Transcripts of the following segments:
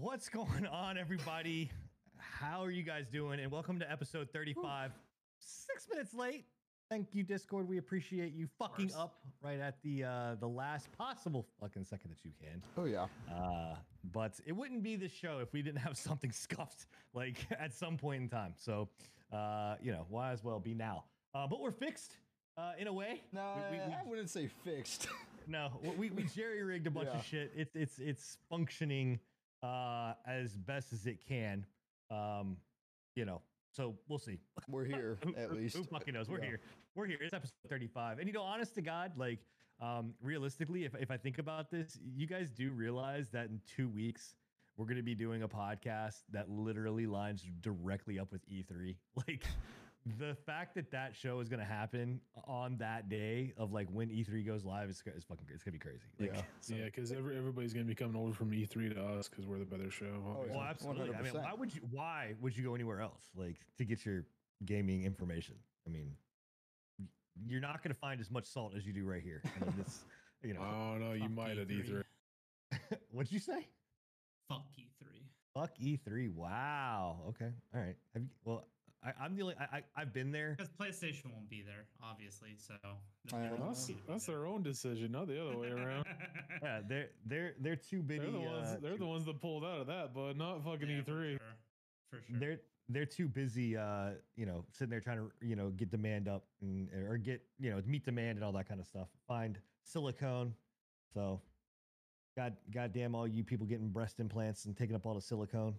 What's going on, everybody? How are you guys doing? And welcome to episode 35. Six minutes late. Thank you, Discord. We appreciate you fucking up right at the uh the last possible fucking second that you can. Oh yeah. Uh, but it wouldn't be this show if we didn't have something scuffed like at some point in time. So uh, you know, why as well be now. Uh, but we're fixed uh, in a way. No, we, we, we- I wouldn't say fixed. no, we, we jerry rigged a bunch Yeah. of shit. It's it's it's functioning uh as best as it can. Um, you know, so we'll see. We're here at least. who fucking knows? We're Yeah. here. We're here. It's episode 35. And you know, honest to God, like um realistically, if if I think about this, you guys do realize that in two weeks we're gonna be doing a podcast that literally lines directly up with E3. Like the fact that that show is gonna happen on that day of like when E3 goes live is, is fucking it's gonna be crazy. Like, Yeah. so- yeah, because every, everybody's gonna be coming over from E3 to us because we're the better show. Oh, yeah. Well, absolutely. I mean, why would you? Why would you go anywhere else, like to get your gaming information? I mean, you're not going to find as much salt as you do right here. I mean, this, you know, Oh no, you might at E3. E3. what'd you say? Fuck E3. Fuck E3. Wow. Okay. All right. Have you? Well, I, I'm the only. I, I I've been there. Because PlayStation won't be there, obviously. So Uh, That's, that's their own decision, not the other way around. Yeah, they're they're they're too big. They're the ones. they're the ones that pulled out of that, but not fucking Yeah, E3. sure. For sure. They're they're too busy. Uh, you know, sitting there trying to you know get demand up and or get you know meet demand and all that kind of stuff. Find silicone. So, god goddamn all you people getting breast implants and taking up all the silicone.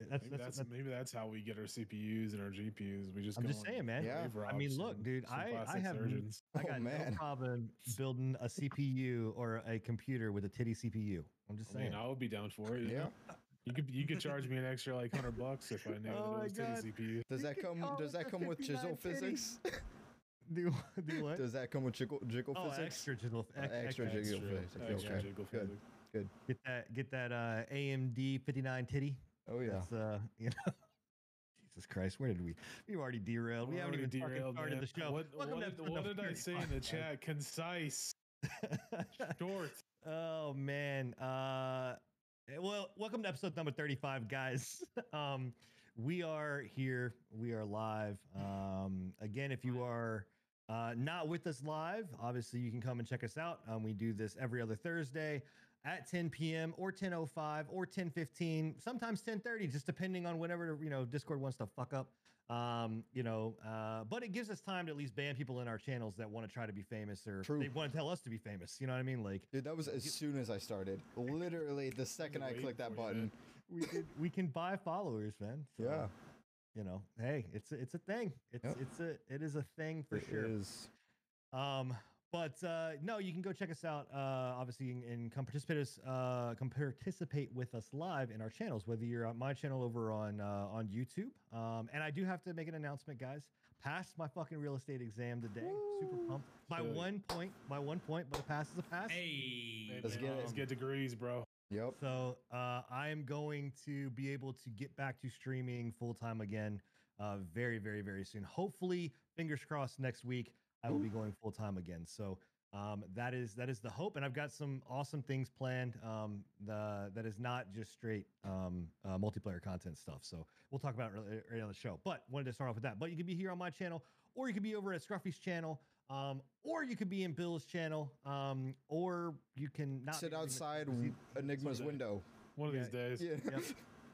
That's, Maybe that's, that's, that's maybe that's how we get our CPUs and our GPUs. We just I'm go just saying, man. Yeah. I mean, look, dude, I, I have surgeons. I Oh, got no problem building a CPU or a computer with a titty CPU. I'm just I mean, saying. I would be down for it. Yeah. Yeah. You could you could charge me an extra like hundred bucks if I knew Oh that it was titty CPU. Does that come? Does that come with 59 jizzle physics? do do what? Does that come with jiggle, jiggle oh, physics? extra jiggle, Uh, extra extra, jiggle physics. extra Okay. jiggle Good. physics. Good. Get that get that uh, AMD 59 titty. Oh yeah. Uh, you know. Jesus Christ, where did we? We already derailed. We haven't even derailed, started the show. What, what, to did, what did I say in the chat? Concise, short. Oh man. Uh well, welcome to episode number 35, guys. um we are here. We are live. Um again, if you are uh not with us live, obviously you can come and check us out. Um we do this every other Thursday at 10 p.m. or 10:05 or 10:15, sometimes 10:30 just depending on whenever, you know, Discord wants to fuck up. Um, you know, uh but it gives us time to at least ban people in our channels that want to try to be famous or True. they want to tell us to be famous. You know what I mean? Like Dude, that was as soon as I started. Literally, the second I Waiting clicked that button. we can we can buy followers, man. So, Yeah. you know, hey, it's a, it's a thing. It's Yep. it's a it is a thing for It sure. is. Um, but uh, no, you can go check us out. Uh, obviously, and, and come participate us, uh, come participate with us live in our channels. Whether you're on my channel over on uh, on YouTube, um, and I do have to make an announcement, guys. Passed my fucking real estate exam today. Super pumped by Sick. one point. By one point, but a pass is a pass. hey. Let's get it. Let's get degrees, bro. Yep. So uh, I am going to be able to get back to streaming full time again uh, very, very, very soon. Hopefully, fingers crossed, next week I will be going full time again. So um, that is that is the hope, and I've got some awesome things planned. Um, the that is not just straight um, uh, multiplayer content stuff. So we'll talk about it right, right on the show. But wanted to start off with that. But you can be here on my channel, or you could be over at Scruffy's channel. Um, or you could be in Bill's channel, um, or you can not Sit outside Enigma's window. One of these days. Yeah. Yep.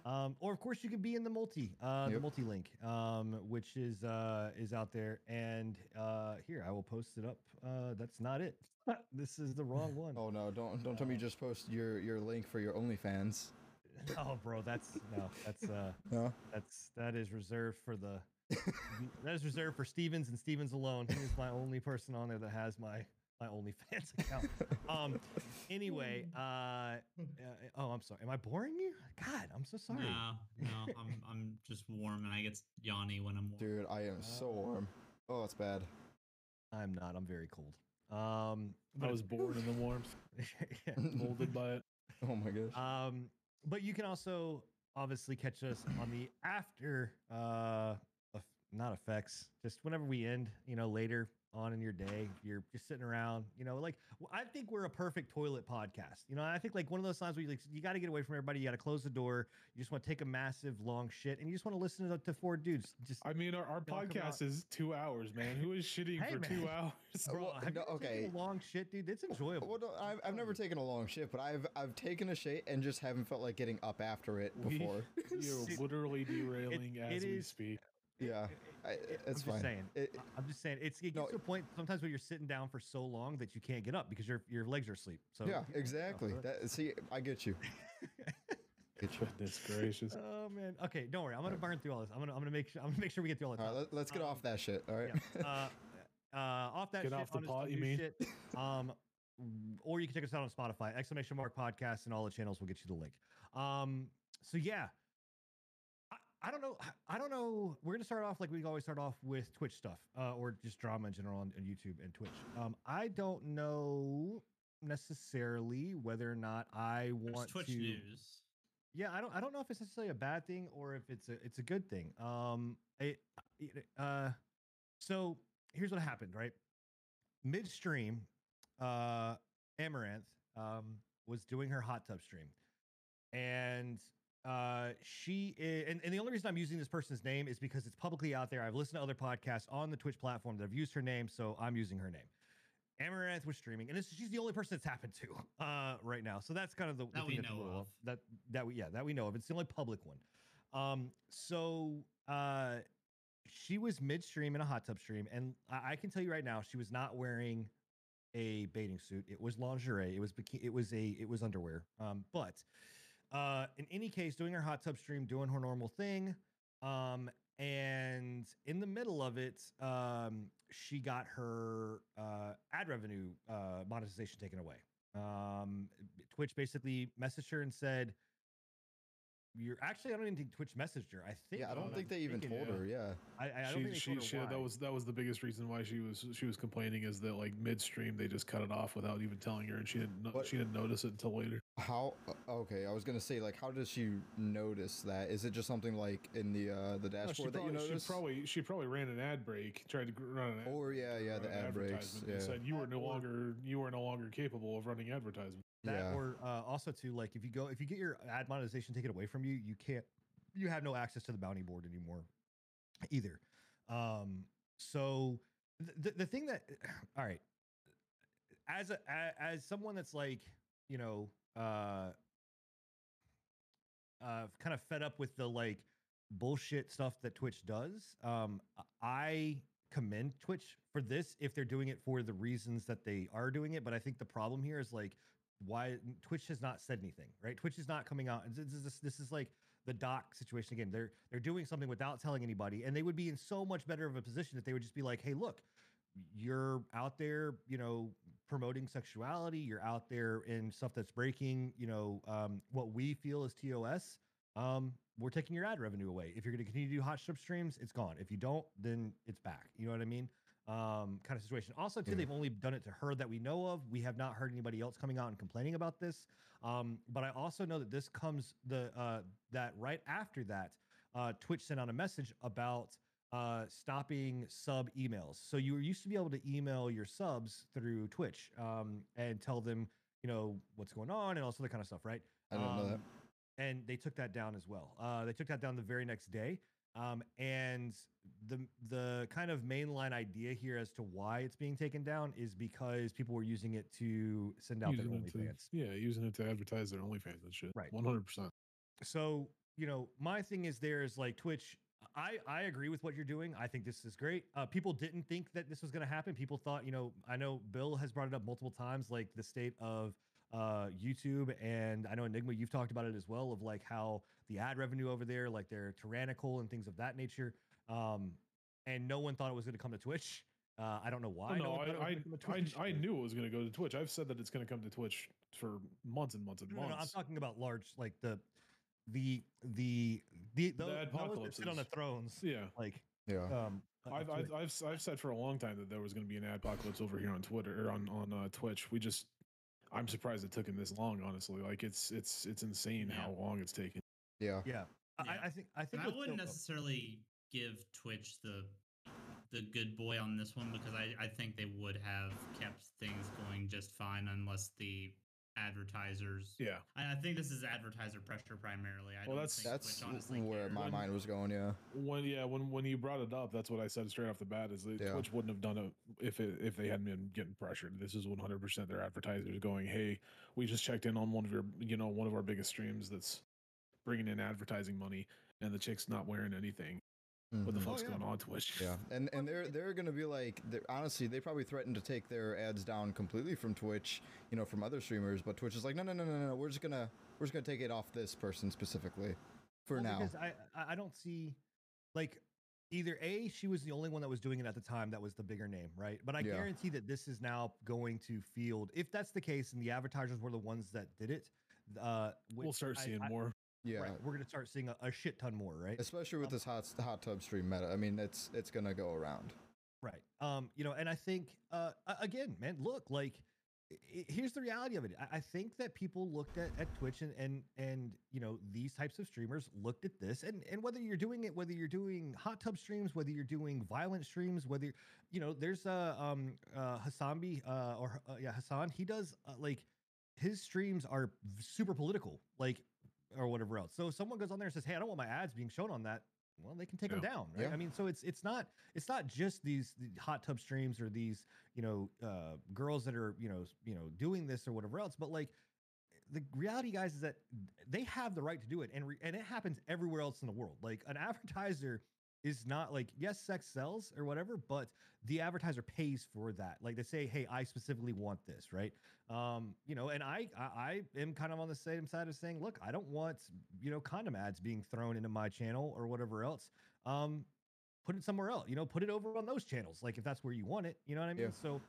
Um, or of course you can be in the multi, uh, the Yep. multi link, um, which is uh, is out there. And uh, here I will post it up. Uh, that's not it. this is the wrong one. Oh no! Don't don't tell me you just post your your link for your OnlyFans. oh, bro, that's no, that's uh, No. that's that is reserved for the that is reserved for Stevens and Stevens alone. He is my only person on there that has my my OnlyFans account. um, anyway, uh, uh, oh, I'm sorry. Am I boring you? God, I'm so sorry. No, no, I'm I'm just warm and I get yawny when I'm warm. Dude, I am so warm. Oh, it's bad. I'm not. I'm very cold. Um, I was born in the warmth, yeah. molded by it. Oh my gosh. Um, but you can also obviously catch us on the after, uh, not effects, just whenever we end, you know, later on in your day. You're just sitting around, you know, like I think we're a perfect toilet podcast. You know, I think like one of those times where you like you got to get away from everybody. You got to close the door. You just want to take a massive long shit, and you just want to listen to, to four dudes. Just I mean, our, our Talk about- podcast is two hours, man. Who is shitting Hey, for two hours? bro, well, have no, you okay. a long shit, dude? It's enjoyable. Well, no, I've, I've never taken a long shit, but I've I've taken a shit and just haven't felt like getting up after it We- before. You're It- literally derailing it as we is- speak. Yeah, I, it- it's I'm fine. just saying. It- I'm just saying it's it gets No. to a point sometimes where you're sitting down for so long that you can't get up because your your legs are asleep. So yeah, you know, exactly. That see, I get you. Get you. Goodness gracious. Oh man. Okay, don't worry. I'm gonna burn through all this. I'm gonna I'm gonna make sure I'm gonna make sure we get through all the All time. right, let, let's get Um, off that shit. All right. Yeah. Uh, uh, off that Get shit, off the on pot, you mean? Shit. Um, or you can check us out on Spotify, exclamation mark podcast, and all the channels will get you the link. Um, so yeah, I, don't know. I don't know. We're gonna start off like we always start off with Twitch stuff, uh, or just drama in general on, on YouTube and Twitch. Um, I don't know necessarily whether or not I There's want Twitch to. news. Yeah, I don't. I don't know if it's necessarily a bad thing or if it's a it's a good thing. Um, it, it- uh, so here's what happened. Right, midstream, uh, Amaranth um was doing her hot tub stream, and uh, she i- and and the only reason I'm using this person's name is because it's publicly out there. I've listened to other podcasts on the Twitch platform that have used her name, so I'm using her name. Amaranth was streaming, and this, she's the only person it's happened to uh, right now. So that's kind of the, That we know of. That that we yeah that we know of. It's the only public one. Um, so uh, she was midstream in a hot tub stream, and I, I can tell you right now, she was not wearing a bathing suit. It was lingerie. It was bikini. It was a it was underwear. Um, but uh, in any case, doing her hot tub stream, doing her normal thing. Um, and in the middle of it, um, she got her uh, ad revenue uh, monetization taken away. Um, Twitch basically messaged her and said, "You're actually I don't even think Twitch messaged her. I think Yeah, I don't I'm think they even told her. Yeah. I, I don't she, think she, told her she, why. that was that was the biggest reason why she was she was complaining is that like midstream they just cut it off without even telling her and she didn't know, What- she didn't notice it until later. How? uh, Okay, I was gonna say like, how does she notice that? Is it just something like in the uh the No, she, dashboard that you probably, she probably she probably ran an ad break, tried to run an ad, Or yeah, yeah, the ad breaks. advertisement Yeah. and said you were no longer you were no longer capable of running advertisement. that yeah. or uh, also too like if you go if you get your ad monetization taken away from you you can't you have no access to the bounty board anymore either um so th- the, the thing that all right as a, a as someone that's like you know uh uh kind of fed up with the like bullshit stuff that twitch does um i commend twitch for this if they're doing it for the reasons that they are doing it but i think the problem here is like why twitch has not said anything right? Twitch is not coming out this is this, is like the doc situation again they're they're doing something without telling anybody and they would be in so much better of a position if they would just be like hey look you're out there you know promoting sexuality you're out there in stuff that's breaking you know um, what we feel is tos um, we're taking your ad revenue away. If you're going to continue to do hot strip streams it's gone. If you don't then it's back. You know what i mean? Um, kind of situation. Also too Yeah. they've only done it to her that we know of. We have not heard anybody else coming out and complaining about this. Um, but i also know that this comes the uh, that right after that uh, twitch sent out a message about uh, stopping sub emails. So you were used to be able to email your subs through Twitch um, and tell them, you know, what's going on and all that kind of stuff, right? I didn't know that. Um, And they took that down as well. Uh, they took that down the very next day. Um, and the the kind of mainline idea here as to why it's being taken down is because people were using it to send out their Using to, OnlyFans. yeah, using it to advertise their OnlyFans and shit. Right. One hundred percent. so you know my thing is there is like twitch i i agree with what you're doing. I think this is great. Uh people didn't think that this was going to happen. People thought you know i know bill has brought it up multiple times like the state of uh youtube and i know enigma you've talked about it as well of like how the ad revenue over there like they're tyrannical and things of that nature. Um and no one thought it was going to come to twitch. Uh i don't know why no, one thought I, gonna come to I, I, I knew it was going to go to Twitch. I've said that it's going to come to Twitch for months and months and no, no, months. no, i'm talking about large like the the the the, those, those that sit on the thrones yeah, like Yeah. um I've, I've, I've, s- I've said for a long time that there was going to be an apocalypse over here on Twitter or on on uh, Twitch. We just, I'm surprised it took him this long. Honestly, like it's it's it's insane Yeah. how long it's taken. Yeah. Yeah, I- Yeah. I, I think I think I wouldn't Bill- necessarily give Twitch the the good boy on this one because I, I think they would have kept things going just fine unless the advertisers. Yeah. I, I think this is advertiser pressure primarily. I Well, don't that's- think That's Twitch honestly where cares. my When- mind was going. Yeah. When yeah, when when you brought it up, that's what I said straight off the bat. Is that Yeah. Twitch wouldn't have done it if it if they hadn't been getting pressured. This is 100 percent their advertisers going, "Hey, we just checked in on one of your you know one of our biggest streams that's bringing in advertising money, and the chick's not wearing anything. What the Mhm. Oh, fuck's yeah. going on Twitch? Yeah, and and they're they're gonna be like, they're, honestly, they probably threatened to take their ads down completely from Twitch, you know, from other streamers. But Twitch is like, no, no, no, no, no, we're just gonna we're just gonna take it off this person specifically for Well, now. because I I- I don't see like either a she was the only one that was doing it at the time that was the bigger name right but i Yeah. guarantee that this is now going to field if that's the case and the advertisers were the ones that did it uh We'll start I- seeing I- more. Yeah, right, we're gonna start seeing a, a shit ton more right especially with Um, this hot hot tub stream meta. I mean, it's it's gonna go around. Right. Um, you know, and I think uh again, man, look, like here's the reality of it. I, I think that people looked at, at Twitch and, and and you know these types of streamers looked at this and and whether you're doing it, whether you're doing hot tub streams, whether you're doing violent streams, whether you're, you know, there's uh um uh HasanAbi uh or uh, yeah Hasan, he does uh, like his streams are super political, like or whatever else. So if someone goes on there and says, "Hey, I don't want my ads being shown on that," well, they can take them down. Right? Yeah. I mean, so it's it's not it's not just these the hot tub streams or these you know uh, girls that are you know you know doing this or whatever else, but like the reality, guys, is that they have the right to do it, and re- and it happens everywhere else in the world. Like an advertiser is not like yes, sex sells or whatever, but the advertiser pays for that. Like they say, hey, I specifically want this, right? Um, you know, and I, I I am kind of on the same side of saying, look, I don't want you know condom ads being thrown into my channel or whatever else. Um, put it somewhere else. You know, put it over on those channels, like if that's where you want it. You know what I mean? Yeah. So,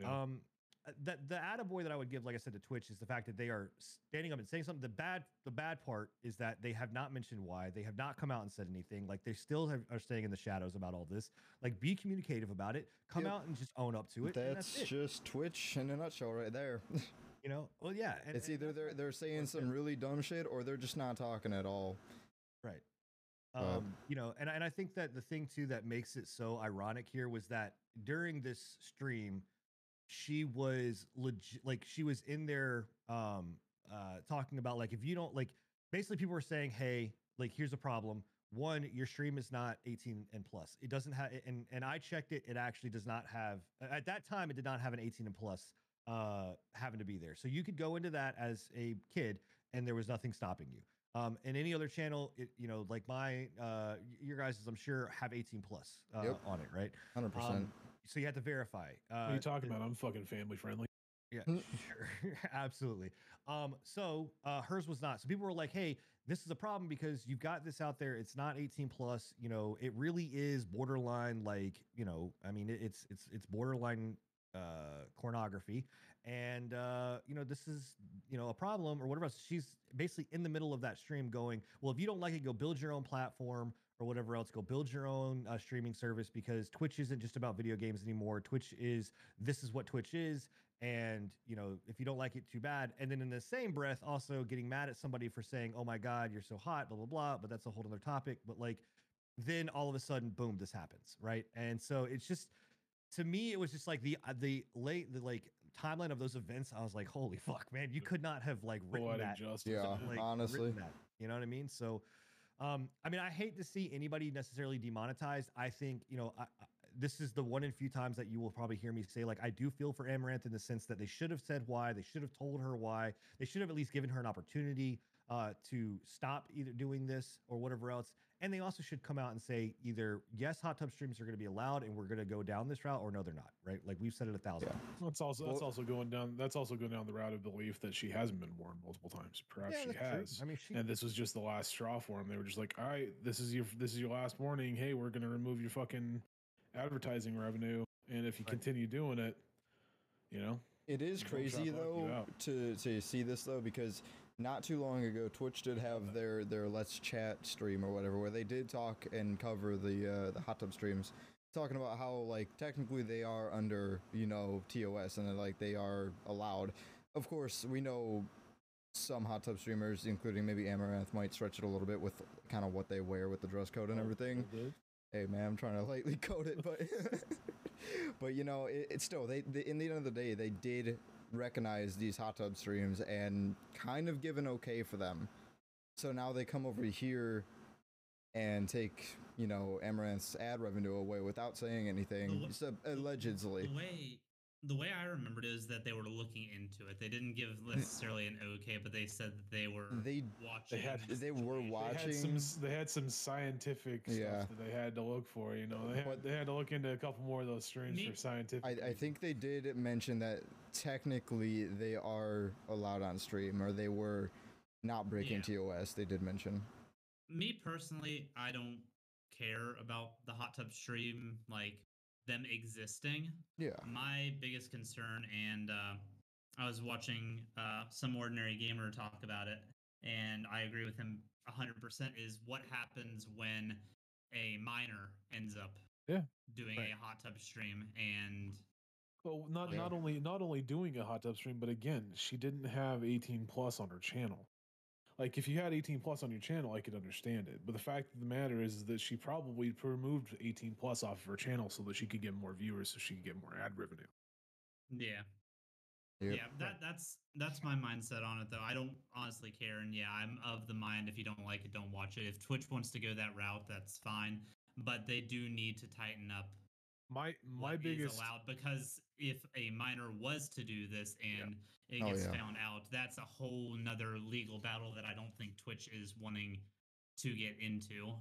Yeah. um, uh, the the attaboy that I would give, like I said, to Twitch is the fact that they are standing up and saying something. The bad the bad part is that they have not mentioned why. They have not come out and said anything. Like they still have, are staying in the shadows about all this. Like be communicative about it. Come Yep. out and just own up to it. That's that's it. just Twitch in a nutshell, right there. you know. Well, yeah. And, it's and either they're they're saying some really dumb shit or they're just not talking at all. Right. Uh, Um, you know, and, and I think that the thing too that makes it so ironic here was that during this stream, she was legit like she was in there um uh talking about like if you don't like basically people were saying, Hey, like here's a problem. One, your stream is not 18 and plus. It doesn't have and and I checked it, it actually does not have at that time it did not have an 18 and plus uh having to be there. So you could go into that as a kid and there was nothing stopping you. Um, and any other channel, it, you know, like my, uh, your guys, I'm sure have 18 plus uh, Yep. on it, right? Hundred percent. So you have to verify. Uh, what are you talking about? I'm fucking family friendly. Yeah, Mm. sure, absolutely. Um, so uh, hers was not. So people were like, "Hey, this is a problem because you've got this out there. It's not 18 plus. You know, it really is borderline. Like, you know, I mean, it's it's it's borderline uh pornography and uh you know this is you know a problem or whatever else she's basically in the middle of that stream going well if you don't like it go build your own platform or whatever else go build your own uh, streaming service because twitch isn't just about video games anymore twitch is this is what twitch is and you know if you don't like it too bad and then in the same breath also getting mad at somebody for saying oh my god you're so hot blah blah blah but that's a whole other topic but like then all of a sudden boom this happens right and so it's just to me it was just like the uh, the late the like timeline of those events i was like holy fuck man you could not have like written Poetic that justice. Yeah, like, honestly. that. You know what I mean? So, um, I mean, I hate to see anybody necessarily demonetized. I think you know, I, I, this is the one and few times that you will probably hear me say like I do feel for Amaranth in the sense that they should have said why, they should have told her why, they should have at least given her an opportunity uh, to stop either doing this or whatever else. And they also should come out and say either yes, hot tub streams are going to be allowed and we're going to go down this route, or no, they're not. Right? Like we've said it a thousand Yeah. times. That's also that's Well- also going down. That's also going down the route of belief that she hasn't been warned multiple times. Perhaps Yeah, she that's true. has. I mean, she, and this was just the last straw for them. They were just like, "All right, this is your this is your last warning. Hey, we're going to remove your fucking advertising revenue, and if you Right. continue doing it, you know, It is crazy to lock you though to to see this though because not too long ago Twitch did have their their Let's Chat stream or whatever where they did talk and cover the uh, the hot tub streams talking about how like technically they are under you know TOS and like they are allowed. Of course, we know some hot tub streamers, including maybe Amaranth, might stretch it a little bit with kind of what they wear with the dress code and everything. Hey man, I'm trying to lightly code it, but but you know, it, it's still they, they. In the end of the day, they did recognize these hot tub streams and kind of give an okay for them. So now they come over here and take you know Amaranth's ad revenue away without saying anything, wa- just, the- allegedly. The way the way I remembered it is that they were looking into it. They didn't give necessarily an okay, but they said that they were They watching. had- the they were watching. They had some they had some scientific Yeah. stuff that they had to look for. You know, they had, But- they had to look into a couple more of those streams Me- for scientific. I, I think they did mention that technically they are allowed on stream, or they were not breaking Yeah. TOS. They did mention. Me personally, I don't care about the hot tub stream, like them existing. Yeah. My biggest concern, and uh, I was watching uh, some ordinary gamer talk about it, and I agree with him 100%, is what happens when a minor ends up Yeah, doing right. a hot tub stream and Well, not Yeah. not only not only doing a hot tub stream, but again, she didn't have 18 plus on her channel. Like if you had 18 plus on your channel, I could understand it. But the fact of the matter is that she probably removed 18 plus off of her channel so that she could get more viewers, so she could get more ad revenue. yeah. Yep. Yeah, that that's that's my mindset on it though. I don't honestly care, and yeah, I'm of the mind if you don't like it, don't watch it. If Twitch wants to go that route, that's fine. But they do need to tighten up My my what is biggest allowed because if a minor was to do this and it Oh, gets yeah. found out, that's a whole nother legal battle that I don't think Twitch is wanting to get into.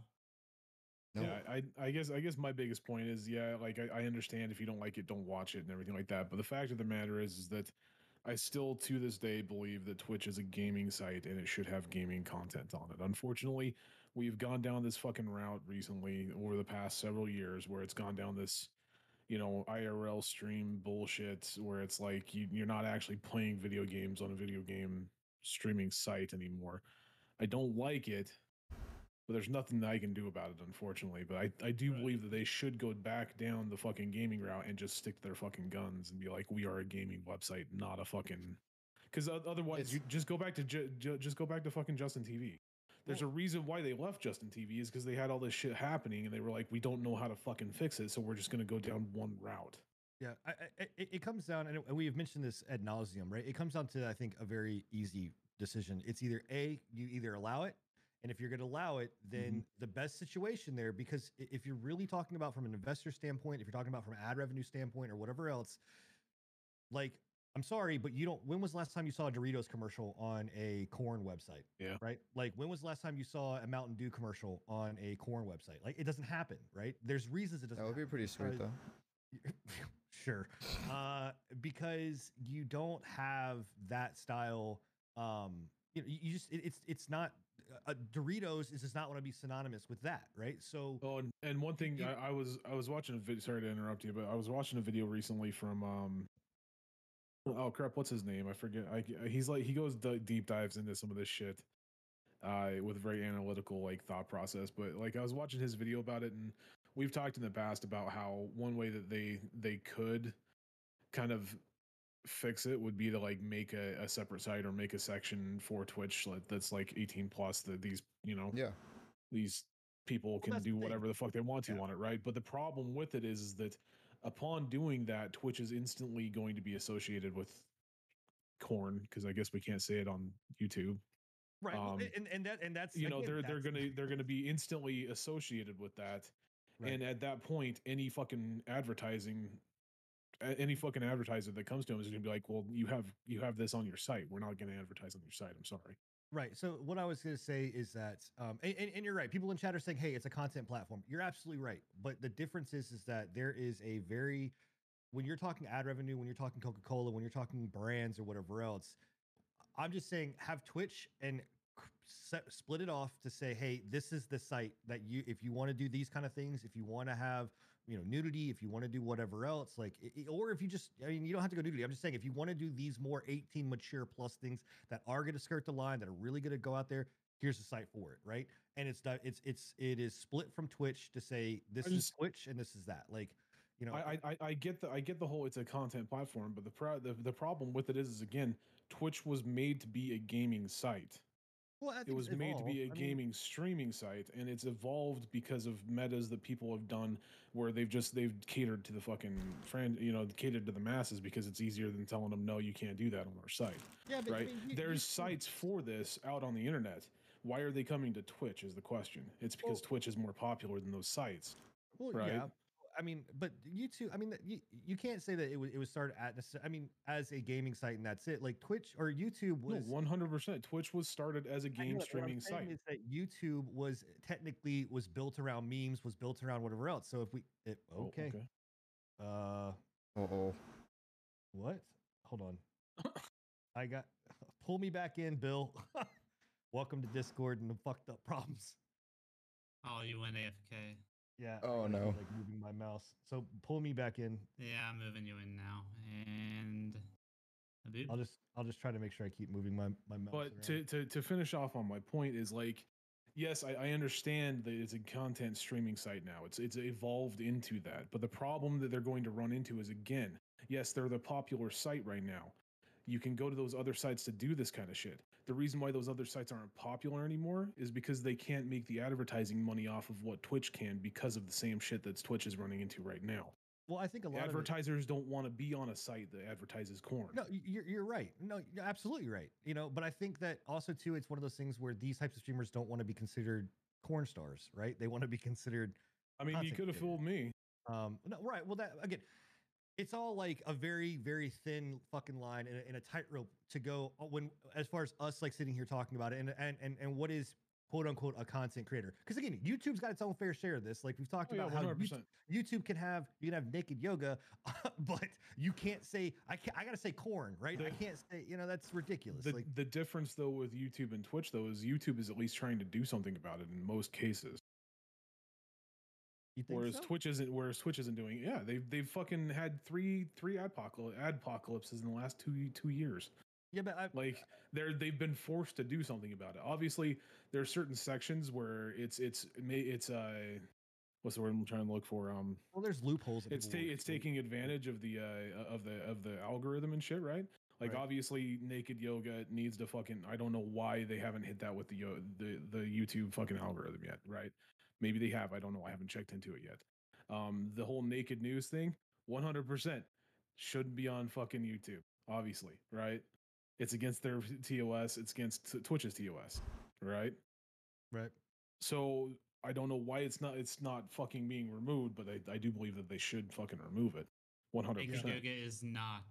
Nope. Yeah, I I guess I guess my biggest point is yeah, like I, I understand if you don't like it, don't watch it and everything like that. But the fact of the matter is, is that I still to this day believe that Twitch is a gaming site and it should have gaming content on it. Unfortunately, we've gone down this fucking route recently over the past several years where it's gone down this you know IRL stream bullshit where it's like you, you're not actually playing video games on a video game streaming site anymore. I don't like it, but there's nothing that I can do about it, unfortunately. But I, I do Right. believe that they should go back down the fucking gaming route and just stick to their fucking guns and be like, we are a gaming website, not a fucking. Because otherwise, It's- you just go back to ju- ju- just go back to fucking Justin TV. There's a reason why they left Justin TV is because they had all this shit happening and they were like, we don't know how to fucking fix it, so we're just gonna go down one route. Yeah, I, I, it, it comes down, and we have mentioned this ad nauseum, right? It comes down to, I think, a very easy decision. It's either A, you either allow it, and if you're going to allow it, then mm-hmm. the best situation there, because if you're really talking about from an investor standpoint, if you're talking about from ad revenue standpoint or whatever else, like, I'm sorry, but you don't. When was the last time you saw a Doritos commercial on a corn website? Yeah. Right. Like, when was the last time you saw a Mountain Dew commercial on a corn website? Like, it doesn't happen, right? There's reasons it doesn't. That would be pretty sweet though. sure uh because you don't have that style um you know you you just it, it's it's not uh, doritos is just not want to be synonymous with that right so Oh, and, and one thing you- I, I was I was watching a video. Sorry to interrupt you, but I was watching a video recently from um. Oh crap! What's his name? I forget. I, he's like he goes d- deep dives into some of this shit, uh, with a very analytical like thought process. But like I was watching his video about it, and we've talked in the past about how one way that they they could kind of fix it would be to like make a, a separate site or make a section for Twitch that's like 18 plus that these you know Yeah. these people can that's the do whatever the fuck they want to Yeah. on it, right? But the problem with it is, is that upon doing that, Twitch is instantly going to be associated with corn because I guess we can't say it on YouTube. right um, and and that and that's You know, they're they're gonna they're gonna be instantly associated with that, Right. and at that point, any fucking advertising. Any fucking advertiser that comes to them is going to be like, "Well, you have you have this on your site. We're not going to advertise on your site. I'm sorry." Right. So what I was going to say is that, um, and, and, and you're right. People in chat are saying, "Hey, it's a content platform." You're absolutely right. But the difference is, is that there is a very, when you're talking ad revenue, when you're talking Coca Cola, when you're talking brands or whatever else, I'm just saying have Twitch and set, split it off to say, "Hey, this is the site that you, if you want to do these kind of things, if you want to have." You know, nudity. If you want to do whatever else, like, i- i- or if you just—I mean, you don't have to go nudity. I'm just saying, if you want to do these more 18 mature plus things, that are going to skirt the line that are really going to go out there here's the site for it right and it's it's it's it is split from twitch to say this is twitch and this is that like you know I, I I- I get the I get the whole it's a content platform, but the pro, the the problem with it is, is again, Twitch was made to be a gaming site. Well, I it was made to be a evolved. Mean, gaming streaming site and it's evolved because of metas that people have done where they've just they've catered to the fucking friend you know catered to the masses because it's easier than telling them no you can't do that on our site yeah, but, I right mean, you- there's you- sites for this out on the internet why are they coming to twitch is the question it's because Well- twitch is more popular than those sites Well, right? yeah. I mean, but YouTube. I mean, you you can't say that it was it was started at. necess- I mean, as a gaming site, and that's it. Like Twitch or YouTube no was. 100% twitch was started as a I know game what I'm streaming site Is that YouTube was technically was built around memes, was built around whatever else. So if we, it, Oh, okay, uh, Uh oh. what? Hold on, I got pull me back in, Bill. Welcome to Discord and the fucked up problems. Oh, you went AFK. Yeah. Oh, gotta no. Like moving my mouse. So pull me back in. Yeah, I'm moving you in now. And. I'll just I'll just try to make sure I keep moving my my mouse. But around. to, to to finish off on my point is like, yes, I, I understand that it's a content streaming site now. It's it's evolved into that. But the problem that they're going to run into is again, yes, they're the popular site right now. You can go to those other sites to do this kind of shit. The reason why those other sites aren't popular anymore is because they can't make the advertising money off of what Twitch can because of the same shit that Twitch is running into right now. well, I think a lot of it, Advertisers don't want to be on a site that advertises corn. No, you're you're right. No, you're absolutely right. You know, but I think that also too, it's one of those things where these types of streamers don't want to be considered corn stars, right? They want to be considered. I mean, you could have fooled me. Um, no, right. Well, that again, it's all like a very very thin fucking line and a, and a tightrope to go uh, when as far as us like sitting here talking about it and and and, and what is quote unquote a content creator because again youtube's got its own fair share of this like we've talked Oh, yeah, about how YouTube, YouTube can have you can have naked yoga, but you can't say I can't I gotta say corn, right? I can't say you know that's ridiculous. The, like the difference though with YouTube and Twitch though is YouTube is at least trying to do something about it in most cases. Whereas so? Twitch isn't whereas Twitch isn't doing it. Yeah, they've they've fucking had three three adpocal adpocalypses in the last two two years. yeah, but I, Like they're they've been forced to do something about it. Obviously, there are certain sections where it's it's it's uh what's the word I'm trying to look for? Um well, there's loopholes. it's ta- it's taking advantage of the uh of the of the algorithm and shit, right? Like Right. obviously, naked yoga needs to fucking. I don't know why they haven't hit that with the the the YouTube fucking algorithm yet, right? Maybe they have. I don't know. I haven't checked into it yet. Um, the whole naked news thing, one hundred percent shouldn't be on fucking YouTube. Obviously, right? It's against their TOS. It's against Twitch's TOS, right? right. So I don't know why it's not it's not fucking being removed, but I, I do believe that they should fucking remove it. One hundred Naked percent. Yoga is not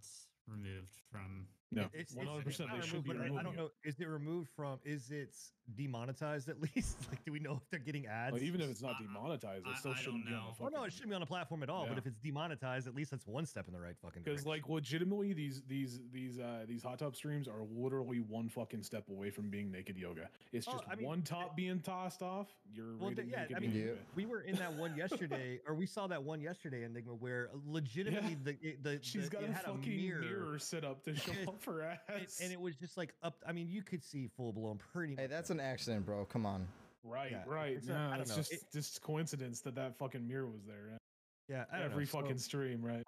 removed from. No, it's- it's- hundred it's percent. They should removed, be but I- I, don't know. Is it removed from? Is it demonetized at least? Like, do we know if they're getting ads? Like, even if it's not demonetized, I- it still I don't shouldn't be on know. the Oh no, it shouldn't be on a platform at all. But if it's demonetized, at least that's one step in the right fucking. Direction. Because like legitimately, these these these uh these hot tub streams are literally one fucking step away from being naked yoga. It's Oh, just I mean, one top being tossed off. You're Well, rated th- yeah, naked I mean, yoga. we were in that one yesterday, or we saw that one yesterday, Enigma, where legitimately the it- the She's the- got it a had fucking mirror, mirror. set up to show It- up her ass. and, and it was just like up. I mean, you could see full blown pretty. Hey, much that's everything. an accident, bro. Come on. right, yeah, right. it's not- I don't it's know. just It- just coincidence that that fucking mirror was there. yeah. yeah. I Every know. So- fucking stream, right?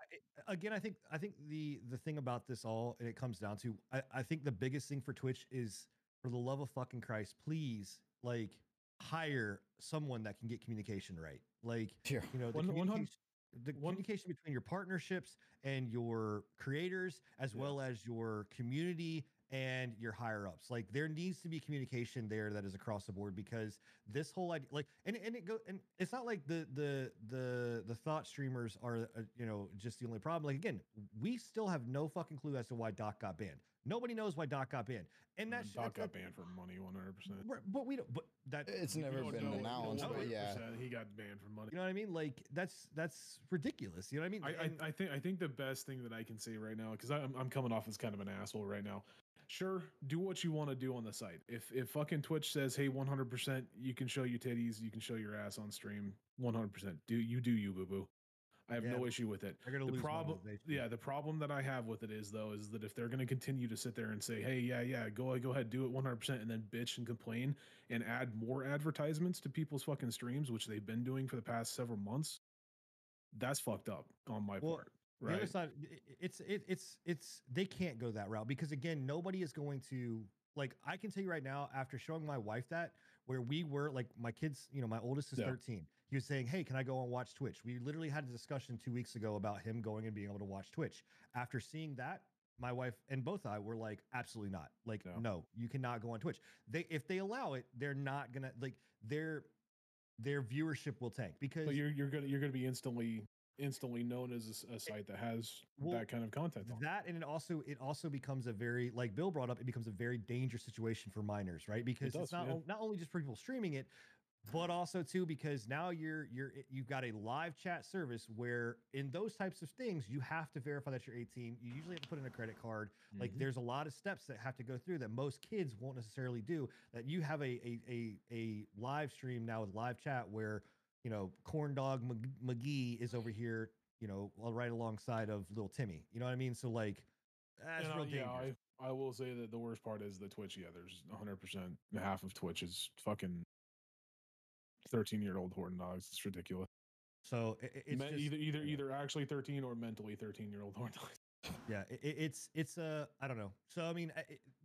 I- again, I think I think the the thing about this all, and it comes down to, I, I think the biggest thing for Twitch is, for the love of fucking Christ, please like hire someone that can get communication right. Like Yeah. you know the One- one hun- communication, the one- communication between your partnerships and your creators, as Yeah. well as your community and your higher ups. Like there needs to be communication there that is across the board because this whole idea, like, and and it go and it's not like the the the the thought streamers are uh, you know just the only problem. Like again, we still have no fucking clue as to why Doc got banned. Nobody knows why Doc got banned, and Uh, that's Doc that's- got banned for money, one hundred percent. But we don't. But that It's never been know. announced, No, but yeah. he got banned for money. You know what I mean? Like that's that's ridiculous. You know what I mean? I, And- I, I think I think the best thing that I can say right now, because I'm I'm coming off as kind of an asshole right now. Sure, do what you want to do on the site. If if fucking Twitch says, hey, 100%, you can show your titties, you can show your ass on stream, 100%. Do you do you boo boo? I have Yeah, no issue with it. they're gonna The problem, yeah, the problem that I have with it is though, is that if they're going to continue to sit there and say, hey, yeah, yeah, go go ahead, do it 100%, and then bitch and complain and add more advertisements to people's fucking streams, which they've been doing for the past several months, that's fucked up on my Well, part. The other side, it's it, it's it's they can't go that route because again, nobody is going to like I can tell you right now, after showing my wife that, where we were like my kids, you know, my oldest is Yeah. 13. He was saying, Hey, can I go and watch Twitch? We literally had a discussion two weeks ago about him going and being able to watch Twitch. After seeing that, my wife and both I were like, absolutely not. Like, No. no, you cannot go on Twitch. They if they allow it, they're not gonna like their their viewership will tank because But you're you're gonna you're gonna be instantly instantly known as a, site that has well, that kind of content on. that and it also it also becomes a very like bill brought up it becomes a very dangerous situation for minors right because does, it's not yeah. not only just for people streaming it but also too because now you're you're you've got a live chat service where in those types of things you have to verify that you're 18 you usually have to put in a credit card like Mhm. there's a lot of steps that have to go through that most kids won't necessarily do that you have a a a, a live stream now with live chat where you know corn dog Mc- mcgee is over here you know right alongside of little timmy you know what i mean so like that's And, uh, real yeah, dangerous I, I will say that the worst part is the Twitch. Yeah, there's 100 percent half of Twitch is fucking 13 year old horn dogs. It's ridiculous. so i- i- it's Me- just, either either yeah. either actually 13 or mentally 13 year old horn dogs. yeah i- i- it's it's uh i don't know so i mean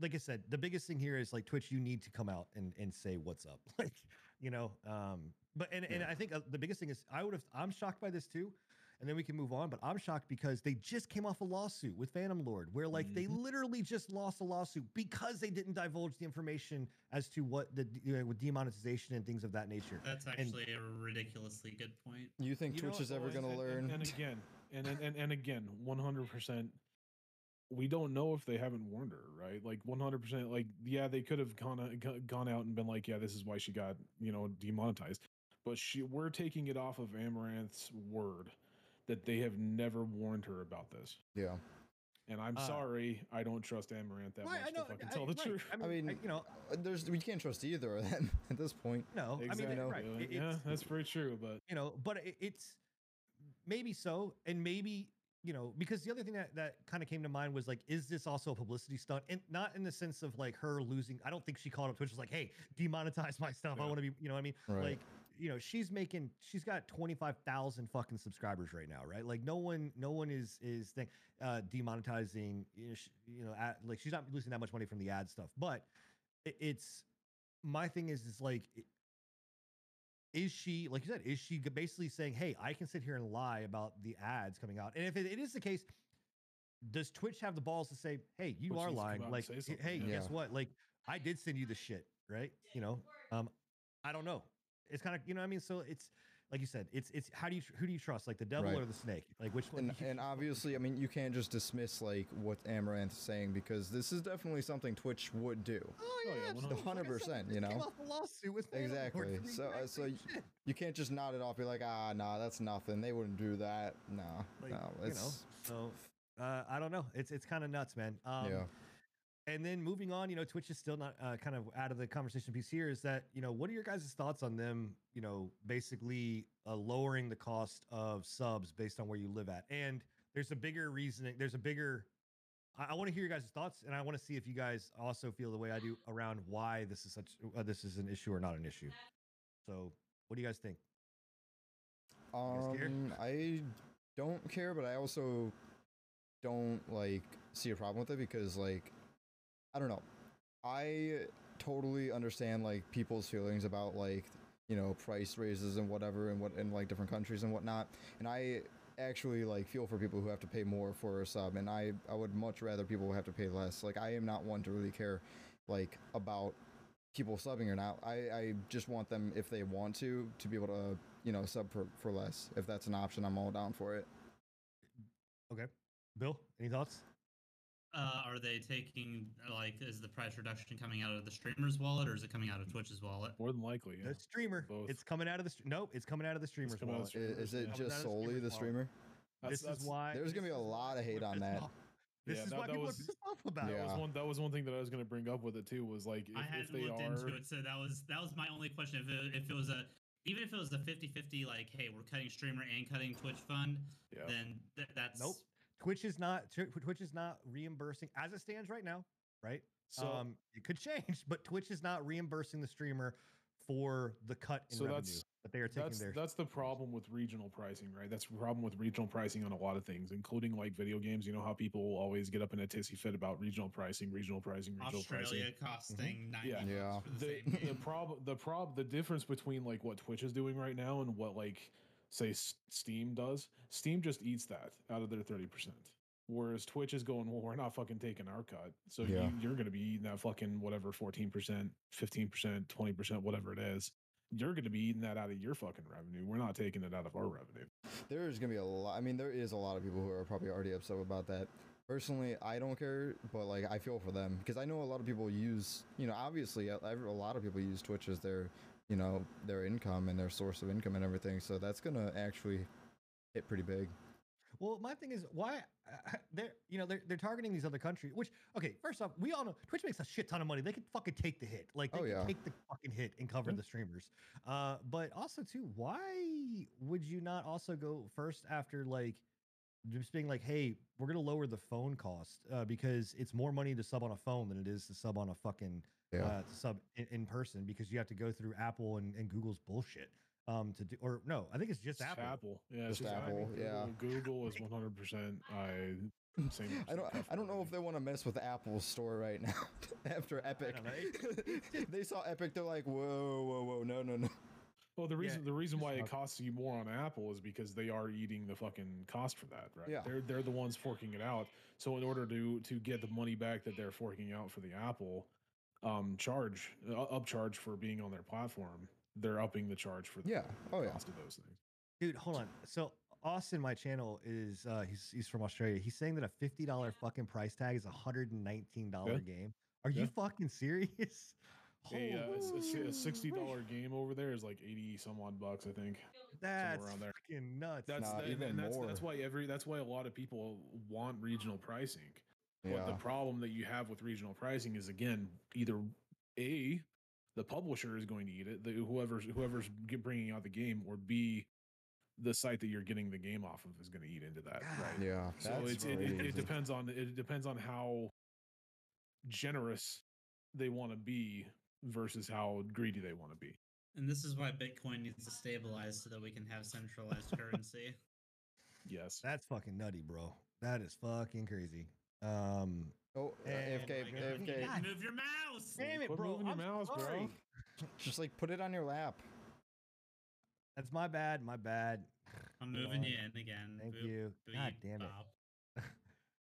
like i said the biggest thing here is like twitch you need to come out and and say what's up like you know um but and, and i think uh, the biggest thing is i would have i'm shocked by this too and then we can move on but i'm shocked because they just came off a lawsuit with PhantomL0rd where like they Mhm. literally just lost a lawsuit because they didn't divulge the information as to what the you know, with demonetization and things of that nature That's actually a ridiculously good point. You think You know Twitch what, is ever going to learn? And, and again, and, and and and again, 100. percent We don't know if they haven't warned her, right? Like 100. percent Like yeah, they could have gone uh, gone out and been like, yeah, this is why she got you know demonetized. But she, we're taking it off of Amaranth's word that they have never warned her about this. yeah. And I'm Uh, sorry, I don't trust Amaranth that Right, much to fucking tell the right. truth. I mean, I mean, I- you know Uh, There's we can't trust either of them at this point. no Exactly. i mean know, right it- yeah, that's very true. But you know but it, it's maybe so and maybe you know because the other thing that, that kind of came to mind was like is this also a publicity stunt and not in the sense of like her losing i don't think she called up twitch was like hey demonetize my stuff i want to be you know what i mean Right. like you know she's making she's got 25,000 fucking subscribers right now right? Like no one no one is is thing uh demonetizing you know, sh- you know ad, like she's not losing that much money from the ad stuff. But it, it's my thing is is like it- is she like you said is she basically saying hey i can sit here and lie about the ads coming out. And if it, it is the case does twitch have the balls to say hey you are lying like "Hey, hey yeah. guess what? Like i did send you the shit right? You know? Um i don't know it's kind of you know what i mean so it's like you said it's it's how do you tr- who do you trust like the devil Right. or the snake like which one And you- and obviously, I mean, you can't just dismiss like what Amaranth is saying because this is definitely something Twitch would do. Oh yeah, yeah, absolutely. Like I said, 100%, they you just came know? off a lawsuit with Exactly. So, uh, so shit. You can't just nod it off, be like, ah, nah, that's nothing. They wouldn't do that. No, like no, you know it's so uh, i don't know it's it's kind of nuts man um yeah. And then moving on you know twitch is still not uh, kind of out of the conversation piece here is that you know what are your guys' thoughts on them you know basically uh, lowering the cost of subs based on where you live at? And there's a bigger reasoning there's a bigger i, I want to hear your guys' thoughts and i want to see if you guys also feel the way i do around why this is such uh, this is an issue or not an issue. So what do you guys think? Guys? Um, I don't care, but I also don't like see a problem with it because like I don't know. I totally understand like people's feelings about like you know price raises and whatever and what in like different countries and whatnot, and I actually like feel for people who have to pay more for a sub, and I I would much rather people have to pay less. Like I am not one to really care like about people subbing or not. I, I just want them if they want to to be able to you know sub for, for less. If that's an option, I'm all down for it. okay bill any thoughts Uh, are they taking like is the price reduction coming out of the streamer's wallet or is it coming out of Twitch's wallet? more than likely, yeah. the streamer both. it's coming out of the str- nope it's coming out of the streamer's coming out of wallet. the I- Is, it Coming out just solely the streamer? That's- this that's- is why There's gonna be a lot of hate on that. off. This Yeah, is that- why that people was- are pissed off about That it. Yeah. was one. That was one thing that I was going to bring up with it too. Was like if, I hadn't they looked are, into it, so that was that was my only question. If it, if it was a even if it was a 50-50, like hey, we're cutting streamer and cutting Twitch fund, yeah, then th- that's Nope. Twitch is not Twitch is not reimbursing as it stands right now, right? so um, it could change, but Twitch is not reimbursing the streamer for the cut in So revenue that's- that they are taking That's their that's the problem with regional pricing, right? That's the problem with regional pricing on a lot of things, including like video games. You know how people always get up in a tizzy fit about regional pricing, regional pricing, regional pricing. Australia pricing. costing ninety Yeah. Yeah. for the, the the problem the prob the difference between like what Twitch is doing right now and what like say S- Steam does. Steam just eats that out of their thirty percent. Whereas Twitch is going, well, we're not fucking taking our cut. So Yeah. you, you're going to be eating that fucking whatever, 14%, 15%, 20%, whatever it is. You're going to be eating that out of your fucking revenue. We're not taking it out of our revenue. There's gonna be a lot. I mean, there is a lot of people who are probably already upset about that. Personally, I don't care, but like I feel for them because I know a lot of people use, you know, obviously a, a lot of people use Twitch as their, you know, their income and their source of income and everything. So that's gonna actually hit pretty big. Well, my thing is why uh, they're you know they're they're targeting these other countries. Which okay, first off, we all know Twitch makes a shit ton of money. They could fucking take the hit, like they Oh, can yeah. take the fucking hit and cover Yeah. the streamers. Uh, but also too, why would you not also go first after like just being like, hey, we're gonna lower the phone cost uh, because it's more money to sub on a phone than it is to sub on a fucking Yeah. uh, to sub in, in person because you have to go through Apple and, and Google's bullshit um to do or no, I think it's just It's Apple. Yeah, it's Just Apple, yeah. Google, Google is 100%. I same. I don't. I don't know if they want to mess with Apple's store right now after Epic. don't they saw Epic. They're like, whoa, whoa, whoa, no, no, no. Well, the reason the reason why it costs you more on Apple is because they are eating the fucking cost for that, right? Yeah. They're they're the ones forking it out. So in order to to get the money back that they're forking out for the Apple um charge uh, upcharge for being on their platform, they're upping the charge for the Yeah. Oh yeah. cost of those things. Dude, hold on. So Austin, my channel is uh he's he's from Australia. He's saying that a fifty dollar fucking price tag is a hundred and nineteen dollar Yeah. game. Are you fucking serious? A, uh, it's- it's a sixty dollar game over there is like eighty some odd bucks, I think. That's around there. fucking nuts. That's Nah, the, even and that's that's why every that's why a lot of people want regional pricing. But the problem that you have with regional pricing is again either a the publisher is going to eat it, the, whoever's whoever's bringing out the game, or b the site that you're getting the game off of is going to eat into that. Right. Yeah. So That's it's it, it, it depends on it depends on how generous they want to be versus how greedy they want to be. And this is why Bitcoin needs to stabilize so that we can have centralized currency. Yes. That's fucking nutty, bro. That is fucking crazy. Um Oh, uh, And- AFK, my AFK. Move your mouse. damn it, bro. moving your I'm mouse, bro. sorry. Just like put it on your lap. That's my bad, my bad. I'm moving you in again. Thank Boop, you. God beep, damn it.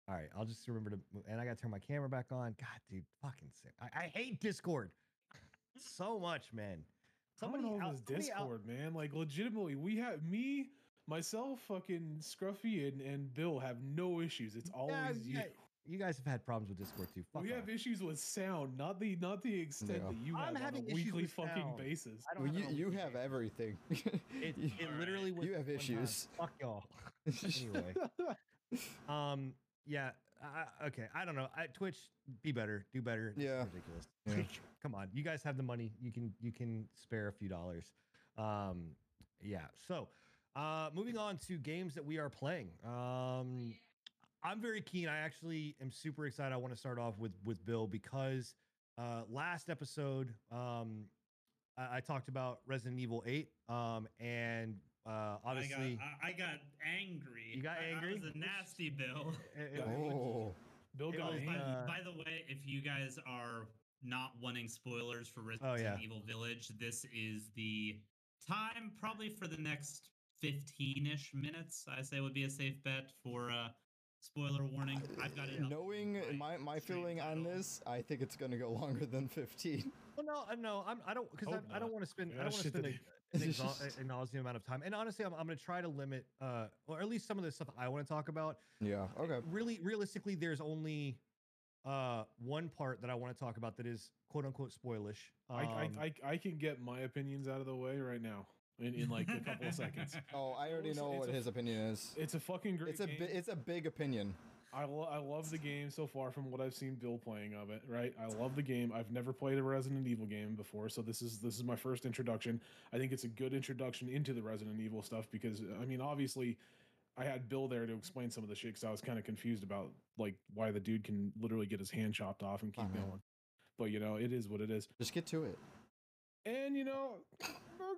All right, I'll just remember to move, and I gotta turn my camera back on. God, dude, fucking sick. I, I hate Discord so much, man. I don't know out- it's somebody out- Discord, man. Like legitimately, we have me, myself, fucking Scruffy, and, and Bill have no issues. It's always Yeah, you. Yeah, you guys have had problems with Discord too. Fuck we off. have issues with sound, not the not the extent Yeah. that you I'm have on a weekly fucking sound. basis. I don't Well, have you you have everything. It, it literally was You have one time. issues. Fuck y'all. Anyway, um, yeah. I, okay, I don't know. I, Twitch, be better, do better. This is Yeah. ridiculous. Yeah. Come on, you guys have the money. You can you can spare a few dollars. Um, yeah. So, uh, moving on to games that we are playing. Um, I'm very keen. I actually am super excited. I want to start off with with Bill because uh, last episode, um, I, I talked about Resident Evil 8, um, and uh, obviously, I got, I, I got angry. You got I- I angry? was a nasty bill. it- it- oh, Bill got was, by, uh, by the way, if you guys are not wanting spoilers for Resident Oh, yeah. Evil Village, this is the time probably for the next 15-ish minutes. I say would be a safe bet for uh spoiler warning. I've got it. knowing on my my stream feeling on this, I think it's gonna go longer than 15. Well, no, no, I'm, I don't because I, I don't want to spend Yeah, I don't want to spend that a, an exha- a nauseam amount of time. And honestly, I'm, I'm going to try to limit, uh, or at least some of the stuff I want to talk about. Yeah. Okay. Really, realistically, there's only uh one part that I want to talk about that is quote unquote spoilish. I, Um, I, I I can get my opinions out of the way right now in, in like a couple of seconds. Oh, I already know what his opinion is. It's a fucking great It's a game. bi- it's a big opinion. I, lo- I love the game so far from what I've seen Bill playing of it, right? I love the game. I've never played a Resident Evil game before, so this is this is my first introduction. I think it's a good introduction into the Resident Evil stuff because I mean, obviously I had Bill there to explain some of the shit cuz I was kind of confused about like why the dude can literally get his hand chopped off and keep Uh-huh. going. But you know, it is what it is. Just get to it. and you know, gonna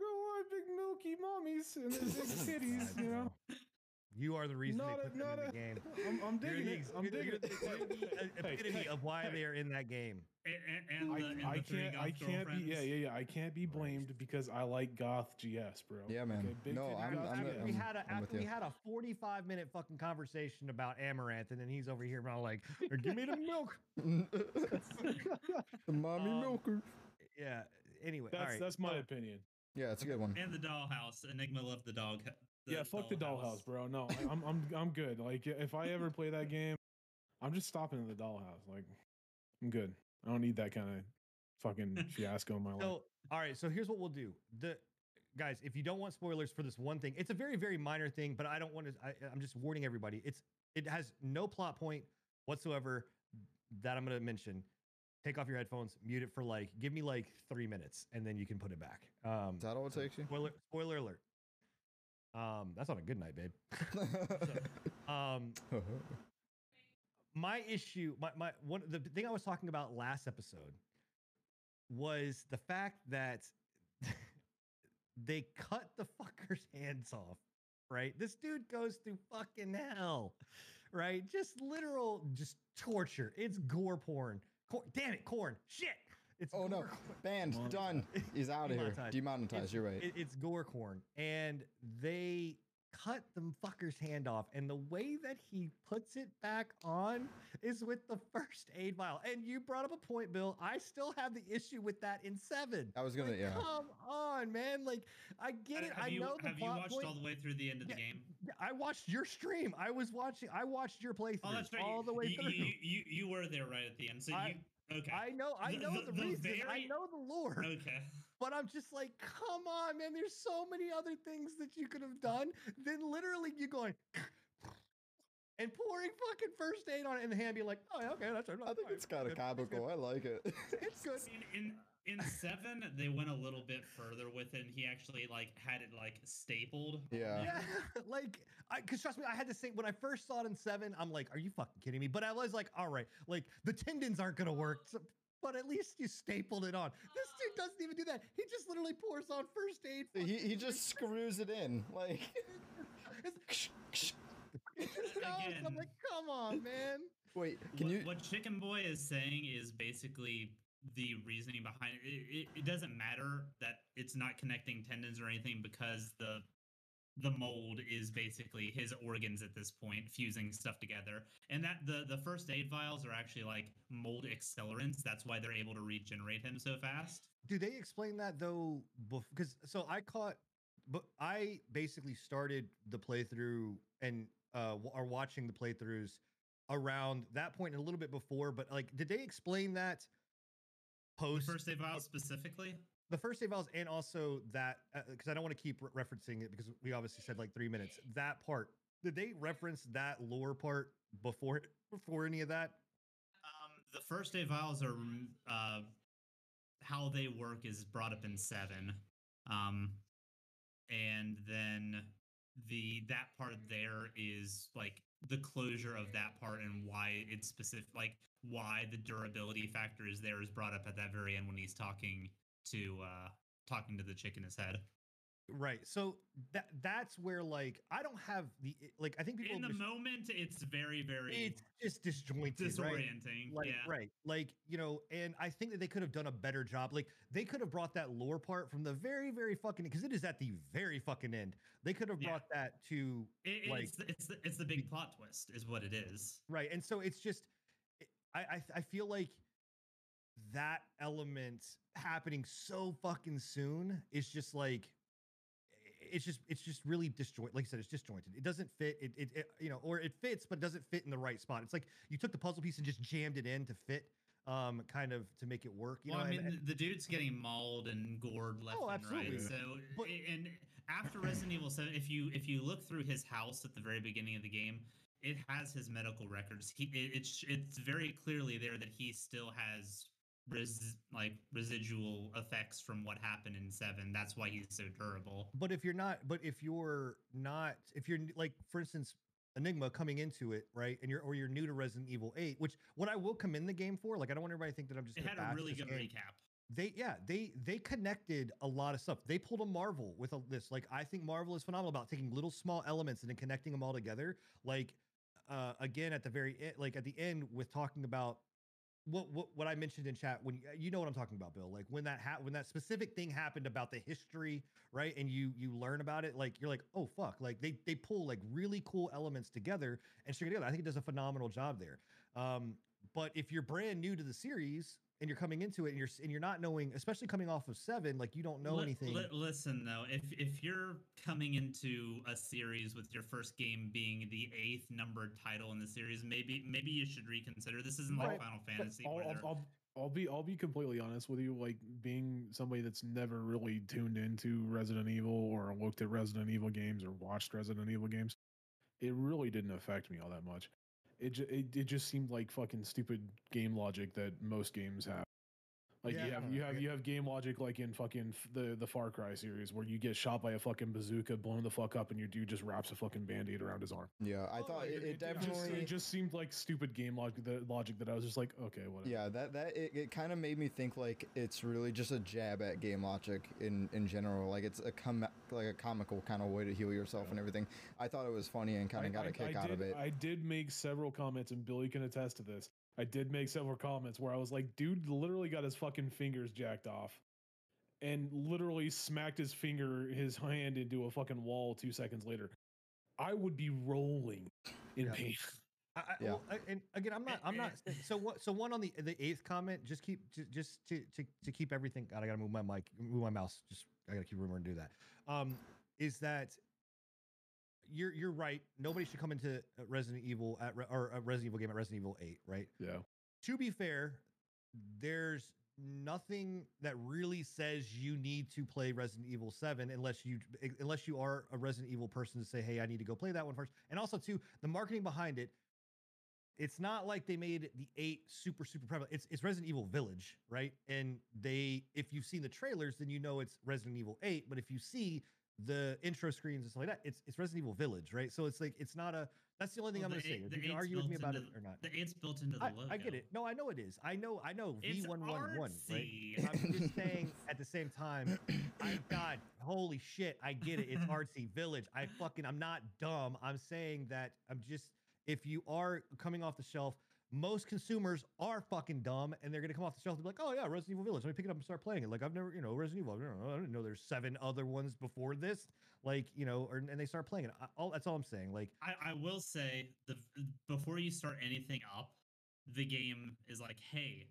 lie, big milky mommies and their big titties, you know. You are the reason Not they a- put them not in a- the game. I'm, I'm You're digging the, it. I'm you're the- digging you're it. the, you're the epitome of why they are in that game. And, and, I, the, and I the can't I goth can't be yeah yeah yeah I can't be blamed because I like goth GS bro. Yeah, man. big No, I'm- I'm after the- we had a I'm after we you. had a 45 minute fucking conversation about Amaranth, and then he's over here about like, give me the milk. the mommy Um, milker. Yeah. Anyway, that's right. that's my so- opinion. Yeah, it's a good one. And the dollhouse. Enigma loved the dog. yeah, fuck the dollhouse, bro. No, I- I'm I'm I'm good. Like if I ever play that game, I'm just stopping in the dollhouse. Like I'm good. I don't need that kind of fucking fiasco in my life. So, all right. So here's what we'll do. The guys, if you don't want spoilers for this one thing, it's a very, very minor thing, but I don't want to. I, I'm just warning everybody. It's it has no plot point whatsoever that I'm going to mention. Take off your headphones, mute it for like, give me like three minutes, and then you can put it back. Um, Is that all it takes you? Spoiler, spoiler alert. Um, that's on a good night, babe. Um, my issue, my my one the thing I was talking about last episode was the fact that they cut the fucker's hands off. Right, this dude goes through fucking hell. Right, just literal, just torture. It's gore porn. Cor- damn it, corn. Shit. It's oh no, gore corn. banned, Monetized. done. He's out of here. Demonetized. Demonetized. It's- You're right. it- it's gore corn, and they cut the fucker's hand off, and the way that he puts it back on is with the first aid vial. And you brought up a point, Bill. I still have the issue with that in seven. I was gonna, Like, yeah. Come on, man. Like I get it. Have I you, know the have you watched point. all the way through the end of the Yeah, game? Yeah, I watched your stream. I was watching. I watched your playthrough Oh, that's right. all the way you, through. You, you, you were there right at the end. So I- you okay? I know. I The- know the- the, the reasons. I know the lore. okay. But I'm just like, come on, man. There's so many other things that you could have done. Then literally you going and pouring fucking first aid on it in the hand, being like, oh, yeah, okay, that's I think it's kind of comical. I like it. It's good. In, in in seven, they went a little bit further with it. And he actually like had it like stapled. Yeah. Yeah, like, I, cause trust me, I had to say when I first saw it in seven, I'm like, are you fucking kidding me? But I was like, all right, like the tendons aren't gonna work, so, but at least you stapled it on. This dude doesn't even do that. He just literally pours on first aid. he he just screws it in. Like It's- it. I'm like, come on, man. wait, can what, you what Chicken Boy is saying is basically the reasoning behind it. It, it. it doesn't matter that it's not connecting tendons or anything because the the mold is basically his organs at this point fusing stuff together and that the the first aid vials are actually like mold accelerants that's why they're able to regenerate him so fast Do they explain that though? Because so I caught, but I basically started the playthrough and uh are watching the playthroughs around that point and a little bit before. But like, did they explain that the post first aid vials specifically the first save files and also that because I don't want to keep re- referencing it because we obviously said like three minutes. That part did they reference that lore part before before any of that? Um, the first aid vials are mm, uh, how they work is brought up in seven, um, and then the that part there is like the closure of that part and why it's specific, like why the durability factor is there is brought up at that very end when he's talking to uh talking to the chick in his head. Right. So that that's where like I don't have the like I think people In the moment, it's very very it's just disjointed, right? disorienting. Like yeah. right, like you know, and I think that they could have done a better job. Like they could have brought that lore part from the very, very fucking because it is at the very fucking end. They could have Yeah. brought that to It, like- it's the, it's the, it's the big plot twist, is what it is. right, and so it's just I, I feel like that element happening so fucking soon is just like it's just it's just really disjointed. Like I said, it's disjointed. It doesn't fit. It, it, it you know, or it fits but it doesn't fit in the right spot. It's like you took the puzzle piece and just jammed it in to fit, um, kind of to make it work. You well, know, I mean, and- the, the dude's getting mauled and gored left Oh, and right. absolutely. So, But- and after Resident Evil Seven, if you if you look through his house at the very beginning of the game, it has his medical records. He it, it's it's very clearly there that he still has res, like residual effects from what happened in Seven. That's why he's so durable. but if you're not, but if you're not, if you're like, for instance, Enigma coming into it, right, and you're or you're new to Resident Evil Eight, which what I will come in the game for, like, I don't want everybody to think that I'm just It had a really good game. recap. they yeah they they connected a lot of stuff they pulled a marvel with a, this like i think marvel is phenomenal about taking little small elements and then connecting them all together like uh again at the very end like at the end with talking about what what, what i mentioned in chat when you know what i'm talking about bill like when that ha- when that specific thing happened about the history right and you you learn about it like you're like oh fuck like they they pull like really cool elements together and string together. I think it does a phenomenal job there. Um but if you're brand new to the series and you're coming into it and you're and you're not knowing, especially coming off of seven, like you don't know Li- anything. li- listen though, if if you're coming into a series with your first game being the eighth numbered title in the series, maybe maybe you should reconsider. This isn't like Right, Final Fantasy. I'll, where I'll, I'll, I'll be I'll be completely honest with you. Like being somebody that's never really tuned into Resident Evil or looked at Resident Evil games or watched Resident Evil games, it really didn't affect me all that much. It it, it just seemed like fucking stupid game logic that most games have. Like you have you have you have game logic like in fucking f- the the Far Cry series where you get shot by a fucking bazooka, blown the fuck up, and your dude just wraps a fucking band-aid around his arm. Yeah, I Oh, thought it, it just- definitely. it just seemed like stupid game logic. The logic that I was just like, okay, whatever. Yeah, that that it, it kind of made me think like it's really just a jab at game logic in in general. Like it's a com- like a comical kind of way to heal yourself Yeah. and everything. I thought it was funny and kind of got I- a kick I out of it. I did make several comments, and Billy can attest to this. I did make several comments where I was like, dude literally got his fucking fingers jacked off and literally smacked his finger, his hand into a fucking wall two seconds later. I would be rolling in Yeah. pain. I, I, Yeah. well, I- and again, I'm not. I'm not. So what? So one on the the eighth comment. Just keep. ju- Just to to to keep everything. God, I gotta move my mic. Move my mouse. Just I gotta keep remembering to do that. Um, is that you're you're right. Nobody should come into Resident Evil at or a Resident Evil game at Resident Evil Eight. Right. Yeah. to be fair, there's nothing that really says you need to play Resident Evil 7 unless you unless you are a Resident Evil person to say, "Hey, I need to go play that one first. And also too, the marketing behind it it's not like they made the 8 super super prevalent. It's it's Resident Evil Village, right? And they if you've seen the trailers, then you know it's Resident Evil 8, but if you see the intro screens and stuff like that, it's it's Resident Evil Village, right? So it's like it's not a that's the only thing Well, I'm going to say. You can argue with me about it or not. the eight's built into the I, logo. I get it. No, I know it is. I know. I know. V one one one. Right. I'm just saying. At the same time, I God, holy shit, I get it. It's artsy village. I fucking. I'm not dumb. I'm saying that. I'm just. If you are coming off the shelf, most consumers are fucking dumb, and they're gonna come off the shelf and be like, "Oh yeah, Resident Evil Village. Let me pick it up and start playing it." Like I've never, you know, Resident Evil. I don't know. I didn't know there's seven other ones before this. Like you know, or, and they start playing it. I, all that's all I'm saying. Like I, I will say the before you start anything up, the game is like, hey,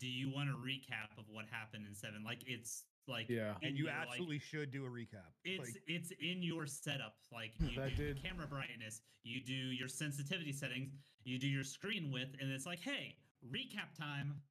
do you want a recap of what happened in seven? Like it's like Yeah. and you your, like, absolutely should do a recap. it's Like, it's in your setup. Like you do did- camera brightness, you do your sensitivity settings, you do your screen width, and it's like, hey, recap time.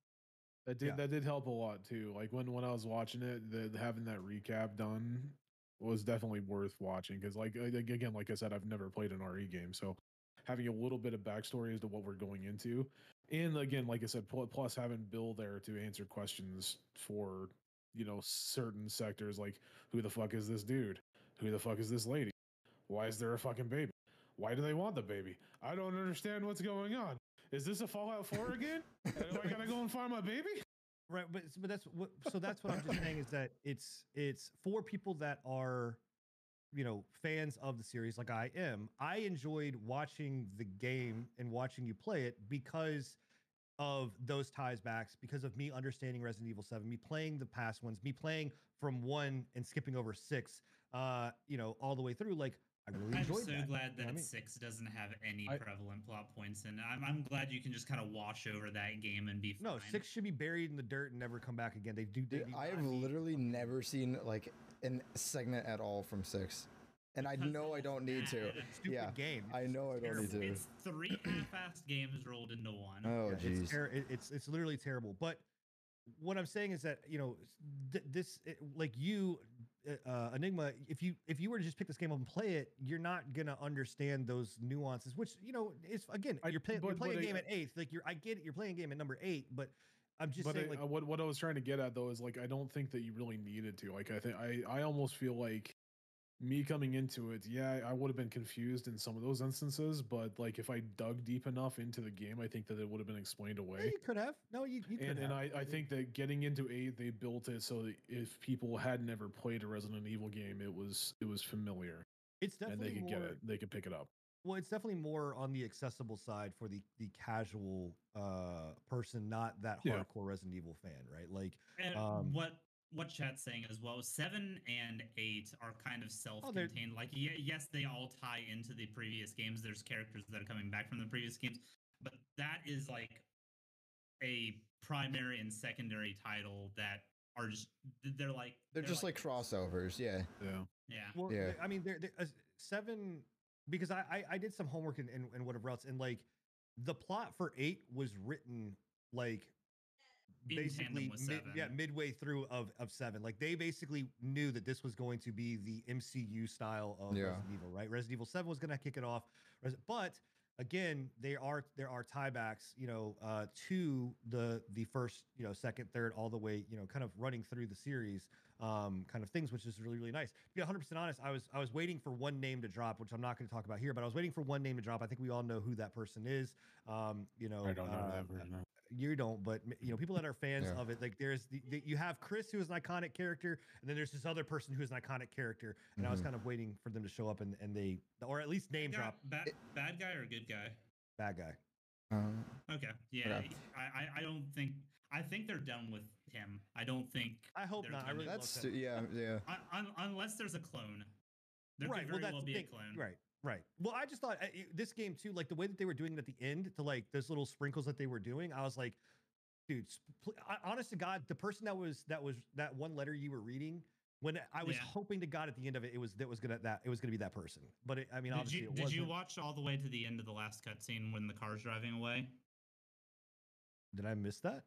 That did Yeah. that did help a lot too. Like when when I was watching it, the, the- having that recap done was definitely worth watching because like again, like I said, I've never played an RE game, so having a little bit of backstory as to what we're going into, and again, like I said, plus having Bill there to answer questions for you know certain sectors, like who the fuck is this dude? Who the fuck is this lady? Why is there a fucking baby? Why do they want the baby? I don't understand what's going on. Is this a Fallout 4 again? Do I gotta go and find my baby? Right, but but that's what so that's what I'm just saying is that it's it's for people that are you know fans of the series like I am. I enjoyed watching the game and watching you play it because of those ties backs because of me understanding Resident Evil 7, me playing the past ones, me playing from 1 and skipping over 6 uh you know all the way through like I really I'm enjoyed so that. glad you know that I mean? six doesn't have any I- prevalent plot points, and I'm I'm glad you can just kind of wash over that game and be fine. No, 6 should be buried in the dirt and never come back again. They do they Dude, do I have literally never seen like an segment at all from six, and I know I don't need to. stupid yeah, game. I It's know I don't need to. It's three half-assed games rolled into one. Oh Yeah, jeez. it's, ter- it- it's it's literally terrible. But what I'm saying is that you know th- this it- like you uh, uh, Enigma. If you if you were to just pick this game up and play it, you're not gonna understand those nuances. Which you know is again I- you're, play, you're playing a game I- at eighth. Like you're I get it. You're playing a game at number eight, but I'm just but saying I, like what what I was trying to get at though is like I don't think that you really needed to. Like I think I I almost feel like me coming into it, yeah, I would have been confused in some of those instances, but like if I dug deep enough into the game, I think that it would have been explained Yeah, away. you could have. No, you, you could And and. I, I think that getting into eight, they built it so that if people had never played a Resident Evil game, it was it was familiar it's and definitely they could more, get it, they could pick it up. Well, it's definitely more on the accessible side for the the casual uh person, not that Yeah. hardcore Resident Evil fan, right? Like, And Um, what what chat's saying as well, seven and eight are kind of Oh, self-contained. like, ye- yes, they all tie into the previous games. There's characters that are coming back from the previous games, but that is like a primary and secondary title that are just they're like They're just like crossovers, yeah. Yeah. yeah. well, Yeah. I mean, there, there uh, seven because I, I I did some homework and, and and whatever else, and like the plot for eight was written like In basically mid, yeah midway through of of seven like they basically knew that this was going to be the mcu style of Yeah. resident evil right resident evil 7 was going to kick it off but again there are there are tiebacks you know uh to the the first you know second third all the way you know kind of running through the series um kind of things which is really really nice to be 100% honest i was i was waiting for one name to drop which i'm not going to talk about here but i was waiting for one name to drop i think we all know who that person is um you know I don't know uh, that person. no. You don't, but you know, people that are fans Yeah. of it, like there's the, the you have Chris who is an iconic character, and then there's this other person who is an iconic character, and I was Mhm. kind of waiting for them to show up and and they or at least name Guy- drop bad, bad guy or good guy? bad guy. Um, Okay. Yeah. Okay. I, I I don't think I think they're done with him. I don't think I hope They're not. I really that's yeah, yeah. un, un, unless there's a clone. There right. could Well, very that's well be a clone. Right. Right. Well, I just thought uh, this game too, like the way that they were doing it at the end, to like those little sprinkles that they were doing, I was like, dude, sp- I- honest to God, the person that was that was that one letter you were reading. When I was Yeah. hoping to God at the end of it, it was that was gonna that it was gonna be that person. But it, I mean, Did obviously, you did you watch all the way to the end of the last cutscene when the car's driving away? Did I miss that?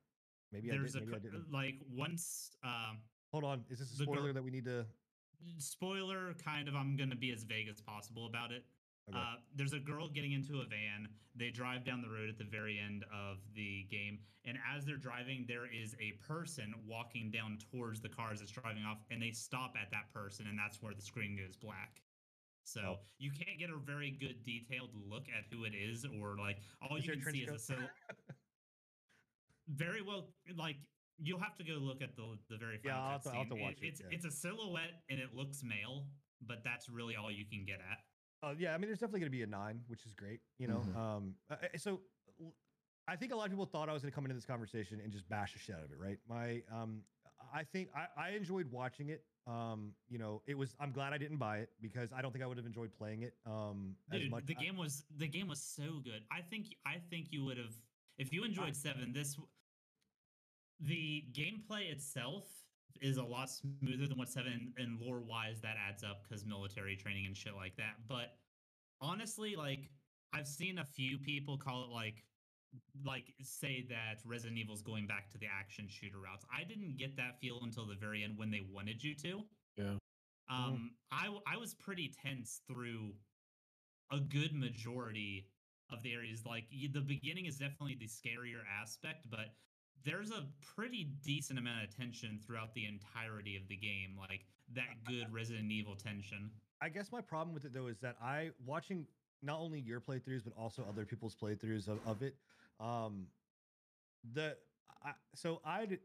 Maybe There's I a did. Maybe I didn't. like once um Hold on. Is this a spoiler that we need to? Spoiler kind of I'm gonna be as vague as possible about it. Okay. Uh, there's a girl getting into a van. They drive down the road at the very end of the game, and as they're driving, there is a person walking down towards the cars that's driving off, and they stop at that person, and that's where the screen goes black. So Oh. you can't get a very good detailed look at who it is, or like all Is you can see is a very well, like you'll have to go look at the the very Yeah, I'll have to- I'll have to watch it, It's yeah. it's a silhouette and it looks male, but that's really all you can get at. Uh, yeah, I mean, there's definitely going to be a nine, which is great. You know, Mhm. um, so I think a lot of people thought I was going to come into this conversation and just bash the shit out of it, right? My, um, I think I, I enjoyed watching it. Um, you know, it was. I'm glad I didn't buy it because I don't think I would have enjoyed playing it. Um, as Dude, much. the I- game was the game was so good. I think I think you would have if you enjoyed seven. This w- the gameplay itself is a lot smoother than what seven and lore wise that adds up because military training and shit like that. But honestly, like I've seen a few people call it like like say that Resident Evil's going back to the action shooter routes. I didn't get that feel until the very end when they wanted you to. Yeah. Um, I I was pretty tense through a good majority of the areas. Like the beginning is definitely the scarier aspect, but there's a pretty decent amount of tension throughout the entirety of the game. Like that good Resident Evil tension. I guess my problem with it though is that I watching not only your playthroughs but also other people's playthroughs of, of it. Um, the I, so I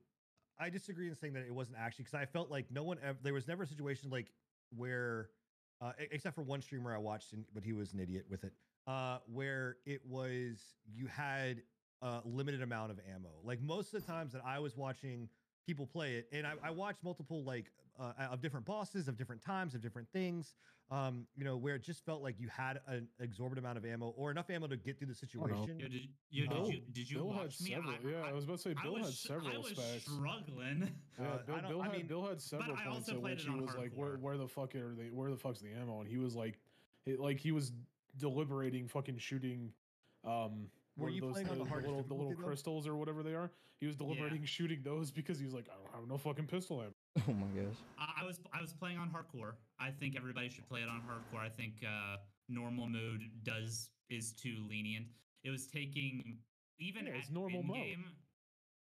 I disagree in saying that it wasn't actually because I felt like no one ever there was never a situation like where uh, except for one streamer I watched and but he was an idiot with it uh, where it was you had a limited amount of ammo like most of the times that I was watching people play it and I, I watched multiple like uh, of different bosses of different times of different things um you know where it just felt like you had an exorbitant amount of ammo or enough ammo to get through the situation Yo, did, yo, Bill- did you did you Bill had watch me? several. I, yeah, I, was about to say Bill was had several I was specs. struggling. Yeah, Uh, Bill, I don't- Bill I had mean- Bill had several points also at which he on was like, "Where, where the fuck are they? Where the fuck's the ammo?" And he was like, it, like he was deliberating, fucking shooting. Um, Were you those, playing on the hardest little, the little crystals or whatever they are? He was deliberating shooting those because he was like, "I don't have no fucking pistol ammo." Oh my gosh. I I was I was playing on hardcore. I think everybody should play it on hardcore. I think uh, normal mode does is too lenient. It was taking even Yeah, at it's normal mode. in-game,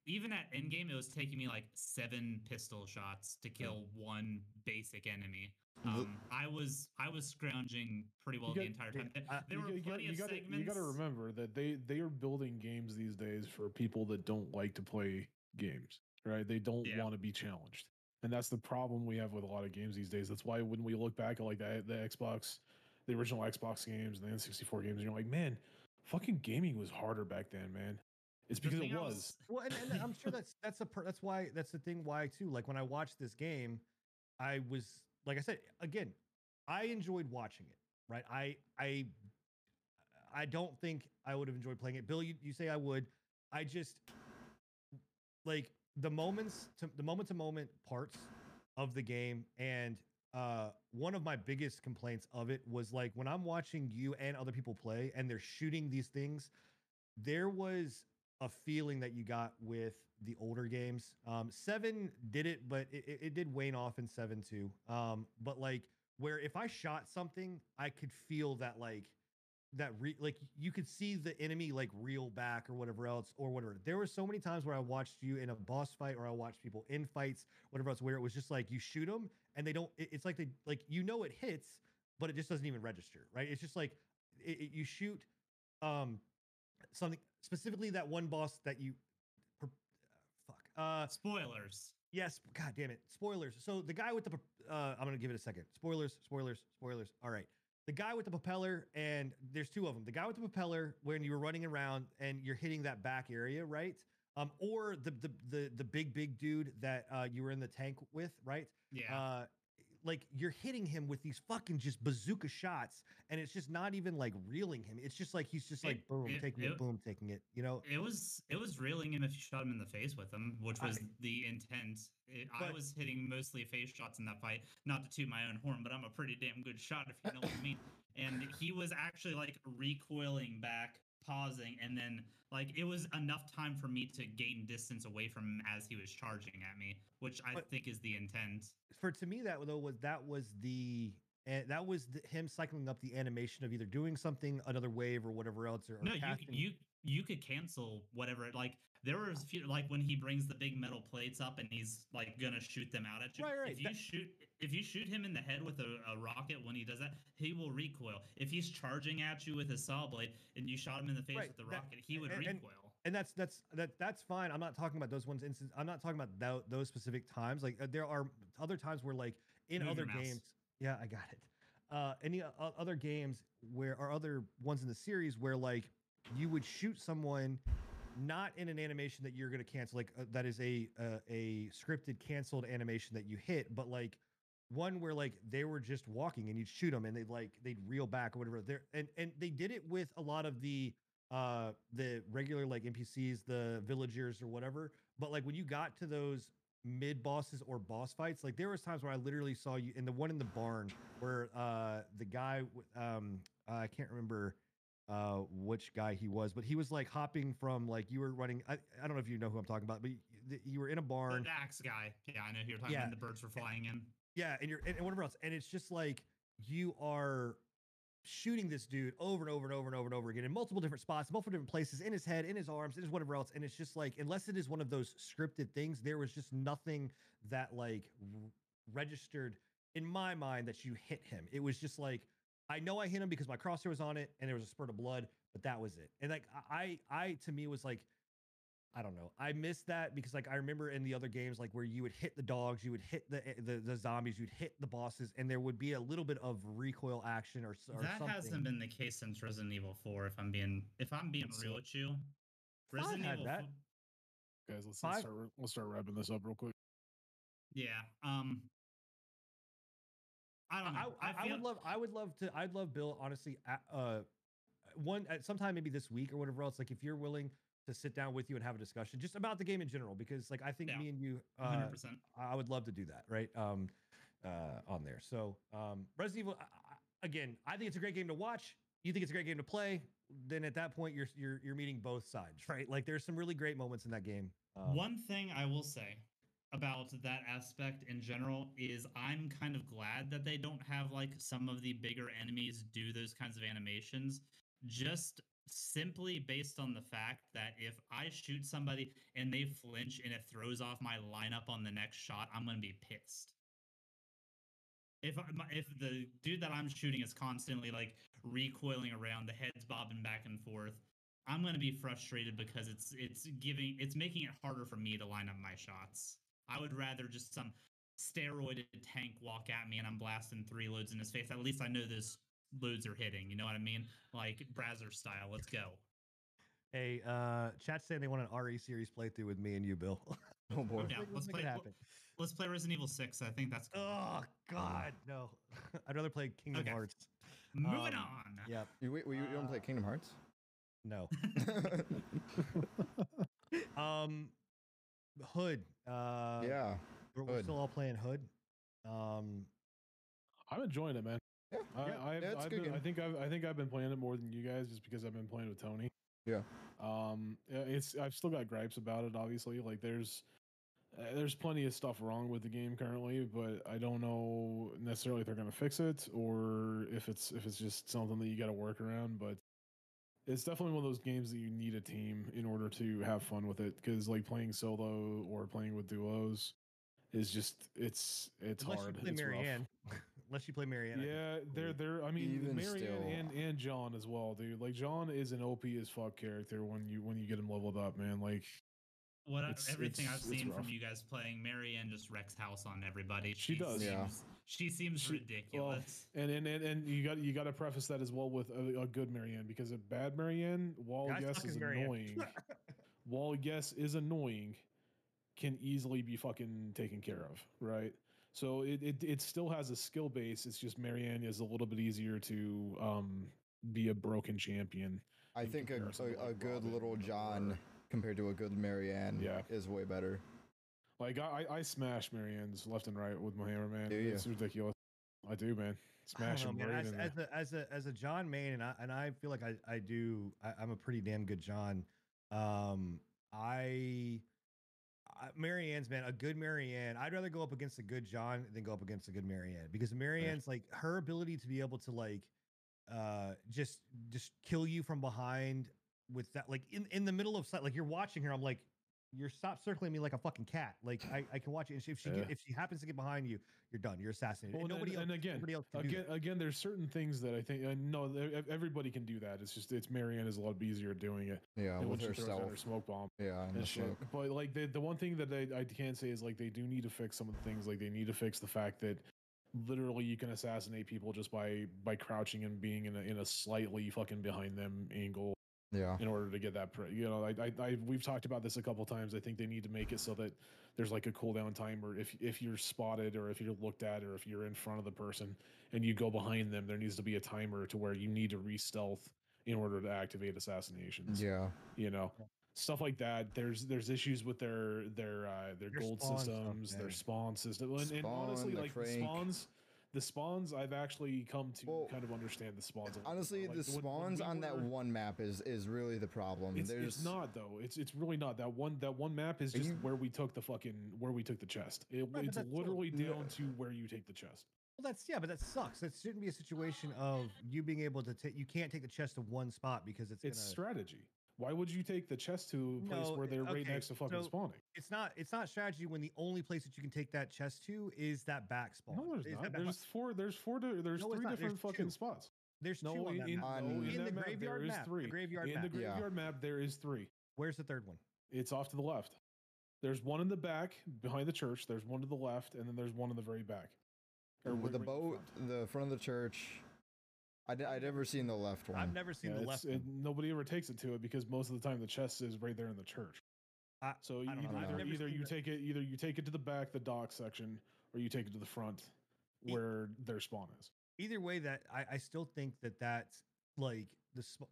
even at endgame, it was taking me like seven pistol shots to kill one basic enemy. The- Um, I was I was scrounging pretty well the entire eh, time. There- I- there you, were got- got- plenty you of gotta, segments. you gotta remember that they they are building games these days for people that don't like to play games, right? They don't Yeah. want to be challenged, and that's the problem we have with a lot of games these days. That's why when we look back at like the the Xbox, the original Xbox games and the N64 games, and you're like, man, fucking gaming was harder back then, man. It's because it thing I was. Well, and, and I'm sure that's that's a per, that's why that's the thing why too. Like when I watched this game, I was like I said again, I enjoyed watching it. Right, I I I don't think I would have enjoyed playing it. Bill, you, you say I would. I just like the moments to the moment to moment parts of the game and uh one of my biggest complaints of it was like when I'm watching you and other people play and they're shooting these things there was a feeling that you got with the older games. Um, seven did it, but it, it- did wane off in seven too. Um, but like where if I shot something, I could feel that like that re- like you could see the enemy like reel back or whatever else or whatever. There were so many times where I watched you in a boss fight or I watched people in fights, whatever else, where it was just like you shoot them and they don't. it- it's like they like you know it hits, but it just doesn't even register, right? It's just like it, you shoot um something specifically that one boss that you uh Spoilers. yes god damn it. Spoilers. So the guy with the uh i'm gonna give it a second. Spoilers spoilers spoilers. All right. The guy with the propeller and there's two of them the guy with the propeller when you were running around and you're hitting that back area right? Um or the the the, the big big dude that uh you were in the tank with right? Yeah. uh like you're hitting him with these fucking just bazooka shots and it's just not even like reeling him it's just like he's just like It- boom it- taking it it- boom taking it you know it was it was reeling him if you shot him in the face with them, which I- was the intent. It, I was hitting mostly face shots in that fight. Not to toot my own horn, but I'm a pretty damn good shot if you know what I mean. And he was actually like recoiling back, pausing, and then like it was enough time for me to gain distance away from him as he was charging at me, which I But- think is the intent. for to me that though was that was the and that was the, him cycling up the animation of either doing something another wave or whatever else or, or No, you you you could cancel whatever. Like there was a few, like when he brings the big metal plates up and he's like gonna shoot them out at you. Right, right, If you that- shoot if you shoot him in the head with a, a rocket when he does that, he will recoil. If he's charging at you with his saw blade and you shot him in the face Right, with the that- rocket, he would and- and- recoil. and that's that's that that's fine. I'm not talking about those ones instances. I'm not talking about tho- those specific times. Like uh, there are other times where like in Move other games. Yeah, I got it. Uh, any o- other games where or other ones in the series where like you would shoot someone not in an animation that you're going to cancel like uh, that is a uh, a scripted canceled animation that you hit but like one where like they were just walking and you'd shoot them and they'd like they'd reel back or whatever. There and and they did it with a lot of the uh the regular like npcs the villagers or whatever but like when you got to those mid bosses or boss fights like there was times where i literally saw you in the one in the barn where uh the guy um i can't remember uh which guy he was but he was like hopping from like you were running i, I don't know if you know who i'm talking about but you, you were in a barn The axe guy. Yeah, I know who you're talking Yeah. about. The birds were flying in. yeah, and you're and, and whatever else, and it's just like you are shooting this dude over and over and over and over and over again in multiple different spots, multiple different places, in his head, in his arms, in his whatever else, and it's just like unless it is one of those scripted things, there was just nothing that like r- registered in my mind that you hit him. It was just like I know I hit him because my crosshair was on it and there was a spurt of blood, but that was it. And like I, I I, to me was like I don't know. I missed that because like I remember in the other games like where you would hit the dogs, you would hit the eh, the, the zombies, you'd hit the bosses, and there would be a little bit of recoil action or, s- or That something. hasn't been the case since Resident Evil 4. If I'm being if I'm being So- real with you, Five Resident had Evil that. 4 Guys, let's, let's start let's start wrapping this up real quick. Yeah. Um. I don't I, know. I, I feel- would love I would love to I'd love Bill honestly uh one at sometime maybe this week or whatever else like if you're willing to sit down with you and have a discussion just about the game in general because like I think Yeah. me and you uh, 100%. I would love to do that, right? Um, uh, on there. So, um, Resident Evil, I, I- again, I think it's a great game to watch. You think it's a great game to play. Then at that point, you're you're you're meeting both sides, right? Like there's some really great moments in that game. Um, One thing I will say about that aspect in general is I'm kind of glad that they don't have like some of the bigger enemies do those kinds of animations just simply based on the fact that if I shoot somebody and they flinch and it throws off my lineup on the next shot, I'm going to be pissed. If if the dude that I'm shooting is constantly like recoiling around, the head's bobbing back and forth, I'm going to be frustrated because it's it's giving it's making it harder for me to line up my shots. I would rather just some steroided tank walk at me and I'm blasting three loads in his face. At least I know those loads are hitting. You know what I mean? Like Brazzer style. Let's go. Hey, uh, chat saying they want an RE series playthrough with me and you, Bill. Oh boy. I'm. Let's Let's make play- it happen. Let's play Resident Evil Six. I think that's cool. Oh God, no! I'd rather play Kingdom Okay. Hearts. Moving um, on. Yep. You wait, well, you don't play Uh, Kingdom Hearts? No. Um, Hood. Uh, yeah. we're, we're Hood. still all playing Hood. Um, I'm enjoying it, man. Yeah. I, Yeah, I've, yeah, it's a I've good been, I think I've, I think I've been playing it more than you guys, just because I've been playing with Tony. Yeah. Um, it's I've still got gripes about it. Obviously, like there's uh, there's plenty of stuff wrong with the game currently, but I don't know necessarily if they're gonna fix it or if it's if it's just something that you got to work around. But it's definitely one of those games that you need a team in order to have fun with it. Because like playing solo or playing with duos is just it's it's unless hard. you play it's rough. Marianne. unless you play Marianne. Yeah, they're they're I mean, Even Marianne still- and and John as well, dude. Like John is an OP as fuck character when you when you get him leveled up, man. Like What It's- everything it's- I've seen from you guys playing, Marianne just wrecks house on everybody. She does. Seems, Yeah. She seems She- well, ridiculous. and and and, and you got you got to preface that as well with a, a good Marianne because a bad Marianne, while Guys yes is Marianne. annoying, while yes is annoying, can easily be fucking taken care of, right? So it, it it still has a skill base. It's just Marianne is a little bit easier to um be a broken champion. I think a, a, a good Robin little or- John compared to a good Marianne Yeah. is way better. Like I, I I smash Marianne's left and right with my hammer, man. Do ya? It's ridiculous. I do, man. Smash know, him man, right as, as a as a as a John main, and I and I feel like I I do. I, I'm a pretty damn good John. Um, I, I Marianne's man, a good Marianne. I'd rather go up against a good John than go up against a good Marianne because Marianne's like her ability to be able to like, uh, just just kill you from behind with that like in in the middle of sight. Like you're watching her, I'm like. You're stop circling me like a fucking cat. Like I, I can watch it. And if she Yeah. get, if she happens to get behind you, you're done. You're assassinated. Well, and and- nobody else, and again, nobody else can Again, again, there's certain things that I think. Uh, I know everybody can do that. It's just it's Marianne is a lot easier doing it. Yeah, and when with she her stealth. her smoke bomb Yeah, and and shit. smoke. But like the the one thing that I, I can say is like they do need to fix some of the things. Like they need to fix the fact that literally you can assassinate people just by by crouching and being in a in a slightly fucking behind them angle Yeah. in order to get that pre- you know I, I I we've talked about this a couple times. I think they need to make it so that there's like a cooldown timer. If if you're spotted or if you're looked at or if you're in front of the person and you go behind them there needs to be a timer to where you need to re-stealth in order to activate assassinations. Yeah. you know stuff like that. There's there's issues with their their uh their Their gold spawn stuff, systems their spawn system. And, and honestly like crank. spawns the spawns i've actually come to Well, kind of understand the spawns Honestly, more. the Like, when- when spawns we on that one map is is really the problem. it's, There's it's not though. It's it's really not. That one that one map is just you- where we took the fucking where we took the chest. It, but it's that's still- literally Yeah. down to where you take the chest. Well, that's yeah, but that sucks. That shouldn't be a situation of you being able to take. You can't take the chest to one spot because it's It's gonna. strategy. Why would you take the chest to a place No, where they're right next to fucking so spawning? It's not. It's not strategy when the only place that you can take that chest to is that back spawn. No, there's not. that back- There's four. There's four. di- There's No, three different There's fucking two. spots. There's No, two on that in, map. On- no, In in the that map graveyard there is map, the three. graveyard in map. the Yeah. graveyard map there is three. Where's the third one? It's off to the left. There's one in the back behind the church. There's one to the left, and then there's one in the very back. Or with the right- right in boat, the front of the church. I d- I'd never seen the left one. I've never seen Yeah, the left. it- one. nobody ever takes it to it because most of the time the chest is right there in the church. I- So I don't either either you the- take it either you take it to the back, the dock section, or you take it to the front E- where their spawn is. Either way, that I, I still think that that's like the. sp-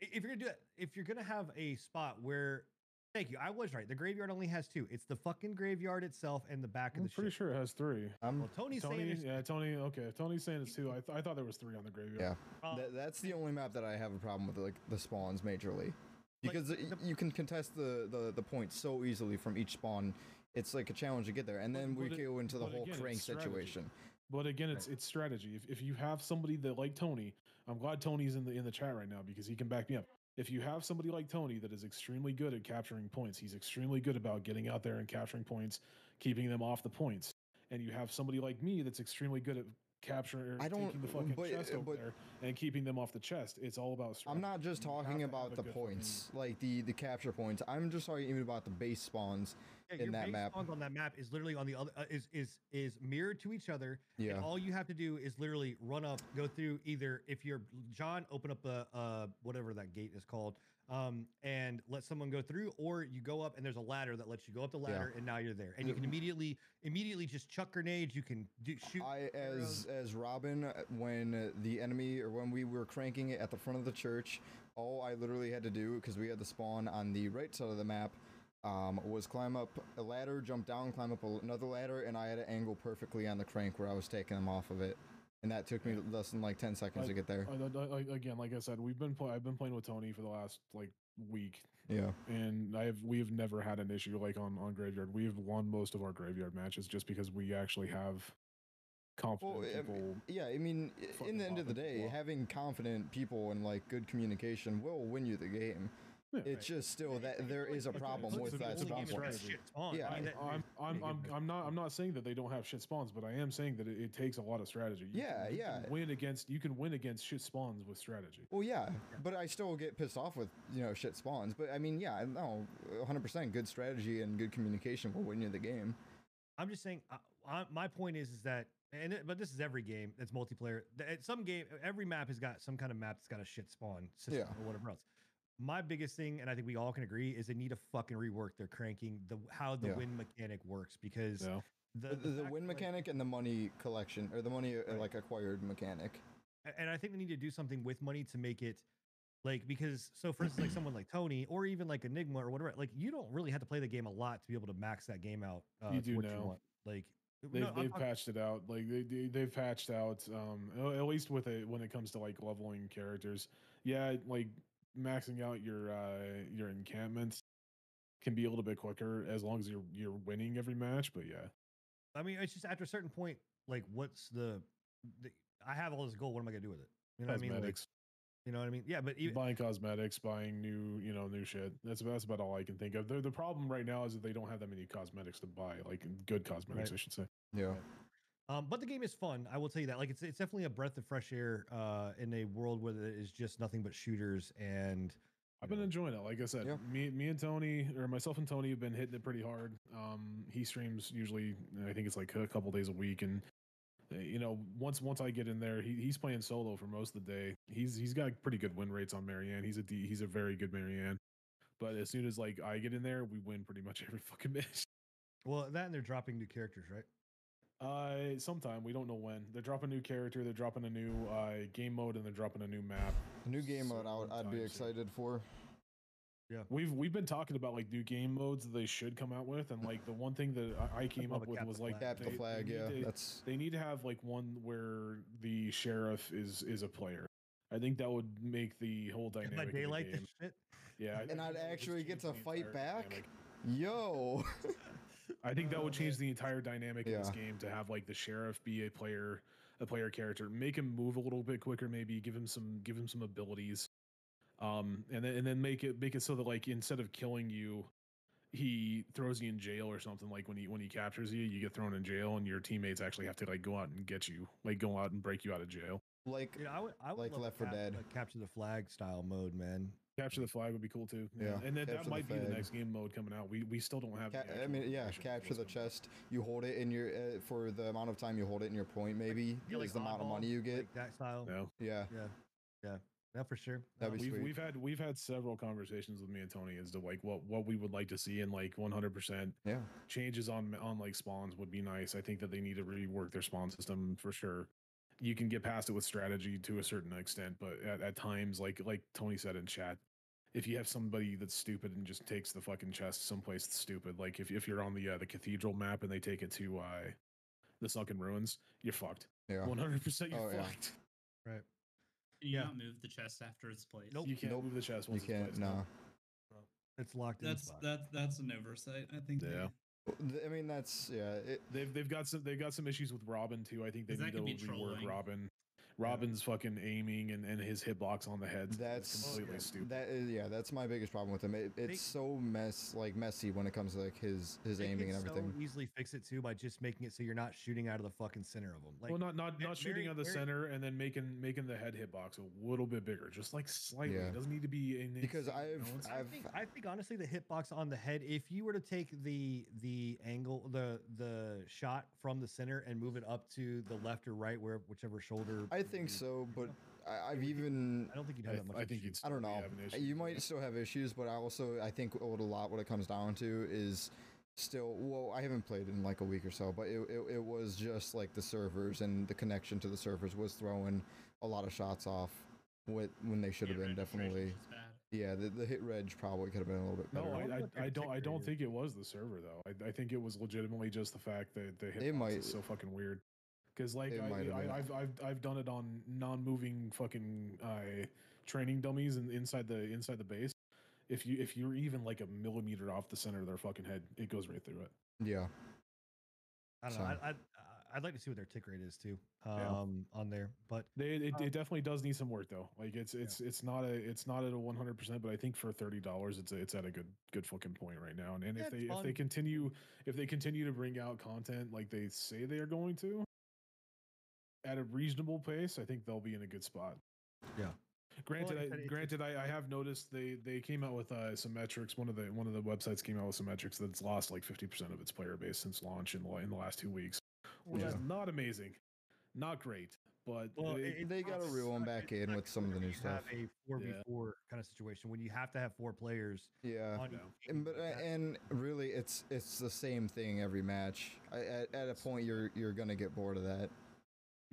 If you're gonna do it, if you're gonna have a spot where, thank you, I was right. The graveyard only has two. It's the fucking graveyard itself and the back of the. I'm of the pretty ship. sure it has three. I'm, Well, Tony's Tony, saying yeah, Tony. Okay, Tony's saying it's two. I, th- I thought there was three on the graveyard. yeah, uh, that, that's the only map that I have a problem with, like the spawns majorly, because y- the- you can contest the, the the points so easily from each spawn. It's like a challenge to get there, and But- then we but it- go into the whole again, crank situation. But again, it's it's strategy. If, if you have somebody that like Tony, I'm glad Tony's in the in the chat right now because he can back me up. If you have somebody like Tony that is extremely good at capturing points, he's extremely good about getting out there and capturing points, keeping them off the points. And you have somebody like me that's extremely good at capturing, I don't- taking the fucking but- chest uh, over but- there and keeping them off the chest. It's all about. I'm not just talking about the points, like the the capture points. I'm just talking even about the base spawns. Yeah, in that map. on that map is literally on the other uh, is is is mirrored to each other. Yeah. And all you have to do is literally run up, go through either if you're John, open up a uh whatever that gate is called, um, and let someone go through, or you go up and there's a ladder that lets you go up the Yeah. ladder, and now you're there, and you can immediately immediately just chuck grenades. You can do shoot. I arrows. as as Robin uh, when the enemy or when we were cranking it at the front of the church, all I literally had to do because we had the spawn on the right side of the map. Um, was climb up a ladder, jump down, climb up another ladder, and I had an angle perfectly on the crank where I was taking them off of it, and that took me less than like ten seconds to get there. I- I- I- again, like I said, we've been play- I've been playing with Tony for the last like week, Yeah, and I have we have never had an issue like on on graveyard. We have won most of our graveyard matches just because we actually have confident Well, I people. yeah. I mean, in the end of the day, having confident people and like good communication will win you the game. Yeah. It's just still that there is a problem with that it's a spawn game shit. Yeah, I mean, that- I'm, I'm, I'm, I'm not I'm not saying that they don't have shit spawns, but I am saying that it, it takes a lot of strategy. You Yeah, can, yeah. Win against you can win against shit spawns with strategy. Well, yeah, but I still get pissed off with you know shit spawns. But I mean, yeah, no, 100% good strategy and good communication will win you the game. I'm just saying. Uh, I, my point is, is that, and it, but this is every game that's multiplayer. The- At some game, every map has got some kind of map that's got a shit spawn system Yeah. or whatever else. My biggest thing, and I think we all can agree, is they need to fucking rework their cranking, the how the Yeah. win mechanic works because Yeah. the, The, the, fact win that, like, mechanic and the money collection or the money uh, Right. like acquired mechanic. And I think they need to do something with money to make it like because so for instance like someone like Tony or even like Enigma or whatever like you don't really have to play the game a lot to be able to max that game out uh, You do what now. you want like They've, no, they've patched it out. Like they, they they've patched out um at least with it when it comes to like leveling characters. Yeah, like maxing out your uh your encampments can be a little bit quicker as long as you're you're winning every match. But yeah, I mean it's just after a certain point like what's the, the I have all this gold what am I gonna do with it you know what I mean like, cosmetics, you know what I mean yeah but even, buying cosmetics, buying new you know new shit. That's that's about all I can think of. The the problem right now is that they don't have that many cosmetics to buy, like good cosmetics, Right. I should say. Yeah, Um, but the game is fun. I will tell you that. Like, it's it's definitely a breath of fresh air uh, in a world where it is just nothing but shooters and. I've been know, enjoying it. Like I said, Yeah. me, me and Tony, or myself and Tony, have been hitting it pretty hard. Um, he streams usually, I think it's like a couple days a week, and uh, you know, once once I get in there, he, he's playing solo for most of the day. He's he's got pretty good win rates on Marianne. He's a D, he's a very good Marianne. But as soon as like I get in there, we win pretty much every fucking match. Well, that and they're dropping new characters, right? Uh, sometime we don't know when. They're dropping a new character, they're dropping a new uh game mode, and they're dropping a new map. a new game mode I would, I'd be Sometime soon. excited for. Yeah, we've we've been talking about like new game modes that they should come out with, and like the one thing that I, I came up with was like. Cap the they- they flag, need yeah, to- that's they need to have like one where the sheriff is is a player. I think that would make the whole dynamic. Like of the daylight game. shit. Yeah, And I'd that would just actually get to fight back? dynamic. yo. I think that would change the entire dynamic of this game to have like the sheriff be a player, a player character, make him move a little bit quicker, maybe give him some give him some abilities, um, and then and then make it make it so that like instead of killing you, he throws you in jail or something. Like when he when he captures you, you get thrown in jail, and your teammates actually have to like go out and get you, like go out and break you out of jail. like You know, I would, I would Like Left 4 Dead. like capture the flag style mode, man. Capture the flag would be cool too. Yeah, and then capture that the might be the next game mode coming out. We we still don't have. the Ca- I mean, yeah, capture the what's out. chest. You hold it in your uh, for the amount of time you hold it in your point. Maybe Yeah, is the amount of money you get. like that style. No. Yeah, Yeah, yeah, yeah, for sure. That'd Um, be we've sweet. we've had we've had several conversations with me and Tony as to like what what we would like to see and like 100% yeah. changes on on like spawns would be nice. I think that they need to rework their spawn system for sure. You can get past it with strategy to a certain extent, but at, at times, like like Tony said in chat, if you have somebody that's stupid and just takes the fucking chest someplace that's stupid, like if if you're on the uh, the cathedral map and they take it to uh the sunken ruins, you're fucked. Yeah. 100% you're Oh, yeah. fucked. right. Can you Yeah. not move the chest after it's placed? Nope. You can't Nope. move the chest You once it's can't. placed, No. It's locked in. That's spot. that that's an oversight. I think. they- Yeah. I mean, that's yeah. It, They've they've got some they've got some issues with Robin too. I think they 'Cause that need to could be rework trolling. Robin. Robin's fucking aiming and, and his hitbox on the head. That's completely stupid. That is yeah, that's my biggest problem with him. It, it's so mess like messy when it comes to like his his They aiming can and everything. So easily fix it too by just making it so you're not shooting out of the fucking center of them. Like, well, not not not shooting very- at the very- center and then making making the head hitbox a little bit bigger, just like slightly. Yeah. It doesn't need to be in Because insane, you I've- I I've- think, I think honestly the hitbox on the head, if you were to take the the angle, the the shot from the center and move it up to the left or right, where whichever shoulder. I think so, but I, I've even I don't think you'd I, have that much. I think issue. you'd. I don't know. having issues You might still have issues, but I also I think what a lot what it comes down to is still well I haven't played in like a week or so, but it, it, it was just like the servers and the connection to the servers was throwing a lot of shots off with when they should have been definitely yeah the, the hit reg probably could have been a little bit better. wonder I, I, I don't. I don't think it was the server though. I, I think it was legitimately just the fact that the hitbox might- is so fucking weird. Because like I, have. I, I've I've I've done it on non-moving fucking uh, training dummies and inside the inside the base. If you if you're even like a millimeter off the center of their fucking head, it goes right through it. yeah, I don't know. I I'd I'd like to see what their tick rate is too, Yeah. um, on there. But They, it, Um, it definitely does need some work though. Like it's it's it's not a it's not at a one hundred percent, but I think for thirty dollars, it's a, it's at a good good fucking point right now. And, and Yeah, if they if they continue if they continue to bring out content like they say they are going to, at a reasonable pace, I think they'll be in a good spot. Yeah. Granted, like I I, said, it's- granted, I, I have noticed they they came out with uh, some metrics. One of the one of the websites came out with some metrics that's lost like fifty percent of its player base since launch in the, in the last two weeks, which is not amazing, not great, but well, it- it- They gotta reel 'em suck- back in with some of the new you have stuff. A four v four kind of situation when you have to have four players yeah. on And, but uh, and really, it's it's the same thing every match. I, at, at a point, you're you're gonna get bored of that.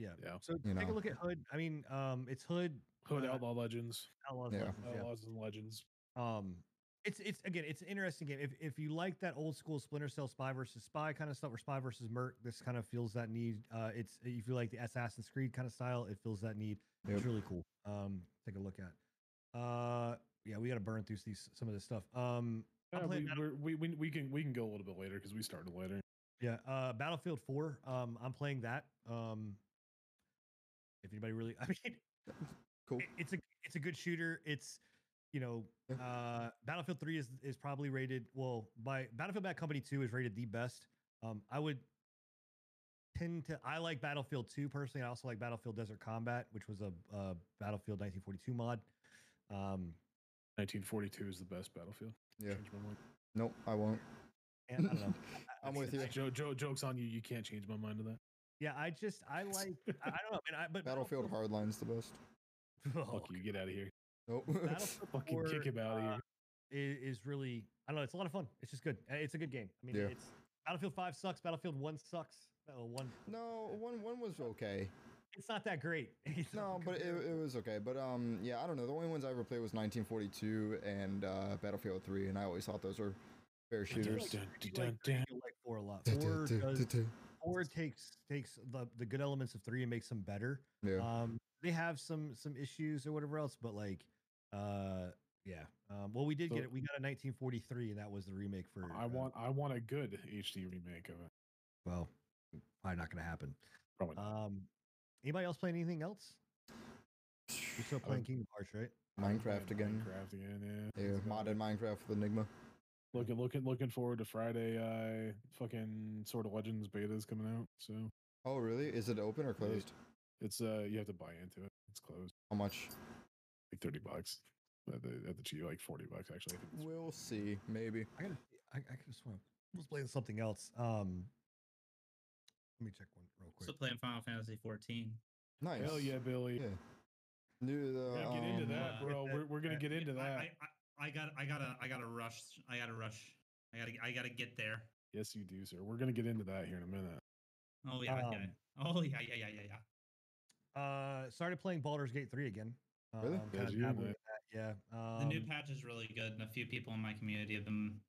Yeah. yeah. So you take a look at Hood. I mean, um, it's Hood. Hood uh, Outlaw Legends, Outlaws Yeah. Legends, yeah. Outlaws and Legends. Um, it's it's again, it's an interesting game. If if you like that old school Splinter Cell Spy versus Spy kind of stuff, or Spy versus Merc, this kind of feels that need. Uh, it's if you like the Assassin's Creed kind of style, it feels that need. It's really cool. Um, take a look at. Uh, yeah, we got to burn through these some of this stuff. Um, Yeah, we, we we we can we can go a little bit later because we started later. yeah, uh, Battlefield Four. Um, I'm playing that. Um, if anybody really, I mean, Cool. it- it's a it's a good shooter. It's you know, uh, Battlefield Three is is probably rated well by Battlefield Bad Company Two is rated the best. Um, I would tend to I like Battlefield Two personally. I also like Battlefield Desert Combat, which was a, uh Battlefield 1942 mod. Um, 1942 is the best Battlefield. Yeah. Change my mind. Nope, I won't. and I don't know. I- I I'm with you. Joe, Joe, jokes on you. You can't change my mind to that. Yeah, I just I like I, I don't know, man. I, but Battlefield Hardline's the best. Oh, Fuck you. Get out of here. Nope. Battlefield Fucking 4, kick him out of uh, here. is, is really I don't know. It's a lot of fun. It's just good. Uh, It's a good game. I mean, Yeah. it's Battlefield Five sucks. Battlefield One sucks. Oh, one. no, one one was okay. It's not that great. It's No, but it, it was okay. But um, yeah, I don't know. The only ones I ever played was 1942 and uh, Battlefield 3, and I always thought those were fair I do shooters. like- Dun, I do dun, like dun. I like four a lot. Four does. Four takes takes the, the good elements of three and makes them better. Yeah. Um, they have some some issues or whatever else, but like, uh, yeah. Um, well, we did So- get it. We got a 1943, and that was the remake for. I uh, want I want a good HD remake of it. Well, probably not going to happen. Probably. Um, anybody else playing anything else? You're still playing would- Kingdom Hearts, right? Minecraft again. Minecraft again. Yeah. Yeah, modded. Minecraft with Enigma. Looking looking looking forward to Friday. Uh, fucking Sword of Legends beta is coming out. So Oh, really? Is it open or closed? it's uh you have to buy into it. It's closed. How much? Like thirty bucks. At the at the cheap, like forty bucks actually. I think We'll see. Maybe. I gotta. I, I just want. I was playing something else. Um, let me check one real quick. Also playing Final Fantasy 14. Nice. Hell yeah, Billy. Yeah. New the. Yeah, get into um, that, uh, bro. We're, we're gonna get into that. I, I, I got I gotta I gotta rush. I gotta rush. I gotta I gotta get there. yes, you do, sir. We're gonna get into that here in a minute. Oh yeah, okay. Um, Oh yeah, yeah, yeah, yeah, yeah. Uh, started playing Baldur's Gate 3 again. Really? Um, kinda Did you? dabbling Nice. in that, Yeah. Um, The new patch is really good, and a few people in my community have been.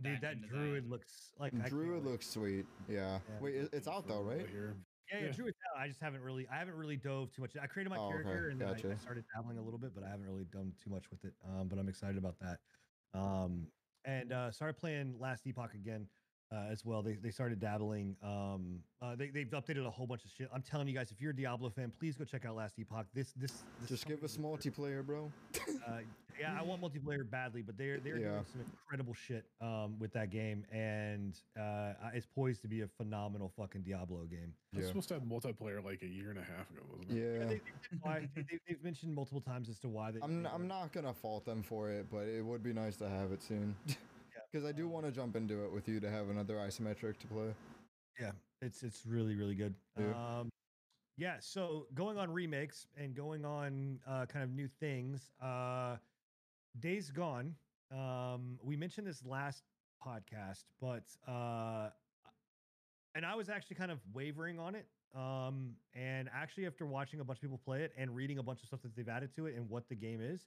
dude, that into druid looks like Druid looks sweet. Yeah. Yeah. Wait, it's out though, For- right? Here. Yeah, yeah, out. I just haven't really, I haven't really dove too much. I created my Oh, okay, character and then I, I started dabbling a little bit, but I haven't really done too much with it. Um, but I'm excited about that. Um, and uh, started playing Last Epoch again. Uh, as well. They they started dabbling. Um, uh, they they've updated a whole bunch of shit. I'm telling you guys, if you're a Diablo fan, please go check out Last Epoch. This this, this Just give us company multiplayer, bro. Uh, yeah, I want multiplayer badly, but they're they're Yeah. doing some incredible shit um, with that game, and uh, it's poised to be a phenomenal fucking Diablo game. It was Yeah. supposed to have multiplayer like a year and a half ago, wasn't it? Yeah. they, they, why, they, they- they've mentioned multiple times as to why they. I'm they I'm not gonna fault them for it, but it would be nice to have it soon. Because I do want to jump into it with you to have another isometric to play. Yeah, it's it's really really good. Yeah. Um, yeah. So going on remakes and going on uh, kind of new things. Uh, Days Gone. Um, we mentioned this last podcast, but uh, and I was actually kind of wavering on it. Um, and actually, after watching a bunch of people play it and reading a bunch of stuff that they've added to it and what the game is,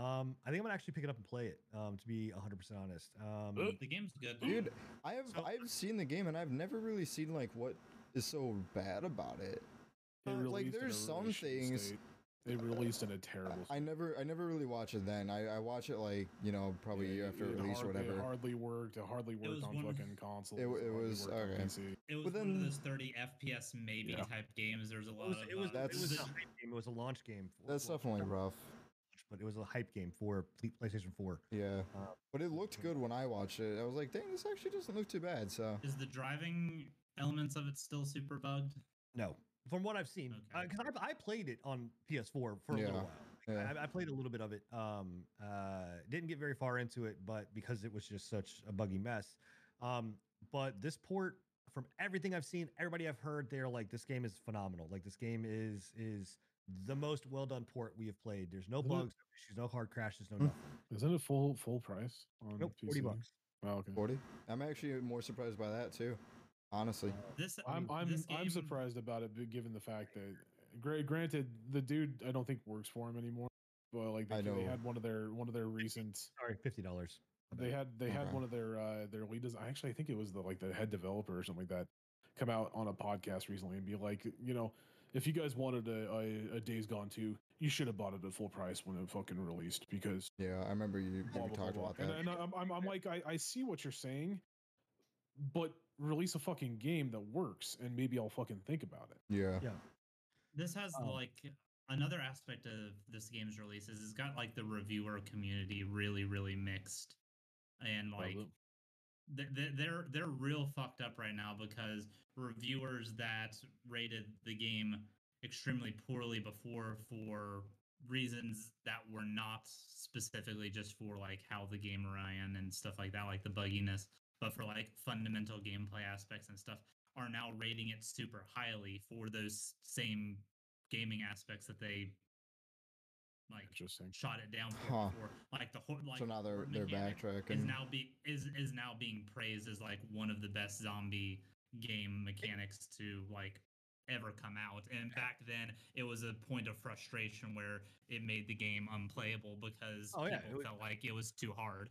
um, I think I'm gonna actually pick it up and play it. Um, to be 100 percent honest. Um, The game's good. Dude, I have So- I've seen the game and I've never really seen like what is so bad about it. It Uh, like, released in a there's some things- state. They released in a terrible. I never I never really watch it then. I, I watch it like you know probably Yeah, year after it release or whatever. It hardly worked. It hardly worked was on fucking consoles. It w- it was- worked on okay. PC. It was But one of those 30 FPS maybe Yeah. type games. There's a it lot was of. it was, uh, it was That's- a hype game. It was a launch game. For, That's well, definitely not rough. Launch, But it was a hype game for PlayStation 4. Yeah, Uh, but it looked good when I watched it. I was like, dang, this actually doesn't look too bad. So Is the driving elements of it still super bugged? No, from what I've seen, Okay. because I, I played it on PS4 for a Yeah, little while. Yeah. I, I played a little bit of it. Um, uh, didn't get very far into it, but because it was just such a buggy mess. Um, but this port, from everything I've seen, everybody I've heard, they're like, this game is phenomenal. Like this game is is the most well done port we have played. There's no Isn't it- bugs, no issues, no hard crashes, no Hmm. nothing. Isn't it full full price on Nope, PC? forty bucks. Oh, okay. forty. I'm actually more surprised by that too. Honestly, This I'm I'm this I'm surprised about it, given the fact that, granted, the dude I don't think works for him anymore. But like they, I they had one of their one of their recent. Sorry, fifty dollars. They had they had Okay. one of their uh their lead. des- Actually, I think it was the like the head developer or something like that come out on a podcast recently and be like, you know, if you guys wanted a, a, a Days Gone 2, you should have bought it at full price when it fucking released because yeah, I remember you, you blah, blah, blah, talked blah. about And, that. and I'm, I'm, I'm like, I, I see what you're saying, but release a fucking game that works and maybe I'll fucking think about it. Yeah, Yeah. This has Um, like another aspect of this game's release is it's got like the reviewer community really really mixed, and like it. th- th- they're they're real fucked up right now because reviewers that rated the game extremely poorly before for reasons that were not specifically just for like how the game ran and stuff like that like the bugginess but for like fundamental gameplay aspects and stuff are now rating it super highly for those same gaming aspects that they like Interesting. shot it down Huh. before. Like the whole like so now they're they're mechanic is now be is is now being praised as like one of the best zombie game mechanics to like ever come out. And back then it was a point of frustration where it made the game unplayable because Oh, yeah, people was- felt like it was too hard.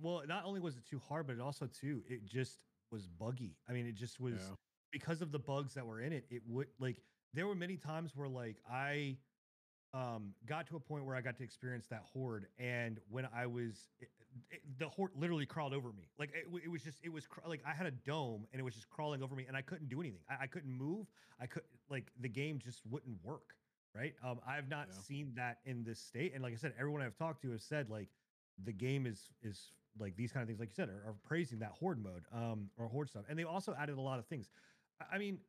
Well, not only was it too hard, but it also too it just was buggy. I mean, it just was Yeah. because of the bugs that were in it. It would like there were many times where like I um got to a point where I got to experience that horde, and when I was it, it- the horde literally crawled over me. Like it, it was just it was cr- like I had a dome and it was just crawling over me, and I couldn't do anything. I, I couldn't move. I could like the game just wouldn't work. Right. Um, I have not Yeah. seen that in this state, and like I said, everyone I've talked to has said like the game is is like these kind of things, like you said, are, are praising that horde mode, um, or horde stuff, and they also added a lot of things. I- I mean,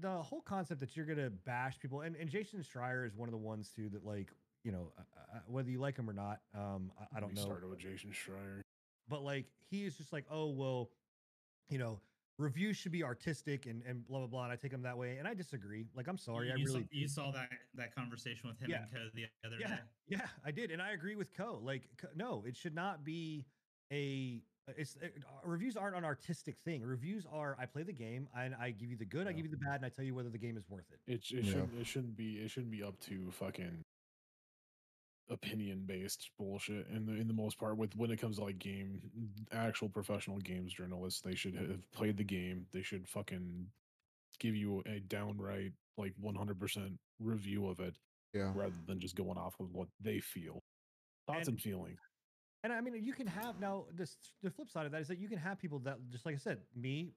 the the whole concept that you're gonna bash people, and, and Jason Schreier is one of the ones too that like you know uh, uh, whether you like him or not, um, I, I don't We know, Started with Jason Schreier. but like he is just like, oh well, you know, reviews should be artistic and and blah blah blah, and I take him that way, and I disagree. Like I'm sorry, I you, really saw, you saw that that conversation with him Yeah. and Co the other yeah day. yeah i did and i agree with co like Co- no it should not be a it's uh, reviews aren't an artistic thing. Reviews are i play the game and i give you the good i give you the bad and i tell you whether the game is worth it. It, it Yeah. shouldn't it shouldn't be it shouldn't be up to fucking opinion based bullshit in the in the most part. With when it comes to like game actual professional games journalists they should have played the game. They should fucking give you a downright like 100% review of it yeah, rather than just going off of what they feel. Thoughts And- and feelings And I mean, you can have now this the flip side of that is that you can have people that just like I said, me,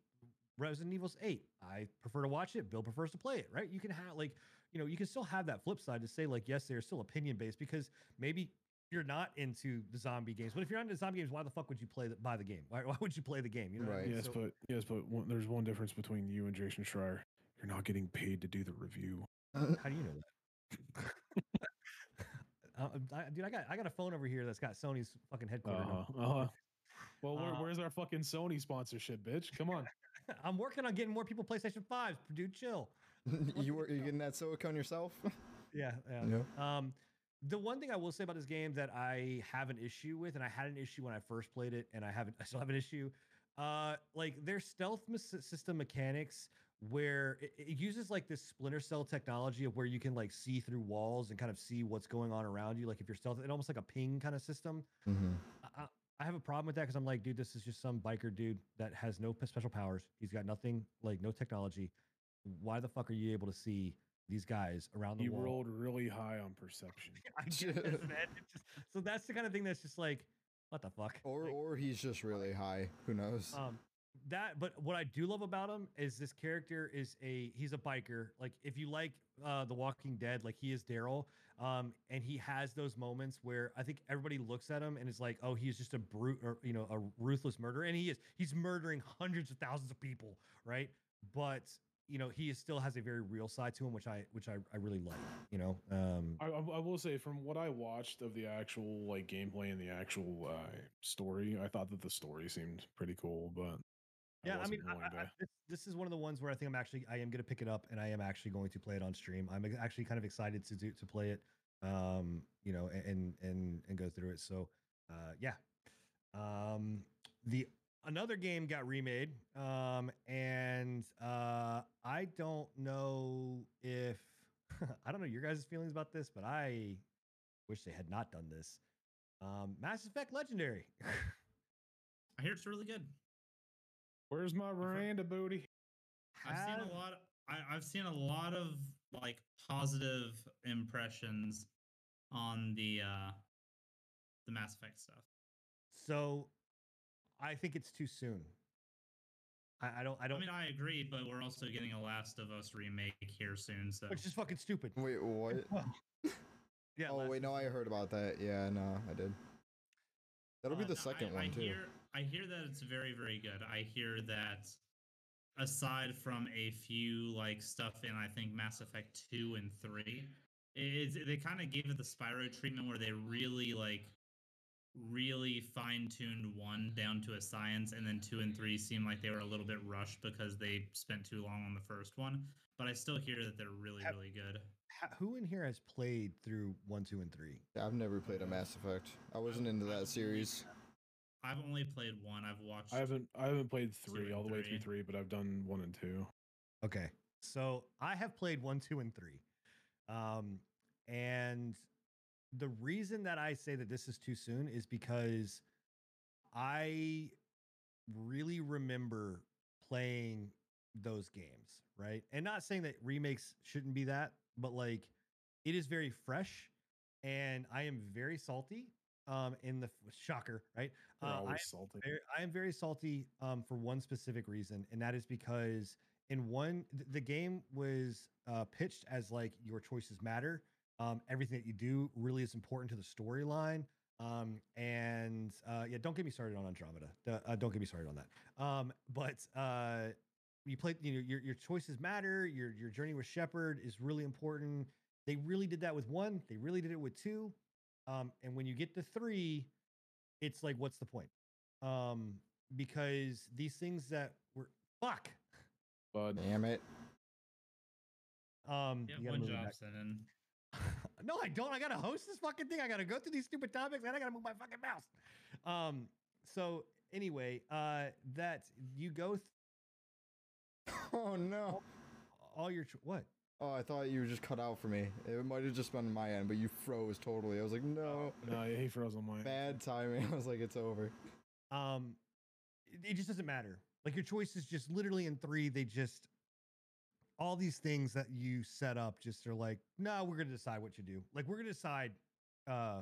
Resident Evil's eight. I prefer to watch it. Bill prefers to play it, right? You can have like, you know, you can still have that flip side to say, like, yes, they're still opinion based because maybe you're not into the zombie games. But if you're not into zombie games, why the fuck would you play the, buy the game? Why, why would you play the game? You know, what I Right. mean? Yes, So- but yes, but one, there's one difference between you and Jason Schreier. You're not getting paid to do the review. how do you know that? Uh, I, dude, I got I got a phone over here that's got Sony's fucking headquarters. Uh on huh. it. Uh huh. Well, where, Uh, where's our fucking Sony sponsorship, bitch? Come on. I'm working on getting more people PlayStation 5s. Dude, chill. you were you getting that silicone yourself? Yeah, yeah. no. Um, the one thing I will say about this game that I have an issue with, and I had an issue when I first played it, and I haven't, I still have an issue. Uh, like their stealth system mechanics, where it, it uses like this Splinter Cell technology of where you can like see through walls and kind of see what's going on around you. Like if you're stealth, it almost like a ping kind of system. hmm I, I- I have a problem with that because I'm like, dude, this is just some biker dude that has no special powers. He's got nothing, like no technology. Why the fuck are you able to see these guys around the He wall? rolled really high on perception. I guess, man. Just, so that's the kind of thing that's just like, what the fuck? Or Like, or he's just really high. Who knows? um, that. But what I do love about him is this character is a he's a biker. Like if you like uh, The Walking Dead, like he is Daryl. Um, and he has those moments where I think everybody looks at him and is like, oh, he's just a brute or you know a ruthless murderer, and he is. He's murdering hundreds of thousands of people, right? But you know he is, still has a very real side to him, which I which I, I really like. You know, um, I, I will say, from what I watched of the actual like gameplay and the actual uh, story, I thought that the story seemed pretty cool. But Yeah, I mean, wasn't I, willing I, I- this, this is one of the ones where I think I'm actually I am going to pick it up and I am actually going to play it on stream. I'm actually kind of excited to do to play it, um, you know, and and and go through it. So, uh, yeah, um, the another game got remade, um, and uh, I don't know if I don't know your guys' feelings about this, but I wish they had not done this. Um, Mass Effect Legendary. I hear it's really good. Where's my Miranda booty? I've seen a lot. I, I've seen a lot of like positive impressions on the uh the Mass Effect stuff. So I think it's too soon. I, I don't I I don't mean, I agree, but we're also getting a Last of Us remake here soon, so which is fucking stupid. Wait, what? Yeah. oh Last wait, no, I heard about that. Yeah, no, I did. That'll be Uh, the no, second I, one I too. Hear, I hear that it's very, very good. I hear that aside from a few like stuff in I think Mass Effect two and three, is they kind of gave it the Spyro treatment where they really like really fine tuned one down to a science, and then two and three seem like they were a little bit rushed because they spent too long on the first one. But I still hear that they're really, Have- really good. Who in here has played through one, two, and three? I've never played a Mass Effect. I wasn't into that series. I've only played one. I've watched. I haven't I haven't played three all the way through three. three, but I've done one and two. Okay. So I have played one, two, and three. Um, and the reason that I say that this is too soon is because I really remember playing those games, right? And not saying that remakes shouldn't be that, but like it is very fresh and I am very salty. Um, in the shocker, right? Uh, I always salty. very, I am very salty um, for one specific reason, and that is because in one, th- the game was uh, pitched as like your choices matter. Um, everything that you do really is important to the storyline. Um, and uh, yeah, don't get me started on Andromeda. Uh, don't get me started on that. Um, but uh, you play, you know, your your choices matter. Your your journey with Shepard is really important. They really did that with one. They really did it with two. Um, and when you get to three, it's like, what's the point? Um, because these things that were fuck. But Damn it. Um, you gotta one job back. no, I don't. I gotta host this fucking thing. I gotta go through these stupid topics, and I gotta move my fucking mouse. Um. So anyway, uh, that you go th- Oh no. all your cho- what? Oh, I thought you were just cut out for me. It might have just been my end, but you froze totally. I was like, no. no, he froze on mine. Bad timing. I was like, it's over. Um, it, it just doesn't matter. Like your choices, just literally in three, they just all these things that you set up just are like, no, we're gonna decide what you do. Like we're gonna decide, uh,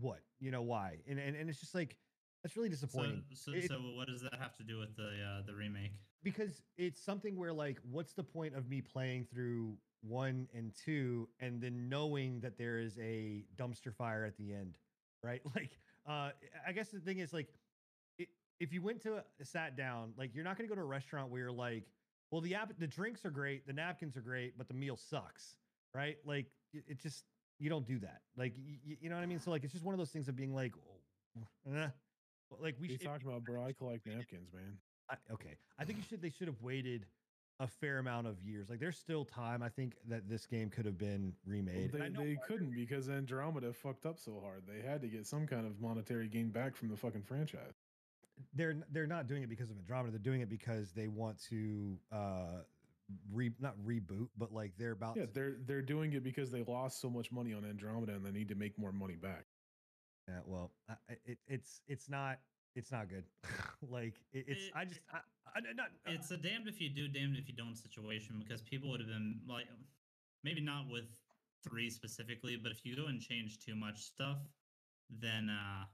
what? You know why? And and, and it's just like that's really disappointing. So, It- so what does that have to do with the uh, the remake? because it's something where like what's the point of me playing through one and two and then knowing that there is a dumpster fire at the end right? Like uh i guess the thing is like i if you went to a, sat down like you're not going to go to a restaurant where you're like well the app the drinks are great the napkins are great but the meal sucks right? Like it, it just you don't do that. Like you, you know what i mean? So like it's just one of those things of being like oh, eh. Like we We should, talked about, bro. I collect napkins, man. I, okay, I think you should. They should have waited a fair amount of years. Like, there's still time. I think that this game could have been remade. I they they couldn't because Andromeda fucked up so hard. They had to get some kind of monetary gain back from the fucking franchise. They're they're not doing it because of Andromeda. They're doing it because they want to uh re not reboot, but like they're about. Yeah, to, they're they're doing it because they lost so much money on Andromeda and they need to make more money back. Yeah, well, I, I- it, it's it's not it's not good. like it, it's It- I just I, I, not It's a damned if you do, damned if you don't situation because people would have been like, maybe not with three specifically, but if you go and change too much stuff, then uh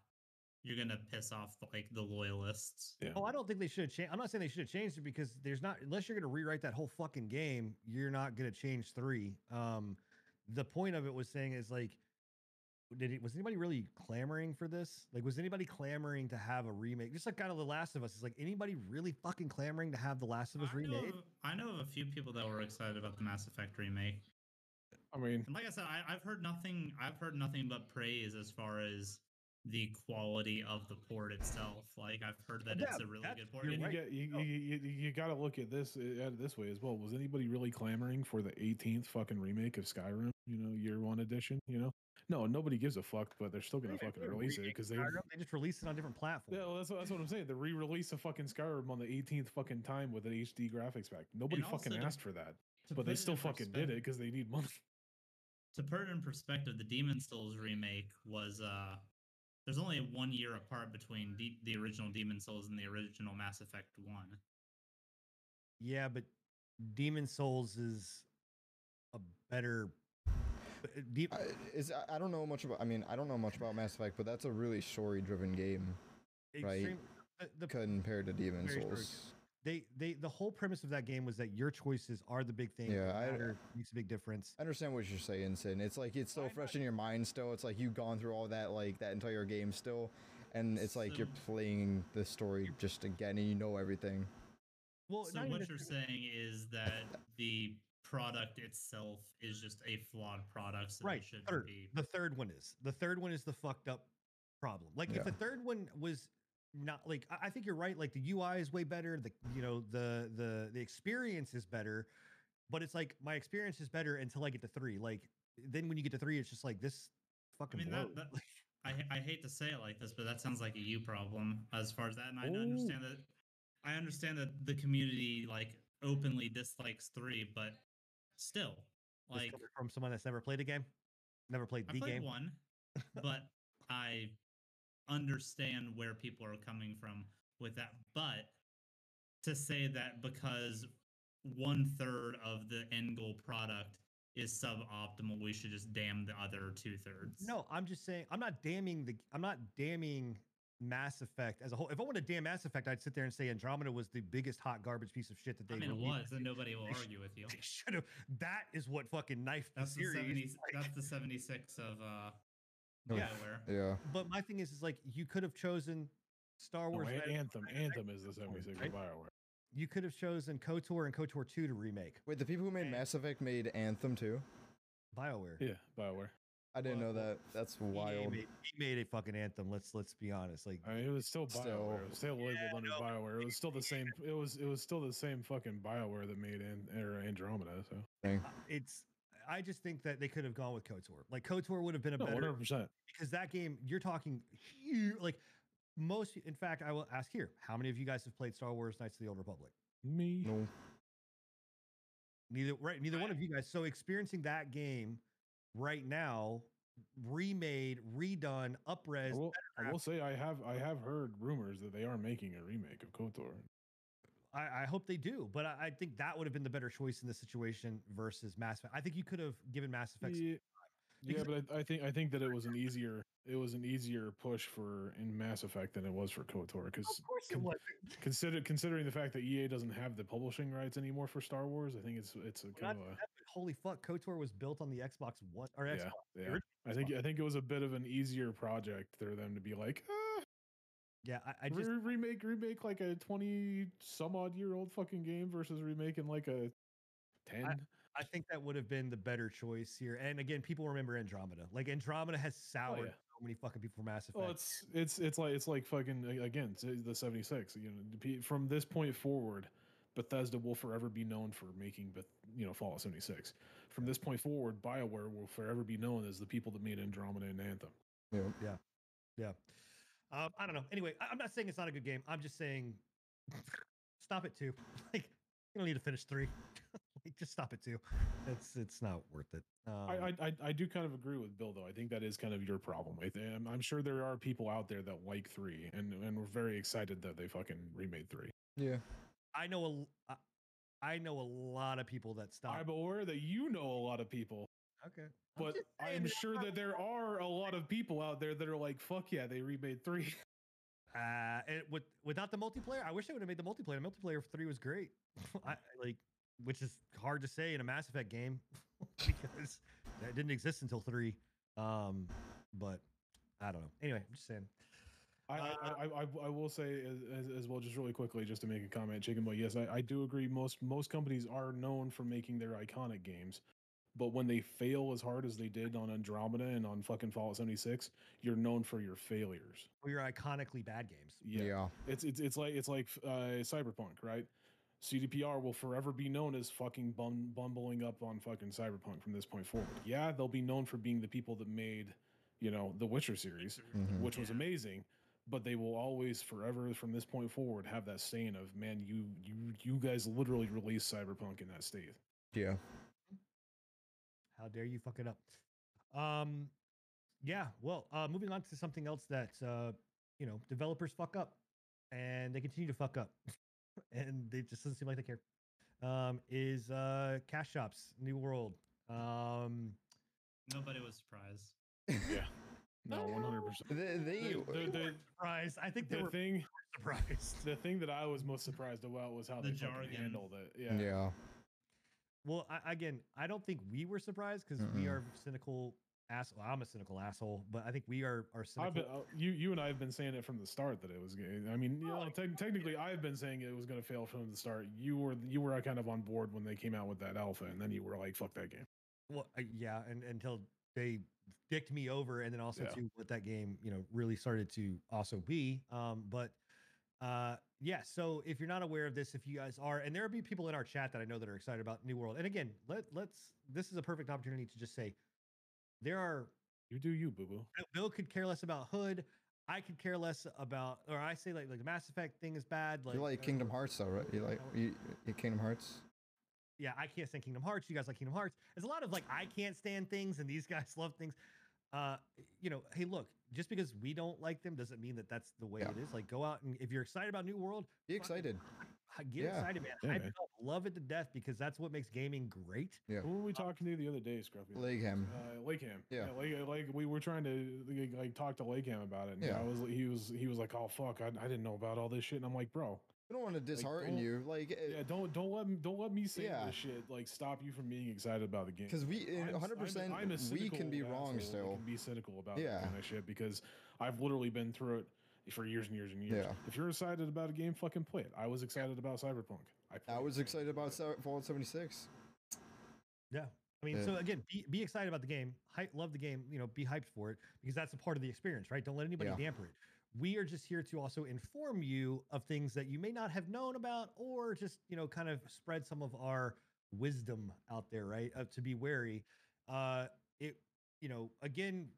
you're gonna piss off like the loyalists. Yeah. Oh, I don't think they should have changed. I'm not saying they should have changed it because there's not unless you're going to rewrite that whole fucking game, you're not going to change three. Um, the point of it was saying is like, did it, was anybody really clamoring for this? Like, was anybody clamoring to have a remake? Just like kind of The Last of Us is like anybody really fucking clamoring to have The Last of Us I know, of, I know of a few people that were excited about the Mass Effect remake. I mean, And like I said, I, I've heard nothing. I've heard nothing but praise as far as the quality of the port itself. Like I've heard that Yeah, it's a really good port. you're you right. get you, you, you, you got to look at this uh, at this way as well. Was anybody really clamoring for the 18th fucking remake of Skyrim? You know, year one edition. You know, no, nobody gives a fuck, but they're still gonna Yeah, fucking release it because they. They just release it on different platforms. Yeah, well, that's what, that's what I'm saying. The re-release of fucking Skyrim on the 18th fucking time with an HD graphics pack. Nobody also fucking to- asked for that, but they still fucking did it because they need money. To put it in perspective, the Demon Souls remake was uh there's only one year apart between D- the original Demon Souls and the original Mass Effect One. Yeah, but Demon Souls is a better. uh, Deep, I, is I- I don't know much about. I mean, I don't know much about Mass Effect, but that's a really story-driven game right. extreme, the, the compared to Demon Very Souls. Story-driven. they they the whole premise of that game was that your choices are the big thing. Yeah, what I- makes a big difference. I understand what you're saying, Sin. It's like it's still Why fresh in your mind. Still, it's like you've gone through all that, like that entire game still, and it's like you're playing the story just again, and you know everything. Well, so not even what you're saying is that the product itself is just a flawed product, so right? shouldn't Third, be. the third one is the third one is the fucked up problem. Like if the third one was not like I I think you're right. Like the UI is way better. The you know the the the experience is better, but it's like my experience is better until I get to three. Like then when you get to three, it's just like this fucking. I mean that, that I I hate to say it like this, but that sounds like a you problem as far as that. And I Oh. understand that I understand that the community like openly dislikes three, but still, like from someone that's never played a game, never played I the played game. one, but I understand where people are coming from with that. But to say that because one third of the end goal product is suboptimal, we should just damn the other two thirds. No, I'm just saying I'm not damning the I'm not damning Mass Effect as a whole. If I want to damn Mass Effect, I'd sit there and say Andromeda was the biggest hot garbage piece of shit that they I mean, it was, and nobody will argue with you. Should have. That is what fucking knife. That's the the series. 70, like- that's the 76 of uh Yeah. Yeah. but my thing is, is like you could have chosen Star Wars. An- Red- Anthem, Anthem is the 76 right? of Bioware. You could have chosen KOTOR and KOTOR 2 to remake. Wait, the people who made And- Mass Effect made Anthem too. BioWare. Yeah, Bioware. I didn't Well, know that. That's He wild. made, he made a fucking anthem. Let's let's be honest. Like I mean, it was still Bioware. Still- it was still labeled Yeah, under no, Bioware. It was still the same. It was it was still the same fucking Bioware that made and or Andromeda. So Thing. Uh, it's. I just think that they could have gone with KOTOR. Like KOTOR would have been a no, better 100. percent because that game you're talking huge. Like most. In fact, I will ask here: How many of you guys have played Star Wars: Knights of the Old Republic? Me. No. Neither right, neither one of you guys. So experiencing that game right now, remade, redone, I upres. will, I will say I have I have heard rumors that they are making a remake of KOTOR. I, I hope they do, but I, I think that would have been the better choice in this situation versus Mass Effect. I think you could have given Mass Effect. Yeah, Yeah, but I, I think I think that it was an easier it was an easier push for in Mass Effect than it was for KOTOR because Of course it con- was. consider considering the fact that EA doesn't have the publishing rights anymore for Star Wars, I think it's it's a Not kind of a that, holy fuck, KOTOR was built on the Xbox One or Xbox. yeah. original I think I think it was a bit of an easier project for them to be like ah, Yeah, I, I just re- remake remake like a twenty some odd year old fucking game versus remaking like a ten. I think that would have been the better choice here. And again, people remember Andromeda. Like Andromeda has oh, soured Oh, yeah. so many fucking people from Mass Effect. Well, it's it's it's like it's like fucking again the seventy six. You know, from this point forward, Bethesda will forever be known for making, Beth, you know, Fallout seventy six. From this point forward, Bioware will forever be known as the people that made Andromeda and Anthem. Yeah. Yeah. yeah. Um, I don't know. Anyway, I, I'm not saying it's not a good game. I'm just saying stop it too. Like you don't need to finish three. like, just stop it too. It's it's not worth it. Um, I, I I I do kind of agree with Bill though. I think that is kind of your problem. I think, I'm, I'm sure there are people out there that like three and and we're very excited that they fucking remade three. Yeah. I know a l- I, I know a lot of people that stop. I'm aware that you know a lot of people, okay, but just saying I'm sure that there are a lot of people out there that are like, "Fuck yeah, they remade three. Uh, and with without the multiplayer, I wish they would have made the multiplayer. The multiplayer for three was great. I like, which is hard to say in a Mass Effect game because that didn't exist until three. Um, but I don't know. Anyway, I'm just saying. I, I, Uh, I, I, I will say as, as, as well, just really quickly, just to make a comment, Chicken Boy. Yes, I, I do agree. Most most companies are known for making their iconic games, but when they fail as hard as they did on Andromeda and on fucking Fallout 76, you're known for your failures. For your iconically bad games. Yeah. It's it's it's like it's like uh, Cyberpunk, right? CDPR will forever be known as fucking bum, bumbling up on fucking Cyberpunk from this point forward. Yeah, they'll be known for being the people that made, you know, the Witcher series, Mhm. which was Yeah. amazing. But they will always, forever, from this point forward, have that saying of, "Man, you you you guys literally released Cyberpunk in that state." Yeah. How dare you fuck it up? Um, yeah. Well, uh, moving on to something else that uh, you know developers fuck up, and they continue to fuck up, and they just doesn't seem like they care. Um, is uh, cash shops, New World. Um, Nobody was surprised. Yeah, no, one hundred percent. They, they, The, the, surprised. I think they the were thing, surprised. the thing that I was most surprised about was how The they jargon. handled it. yeah. Yeah, Well, I, again, I don't think we were surprised because we Mm-mm. are cynical ass. Well, I'm a cynical asshole, but I think we are are cynical. Been, uh, you you and I have been saying it from the start that it was. I mean, you know, tec- technically, I've been saying it was going to fail from the start. You were you were kind of on board when they came out with that alpha, and then you were like, "Fuck that game." Well, uh, yeah, and until they dicked me over, and then also Yeah. to what that game, you know, really started to also be. Um, but uh, yeah. So if you're not aware of this, if you guys are, and there will be people in our chat that I know that are excited about New World, and again, let let's. This is a perfect opportunity to just say there are. You do you, boo boo. Bill- Bill could care less about Hood. I could care less about, or I say like like the Mass Effect thing is bad. Like you like uh, Kingdom Hearts though, right? You like you, you Kingdom Hearts? yeah, I can't stand Kingdom Hearts. You guys like Kingdom Hearts. There's a lot of like I can't stand things, and these guys love things. Uh, you know, hey, look, just because we don't like them doesn't mean that that's the way Yeah. it is. Like, go out and if you're excited about New World, Be excited. h- get Yeah. excited, man. Yeah, Hype man. love it to death because that's what makes gaming great. Yeah. Who were we talking to the other day, Scruffy? Legham. Uh, Lakeham. Yeah. like, like we were trying to like, like talk to Lakeham about it. And Yeah. I was he was he was like, "Oh fuck, I, I didn't know about all this shit." And I'm like, "Bro, I don't want to dishearten don't- you, like, eh, yeah, don't don't let me don't let me say Yeah. this shit like stop you from being excited about the game." because we, eh, 100 percent, I'm a- I'm a we can be wrong asshole that still. Can be cynical about Yeah. that kind of shit because I've literally been through it for years and years and years. Yeah. If you're excited about a game, fucking play it. I was excited about Cyberpunk. I, I was excited about Fallout 76. Yeah. I mean, Yeah. so again, be, be excited about the game. Hype, love the game. You know, be hyped for it because that's a part of the experience, right? Don't let anybody Yeah. dampen it. We are just here to also inform you of things that you may not have known about, or just you know, kind of spread some of our wisdom out there, right? Uh, to be wary. Uh, it, you know, again,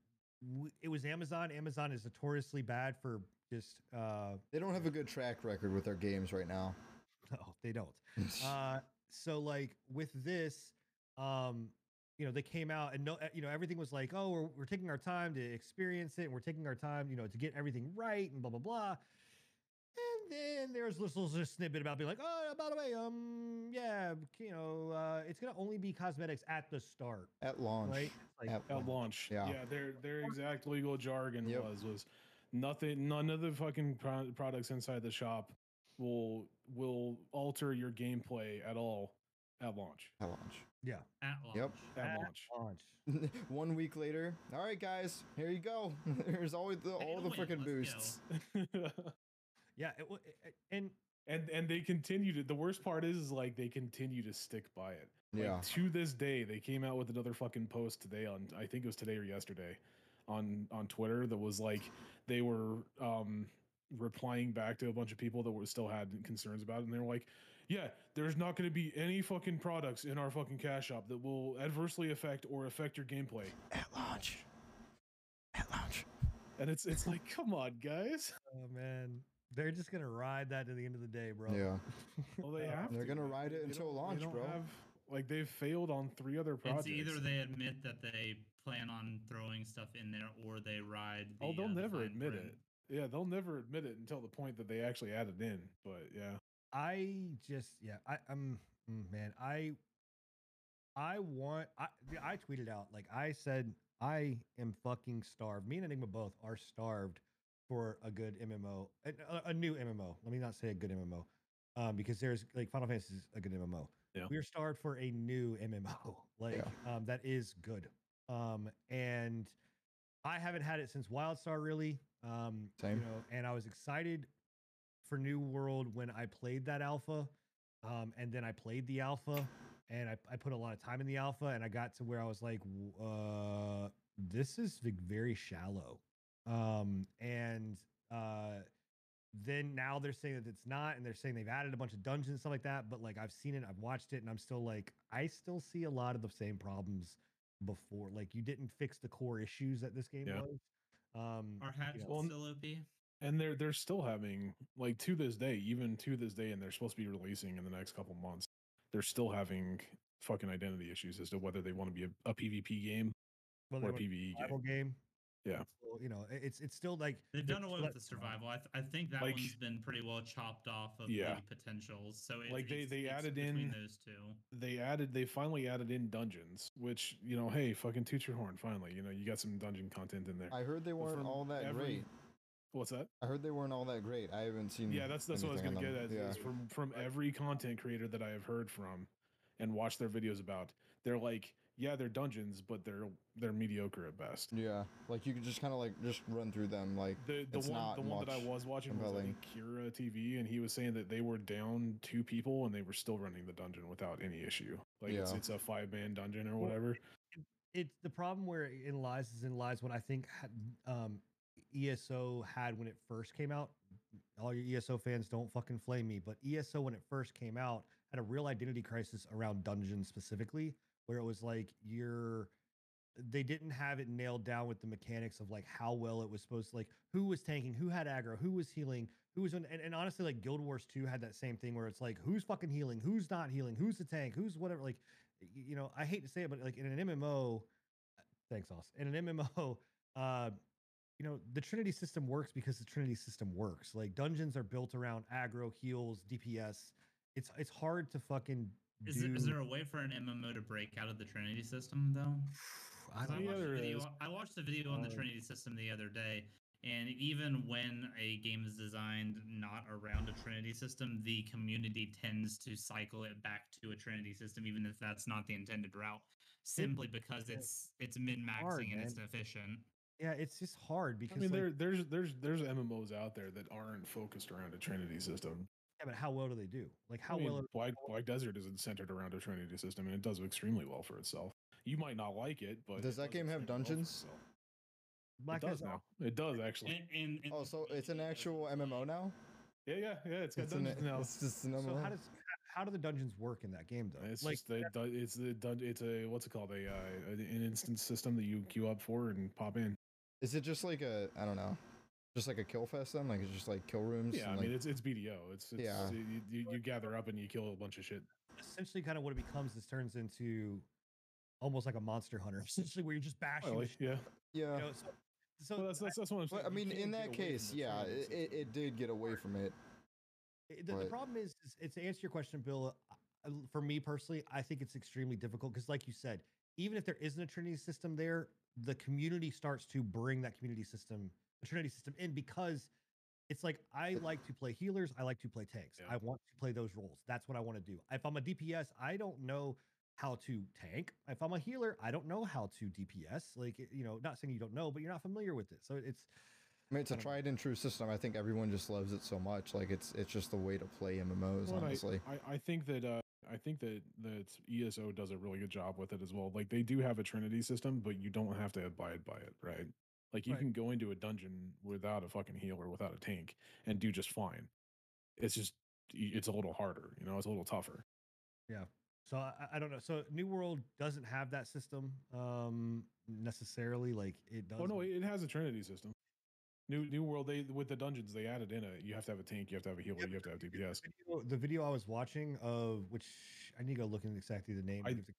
w- it was Amazon. Amazon is notoriously bad for just. Uh, They don't have a good track record with their games right now. no, they don't. uh so like with this um you know they came out and no uh, you know everything was like oh we're, we're taking our time to experience it and we're taking our time you know to get everything right and blah blah blah and then there's this little just snippet about being like, oh, by the way, um, yeah, you know, uh, it's gonna only be cosmetics at the start, At launch. right? Like, At At launch, Yeah. yeah, their their exact legal jargon Yep. was was nothing. None of the fucking pro- products inside the shop will will alter your gameplay at all at launch. At launch. yeah, At launch. Yep. At At launch. launch. One week later, all right, guys, here you go. There's always the, all the Wait, freaking boosts. Yeah, it, it- and and and they continue to. The worst part is, is like they continue to stick by it. Like, Yeah. To this day, they came out with another fucking post today on I think it was today or yesterday on on Twitter that was like they were um replying back to a bunch of people that were still had concerns about it and they were like yeah there's not going to be any fucking products in our fucking cash shop that will adversely affect or affect your gameplay At launch. At launch. and it's it's like come on guys oh man, they're just gonna ride that to the end of the day, bro. Yeah. well they have They're to, gonna man. ride it They until launch, bro. have- like they've failed on three other projects It's either they admit that they plan on throwing stuff in there, or they ride. The, Oh, they'll uh, never fine admit print. it. Yeah, they'll never admit it until the point that they actually add it in. But yeah, I just yeah, I I'm mm, man, I I want I I tweeted out like I said I am fucking starved. Me and Enigma both are starved for a good MMO, a, a- a new MMO. Let me not say a good MMO, um, because there's like Final Fantasy is a good MMO. Yeah. We are starved for a new MMO, like um, that is good. Um, and I haven't had it since WildStar really. Um, Same. You know, and I was excited for New World when I played that alpha. Um, and then I played the alpha and I, I put a lot of time in the alpha and I got to where I was like, uh, this is very shallow. Um, and uh, then now they're saying that it's not, and they're saying they've added a bunch of dungeons and stuff like that. But like I've seen it, I've watched it, and I'm still like, I still see a lot of the same problems before. Like you didn't fix the core issues that this game Yeah. was. Um, Are hatch you know, Well, still OP? And they're they're still having like to this day, even to this day, and they're supposed to be releasing in the next couple months. They're still having fucking identity issues as to whether they want to be a, a PvP game well, or a PvE game. game. Yeah. So, you know, it's it's still like They've they're done away still with the survival. survival. I, th- I think that Like- one's been pretty well chopped off of Yeah. the potentials. So it's, Like, they- it's- they it's added between in- those two. They added they finally added in dungeons, which you know, hey, fucking toot your horn. Finally, you know, you got some dungeon content in there. I heard they weren't all that every- great. What's that? I heard they weren't all that great. I haven't seen. Yeah, that's that's what I was anything gonna get at. Yeah. Is from from every content creator that I have heard from and watched their videos about, they're like, yeah, they're dungeons, but they're they're mediocre at best. Yeah, like you could just kind of like just run through them. Like The the It's one not the one that I was watching was I compelling. think Kira TV, and he was saying that they were down two people and they were still running the dungeon without any issue. Like it's Yeah. it's a five man dungeon or Well, whatever. it's the problem where it lies is in lies when I think um, ESO had when it first came out. All your ESO fans don't fucking flame me, but ESO when it first came out had a real identity crisis around dungeons specifically, where it was like you're they didn't have it nailed down with the mechanics of like how well it was supposed to like who was tanking, who had aggro, who was healing, who was and, and honestly like Guild Wars 2 had that same thing where it's like who's fucking healing, who's not healing, who's the tank, who's whatever like you know, I hate to say it, but like in an MMO, thanks, Aus. In an MMO, uh, you know, the Trinity system works because the Trinity system works. Like dungeons are built around aggro, heals, DPS. It's it's hard to fucking Is, do. there, is there a way for an MMO to break out of the Trinity system though? I 'Cause I, don't Yeah, watched there a video, is. I watched the video on the Trinity system the other day, and even when a game is designed not around a Trinity system, the community tends to cycle it back to a Trinity system, even if that's not the intended route, simply because it's it's min hard, maxing and it's man. efficient. Yeah, it's just hard because I because mean, like, there there's there's there's MMOs out there that aren't focused around a Trinity system. yeah, but how well do they do? Like how I mean, well? Black Black Desert isn't centered around a Trinity system, and it does extremely well for itself. You might not like it, but Does it that game have extremely well dungeons? Black it does now. It does actually. And, and, and oh, so it's an actual MMO now. Yeah, yeah, yeah. It's got It's, an, dungeons now. it's just an MMO. So how does how do the dungeons work in that game though? It's like just the dun- it's the it's a what's it called a uh, an instance system that you queue up for and pop in. Is it just like a I don't know, just like a kill fest then? Like it's just like kill rooms. Yeah, I and, mean it's it's BDO. It's, it's Yeah. you, you, you gather up and you kill a bunch of shit. essentially kind of what it becomes is turns into almost like a monster hunter, essentially where you're just bashing. Well, the shit, yeah. yeah. you know, so, so Well, that's, that's that's what I'm saying. But I mean, in that case, yeah, it, it, it did get away from it. I- The, the problem is, is, it's to answer your question, Bill. uh, For me personally, I think it's extremely difficult because, like you said, even if there isn't a Trinity system there, the community starts to bring that community system, the Trinity system, in because it's like I like to play healers, I like to play tanks. Yeah. I want to play those roles. That's what I want to do. If I'm a DPS, I don't know how to tank. If I'm a healer, I don't know how to DPS. Like you know, not saying you don't know, but you're not familiar with it. So it's I mean, it's a tried and true system. I think everyone just loves it so much. Like it's it's just the way to play MMOs. Well, and I- honestly, I, I think that uh, I think that that ESO does a really good job with it as well. Like they do have a Trinity system, but you don't have to abide by it, right? Like you Right. can go into a dungeon without a fucking healer, without a tank, and do just fine. It's just it's a little harder, you know, it's a little tougher. Yeah. So I, I don't know. So New World doesn't have that system um necessarily. Like it does. Oh no, it has a Trinity system. New New World, they with the dungeons they added in it. You have to have a tank, you have to have a healer, you have to have DPS. video, the video I was watching of which I need to go look at exactly the name. I- because it-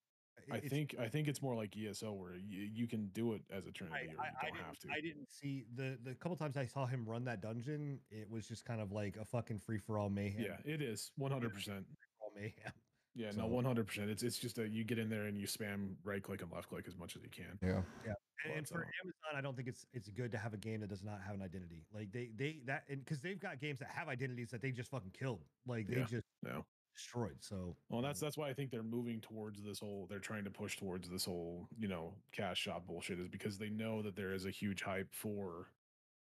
I think I think it's more like ESO where you, you can do it as a Trinity I, or you I, I don't didn't, have to. I didn't see the the couple times I saw him run that dungeon. It was just kind of like a fucking free for all mayhem. Yeah, it is one hundred percent. all mayhem. Yeah, So- no, one hundred percent. It's it's just a you get in there and you spam right click and left click as much as you can. Yeah, yeah. And, and for uh, Amazon, I don't think it's it's good to have a game that does not have an identity. Like they they that and because they've got games that have identities that they just fucking killed. Like they Yeah. just Yeah. destroyed. So Well, that's um, that's why I think they're moving towards this whole. They're trying to push towards this whole you know cash shop bullshit is because they know that there is a huge hype for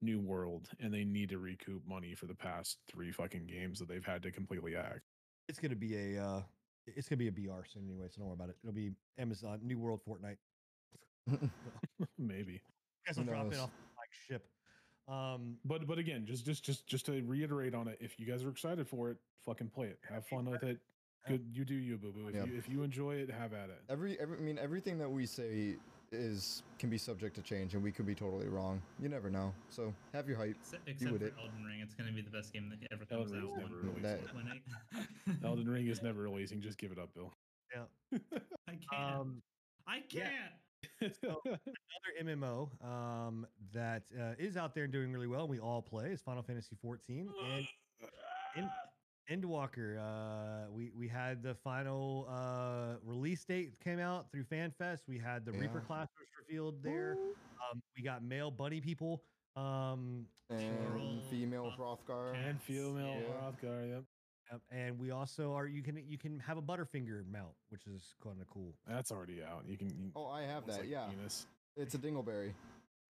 New World and they need to recoup money for the past three fucking games that they've had to completely act. it's gonna be a uh it's gonna be a BR soon anyway. So don't worry about it. It'll be Amazon New World Fortnite. Maybe, guys Who will drop in knows? off like ship. Um, but but again, just just just just to reiterate on it, if you guys are excited for it, fucking play it, have fun with it. Good, you do you, boo boo. If Yep. you if you enjoy it, have at it. Every, every I mean everything that we say is can be subject to change, and we could be totally wrong. You never know. So have your hype. Except, except for it. Elden Ring, it's going to be the best game that ever Elden comes Ring's out. never when- releasing. That- when Elden Ring is never releasing. Just give it up, Bill. yeah. I can't. Um, I can't. yeah. Can't. another MMO um, that uh, is out there and doing really well. and We all play is Final Fantasy 14 and in- Endwalker. Uh, we we had the final uh, release date came out through FanFest. We had the Reaper class was revealed there. Um, we got male bunny people. Um, And Plural female Hroth- Hrothgar. and female Yeah. Hrothgar, yep. Yep, and we also are you can you can have a Butterfinger mount, which is kind of cool. That's already out. You can. You, Oh, I have that. like yeah, Penis. it's a dingleberry.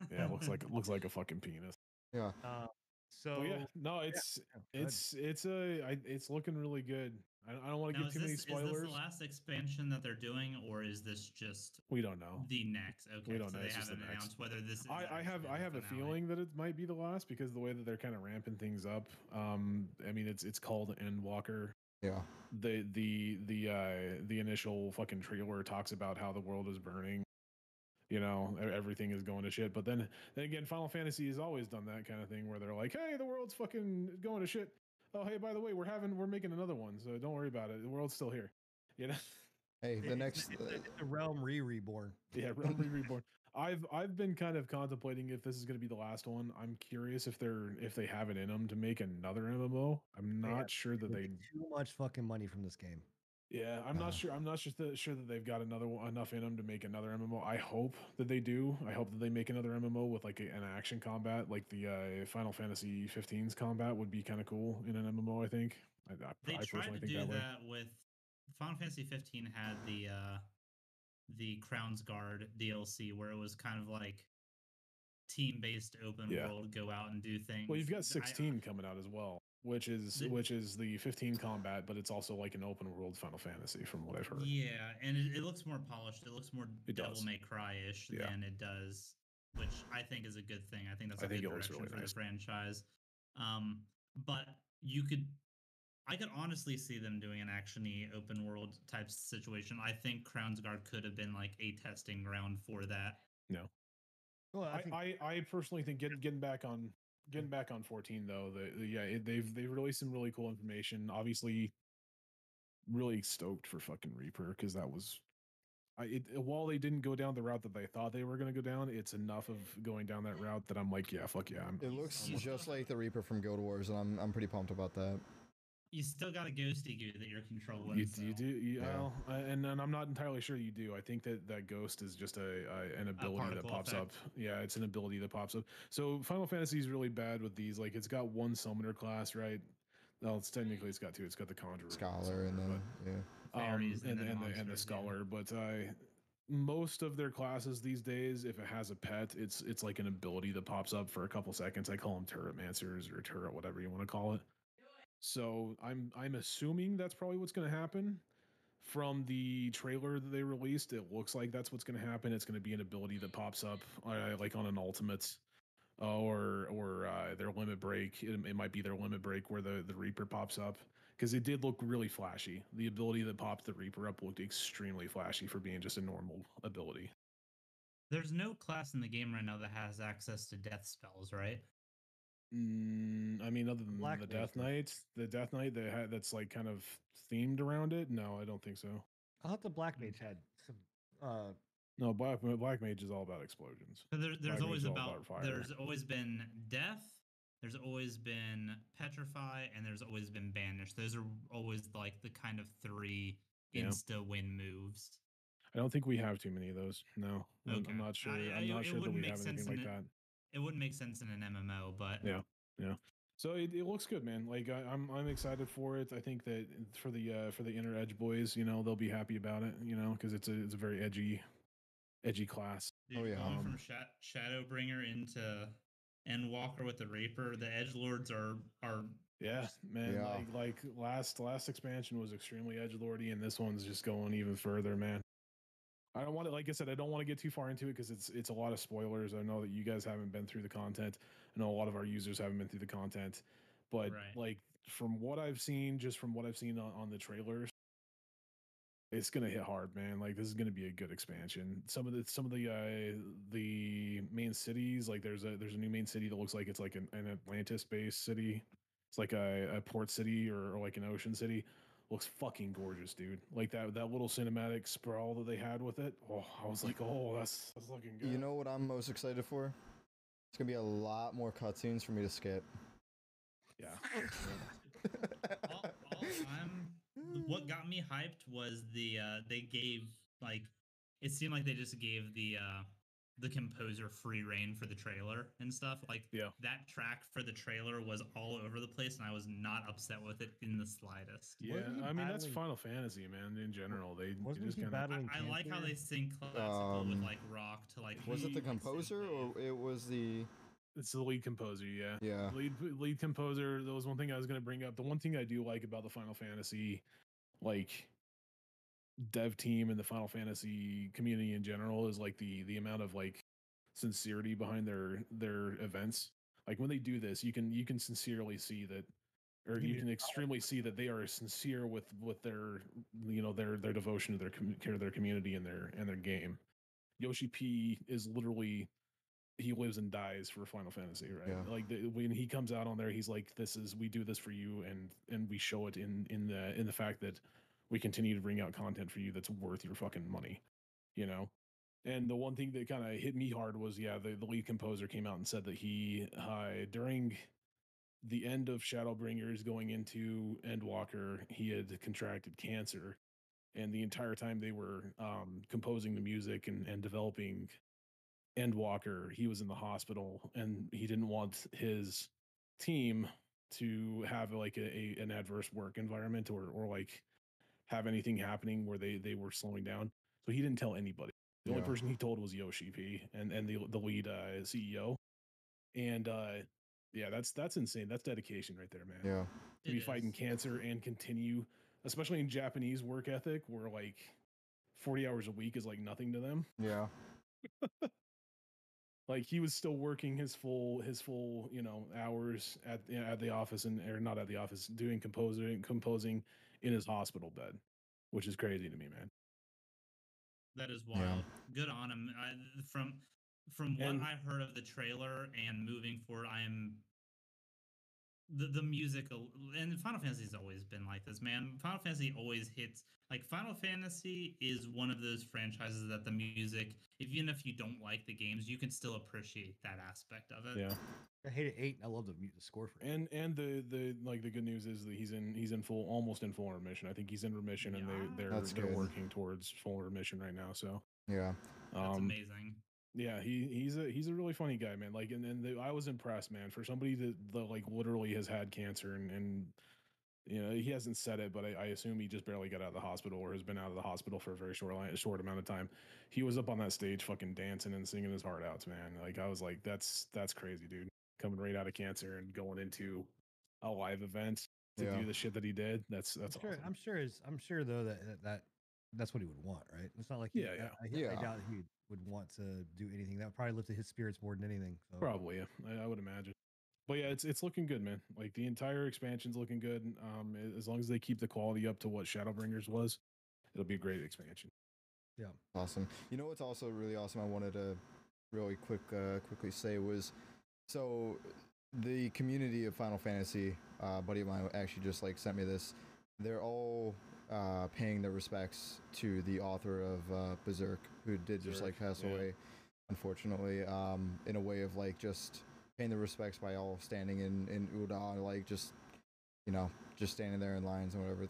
Yeah, it looks like it looks like a fucking penis. Yeah. Uh, so But yeah, no, it's yeah, it's it's a I, it's looking really good. I, don't- I don't want to Now, give is too many this, is this the last expansion that they're doing, or is this just we don't know. the next? Okay, we don't so know, they it's haven't next. announced whether this is. I, I have I the have a feeling that it might be the last because the way that they're kind of ramping things up. Um, I mean it's it's called Endwalker. Yeah. The the the uh the initial fucking trailer talks about how the world is burning. You know, everything is going to shit. But then then again, Final Fantasy has always done that kind of thing where they're like, hey, the world's fucking going to shit. Oh, hey, by the way, we're having we're making another one, so don't worry about it. The world's still here. You know. Hey, the it's- next. it's, uh, it's a realm re reborn. Yeah, Realm Re- Reborn. I've I've been kind of contemplating if this is going to be the last one. I'm curious if they're if they have it in them to make another MMO. I'm not sure that We they. get too much fucking money from this game. Yeah, I'm Uh. not sure. I'm not sure that, sure that they've got another one, enough in them to make another MMO. I hope that they do. I hope that they make another MMO with like a, an action combat, like the uh, Final Fantasy 15's combat would be kind of cool in an MMO. I think. I, I, They I tried to think do that, that with Final Fantasy 15 had the uh the Crown's Guard DLC where it was kind of like team based open Yeah. world, go out and do things. Well, you've got I- 16 coming out as well, which is The- which is the 15 combat, but it's also like an open world Final Fantasy, from what I've heard. Yeah, and it, it looks more polished. It looks more It Devil does. May Cry ish Yeah. than it does, which I think is a good thing. I think that's a I think good it direction really for nice. the franchise. Um, but you could, I could honestly see them doing an actiony open world type situation. I think Crown's Guard could have been like a testing ground for that. Well, I, I, think I, I personally think getting getting back on getting back on 14 though, the, the yeah, it, they've they've released some really cool information. Obviously, really stoked for fucking Reaper because that was. I, it, while they didn't go down the route that they thought they were going to go down, it's enough of going down that route that I'm like, yeah, fuck yeah. I'm, It looks He's- just like the Reaper from Guild Wars, and I'm I'm pretty pumped about that. You still got a ghosty goo that you're controlling. You, so you do, you, Yeah. well, and, and I'm not entirely sure you do. I think that that ghost is just a, a an ability that pops effect. up. Yeah, it's an ability that pops up. So Final Fantasy is really bad with these. Like, it's got one summoner class, right? Well, it's technically it's got two. It's got the conjurer, Scholar and then yeah. um, and, and then and, the, and the monsters, yeah. scholar. But uh, most of their classes these days, if it has a pet, it's it's like an ability that pops up for a couple seconds. I call them turret mancers or turret, whatever you want to call it. So I'm I'm assuming that's probably what's going to happen. From the trailer that they released, it looks like that's what's going to happen. It's going to be an ability that pops up, uh, like on an ultimate, uh, or or uh, their limit break. It, it might be their limit break where the the Reaper pops up because it did look really flashy. The ability that popped the Reaper up looked extremely flashy for being just a normal ability. There's no class in the game right now that has access to death spells, right? Mm, I mean, other than Black the Mage Death Knights, the Death Knight that had, that's like kind of themed around it. No, I don't think so. I thought the Black Mage had some. Uh, No, Black Black Mage is all about explosions. So there, there's Black always Mage's about about fire. there's always been death, there's always been petrify, and there's always been banish. Those are always like the kind of three Yeah. insta win moves. I don't think we have too many of those. No, I'm- Okay. I'm not sure. I- I- I'm not sure that we have anything like in that. It wouldn't make sense in an MMO, but Yeah. Yeah. So it, it looks good, man. Like I, I'm I'm excited for it. I think that for the uh, for the inner edge boys, you know, they'll be happy about it. You know, because it's a it's a very edgy, edgy class. Oh, yeah. going Um, from Sha- Shadowbringer into Endwalker with the Reaper, the Edge Lords are are Yeah, man. Yeah. Like like last last expansion was extremely edge lordy, and this one's just going even further, man. I don't want to, like I said, I don't want to get too far into it because it's it's a lot of spoilers. I know that you guys haven't been through the content. I know a lot of our users haven't been through the content, but Right. like from what I've seen, just from what I've seen on, on the trailers, it's gonna hit hard, man. Like this is gonna be a good expansion. Some of the some of the uh the main cities, like there's a there's a new main city that looks like it's like an, an Atlantis based city. It's like a, a port city or, or like an ocean city. Looks fucking gorgeous, dude. Like that that little cinematic sprawl that they had with it. Oh, I was like, oh, that's that's looking good. You know what I'm most excited for? It's gonna be a lot more cutscenes for me to skip. yeah. all, all I'm what got me hyped was the uh they gave like it seemed like they just gave the uh the composer free reign for the trailer and stuff like Yeah. that track for the trailer was all over the place and i was not upset with it in the slightest Yeah, Wasn't I mean that's Final Fantasy, man. In general, they they just kind of? I, I like how they sing classical with Um, like rock to like Was it the composer or it was the it's the lead composer. Yeah, yeah? lead lead composer. That was one thing I was going to bring up. The one thing I do like about the Final Fantasy, like dev team and the Final Fantasy community in general, is like the the amount of like sincerity behind their their events. Like when they do this, you can you can sincerely see that, or You can extremely see that they are sincere with with their you know their their devotion to their care their community and their and their game. Yoshi P is literally he lives and dies for Final Fantasy, right? Yeah. Like the, when he comes out on there, he's like, "This is we do this for you," and and we show it in in the in the fact that we continue to bring out content for you that's worth your fucking money, you know. And the one thing that kind of hit me hard was, yeah, the, the lead composer came out and said that he uh, during the end of Shadowbringers going into Endwalker, he had contracted cancer, and the entire time they were um, composing the music and, and developing Endwalker, he was in the hospital, and he didn't want his team to have like a, a an adverse work environment or or like have anything happening where they they were slowing down. So he didn't tell anybody. The only person he told was Yoshi P and and the the lead uh, CEO. And uh yeah, that's that's insane. That's dedication right there, man. Yeah. To be It fighting cancer and continue, especially in Japanese work ethic, where like 40 hours a week is like nothing to them. Yeah. Like he was still working his full his full you know hours at at the office and or not at the office doing composing composing in his hospital bed, which is crazy to me, man. That is Yeah. wild. Good on him. I, from from what And- I heard of the trailer and moving forward, I am the the music and Final Fantasy has always been like this, man. Final Fantasy always hits like Final Fantasy is one of those franchises that the music, even if you don't like the games, you can still appreciate that aspect of it. Yeah. I hate it eight. and I love the the score for it. And and the the like the good news is that he's in he's in full almost in full remission. I think he's in remission and Yeah. they they're That's they're good. working towards full remission right now. So Yeah. That's um amazing. yeah, he he's a he's a really funny guy, man. Like and and the, I was impressed, man, for somebody that, that like literally has had cancer and and you know he hasn't said it, but I, I assume he just barely got out of the hospital or has been out of the hospital for a very short li- short amount of time. He was up on that stage, fucking dancing and singing his heart out, man. Like I was like, that's that's crazy, dude. Coming right out of cancer and going into a live event to Yeah. do the shit that he did. That's that's I'm sure, awesome. I'm sure is I'm sure though that, that that that's what he would want, right? It's not like he, Yeah, I- yeah. I, I, Yeah. doubt he would want to do anything. That would probably lifted his spirits more than anything. So. Probably, yeah. I, I would imagine. But yeah, it's it's looking good, man. Like the entire expansion's looking good. Um, as long as they keep the quality up to what Shadowbringers was, it'll be a great expansion. Yeah, awesome. You know what's also really awesome? I wanted to really quick uh, quickly say was so the community of Final Fantasy. Uh, a buddy of mine actually just like sent me this. They're all uh, paying their respects to the author of uh, Berserk, who did just like pass yeah. away, unfortunately. Um, in a way of like just paying the respects by all standing in in Ul'dah, like just you know just standing there in lines and whatever.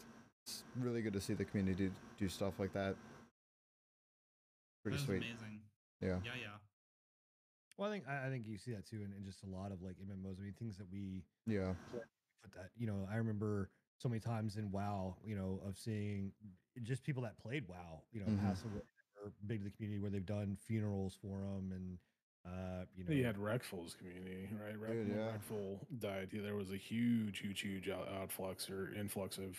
It's really good to see the community do stuff like that. Pretty that sweet. amazing. Yeah. Yeah, yeah. Well, I think I I think you see that too in, in just a lot of like MMOs. I mean, things that we Yeah. put that. You know, I remember so many times in WoW. You know, of seeing just people that played WoW. You know, Mhm. pass away or big to the community where they've done funerals for them and uh, you know, You had Reckful's community, right? Reck, Dude, when yeah. Reckful died. yeah, There was a huge, huge, huge out, outflux or influx of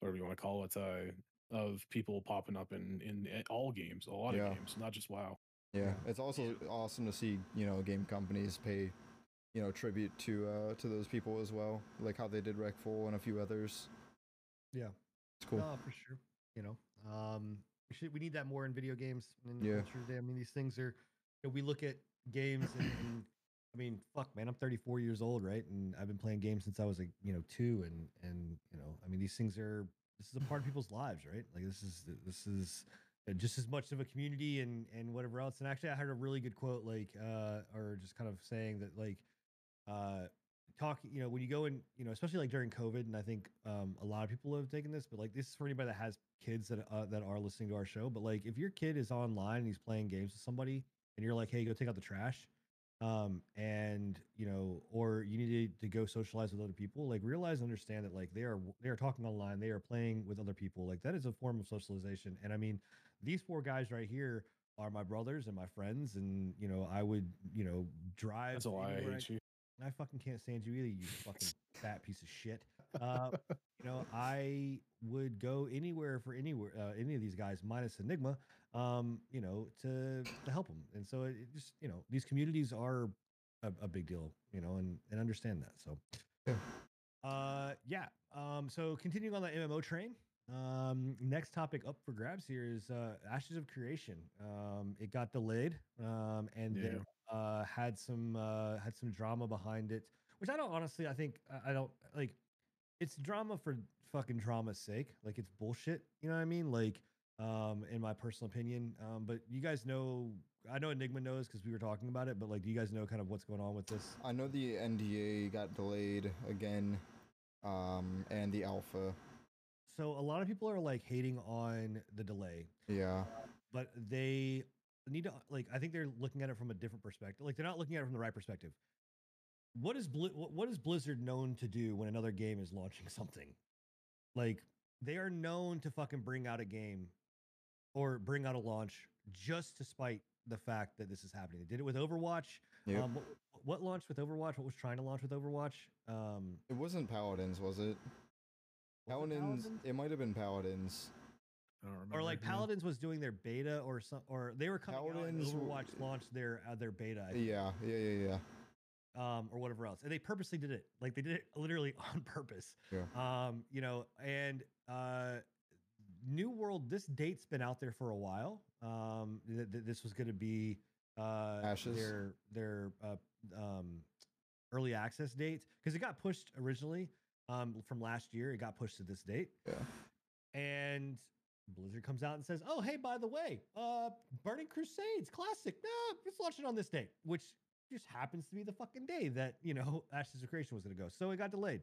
whatever you want to call it, uh, of people popping up in in a- all games, a lot Yeah. of games, not just WoW. Yeah. Yeah. It's also Yeah. awesome to see, you know, game companies pay, you know, tribute to uh to those people as well. Like how they did Reckful and a few others. Yeah. It's cool. No, for sure. You know, um, we should we need that more in video games and in Yeah. culture today. I mean, these things are. You know, we look at games and, and I mean, fuck, man, I'm 34 years old, right? And I've been playing games since I was like, you know, two, and and you know, I mean, these things are this is a part of people's lives, right? Like this is this is just as much of a community and and whatever else. And actually, I heard a really good quote, like, uh, or just kind of saying that, like, uh, talk you know when you go in you know especially like during covid and i think um, a lot of people have taken this but like this is for anybody that has kids that uh, that are listening to our show but like if your kid is online and he's playing games with somebody and you're like hey go take out the trash um and you know or you need to go socialize with other people like realize and understand that like they are they are talking online they are playing with other people like that is a form of socialization and i mean these four guys right here are my brothers and my friends and you know i would you know drive That's lie. I hate you. I fucking can't stand you either, you fucking fat piece of shit. Uh, you know, I would go anywhere for anywhere, uh, any of these guys, minus Enigma, um, you know, to to help them. And so it, it just, you know, these communities are a, a big deal, you know, and and understand that. So, Yeah. uh, yeah. Um, so continuing on the MMO train. Um, next topic up for grabs here is uh, Ashes of Creation. Um, it got delayed, um, and Yeah. then uh, had some uh, had some drama behind it, which I don't honestly. I think I- I don't like. It's drama for fucking drama's sake. Like it's bullshit. You know what I mean? Like, um, in my personal opinion. Um, but you guys know. I know Enigma knows because we were talking about it. But like, do you guys know kind of what's going on with this? I know the NDA got delayed again, um, and the alpha. So a lot of people are like hating on the delay. Yeah. but they need to like i think they're looking at it from a different perspective like they're not looking at it from the right perspective what is what what is blizzard known to do when another game is launching something like they are known to fucking bring out a game or bring out a launch just to spite the fact that this is happening they did it with overwatch Yep. um what, what launched with overwatch what was trying to launch with overwatch um it wasn't Paladins, was it? Was it Paladins. Paladins? It might have been Paladins. I don't or like yeah. paladins was doing their beta or some or they were coming out and Paladins w- overwatch launched their uh, their beta I think. Yeah. Yeah. Yeah. Yeah. um, or whatever else. And they purposely did it. Like they did it literally on purpose. Yeah. Um, you know, and uh New World, this date's been out there for a while. Um, th- th- this was going to be uh Ashes? their their uh, um early access date because it got pushed originally um from last year. It got pushed to this date. Yeah. And Blizzard comes out and says, "Oh, hey, by the way, uh, Burning Crusades Classic, no, it's launching on this date," which just happens to be the fucking day that you know Ashes of Creation was going to go, so it got delayed.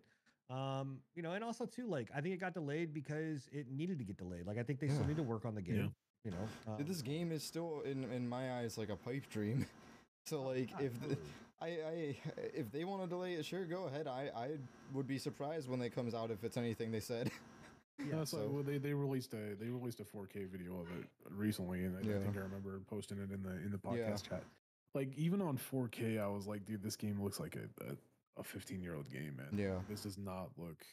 Um, you know, and also too, like I think it got delayed because it needed to get delayed. Like I think they still need to work on the game. You know, Dude, this um, game is still in in my eyes like a pipe dream. so like if the, really. I, I if they want to delay it, sure, go ahead. I I would be surprised when it comes out if it's anything they said. Yeah, That's like so- well, they they released a they released a 4K video of it recently, and I, I think I remember posting it in the in the podcast Yeah. chat. Like even on 4K, I was like, dude, this game looks like a a, a 15 year old game, man. Yeah. this does not look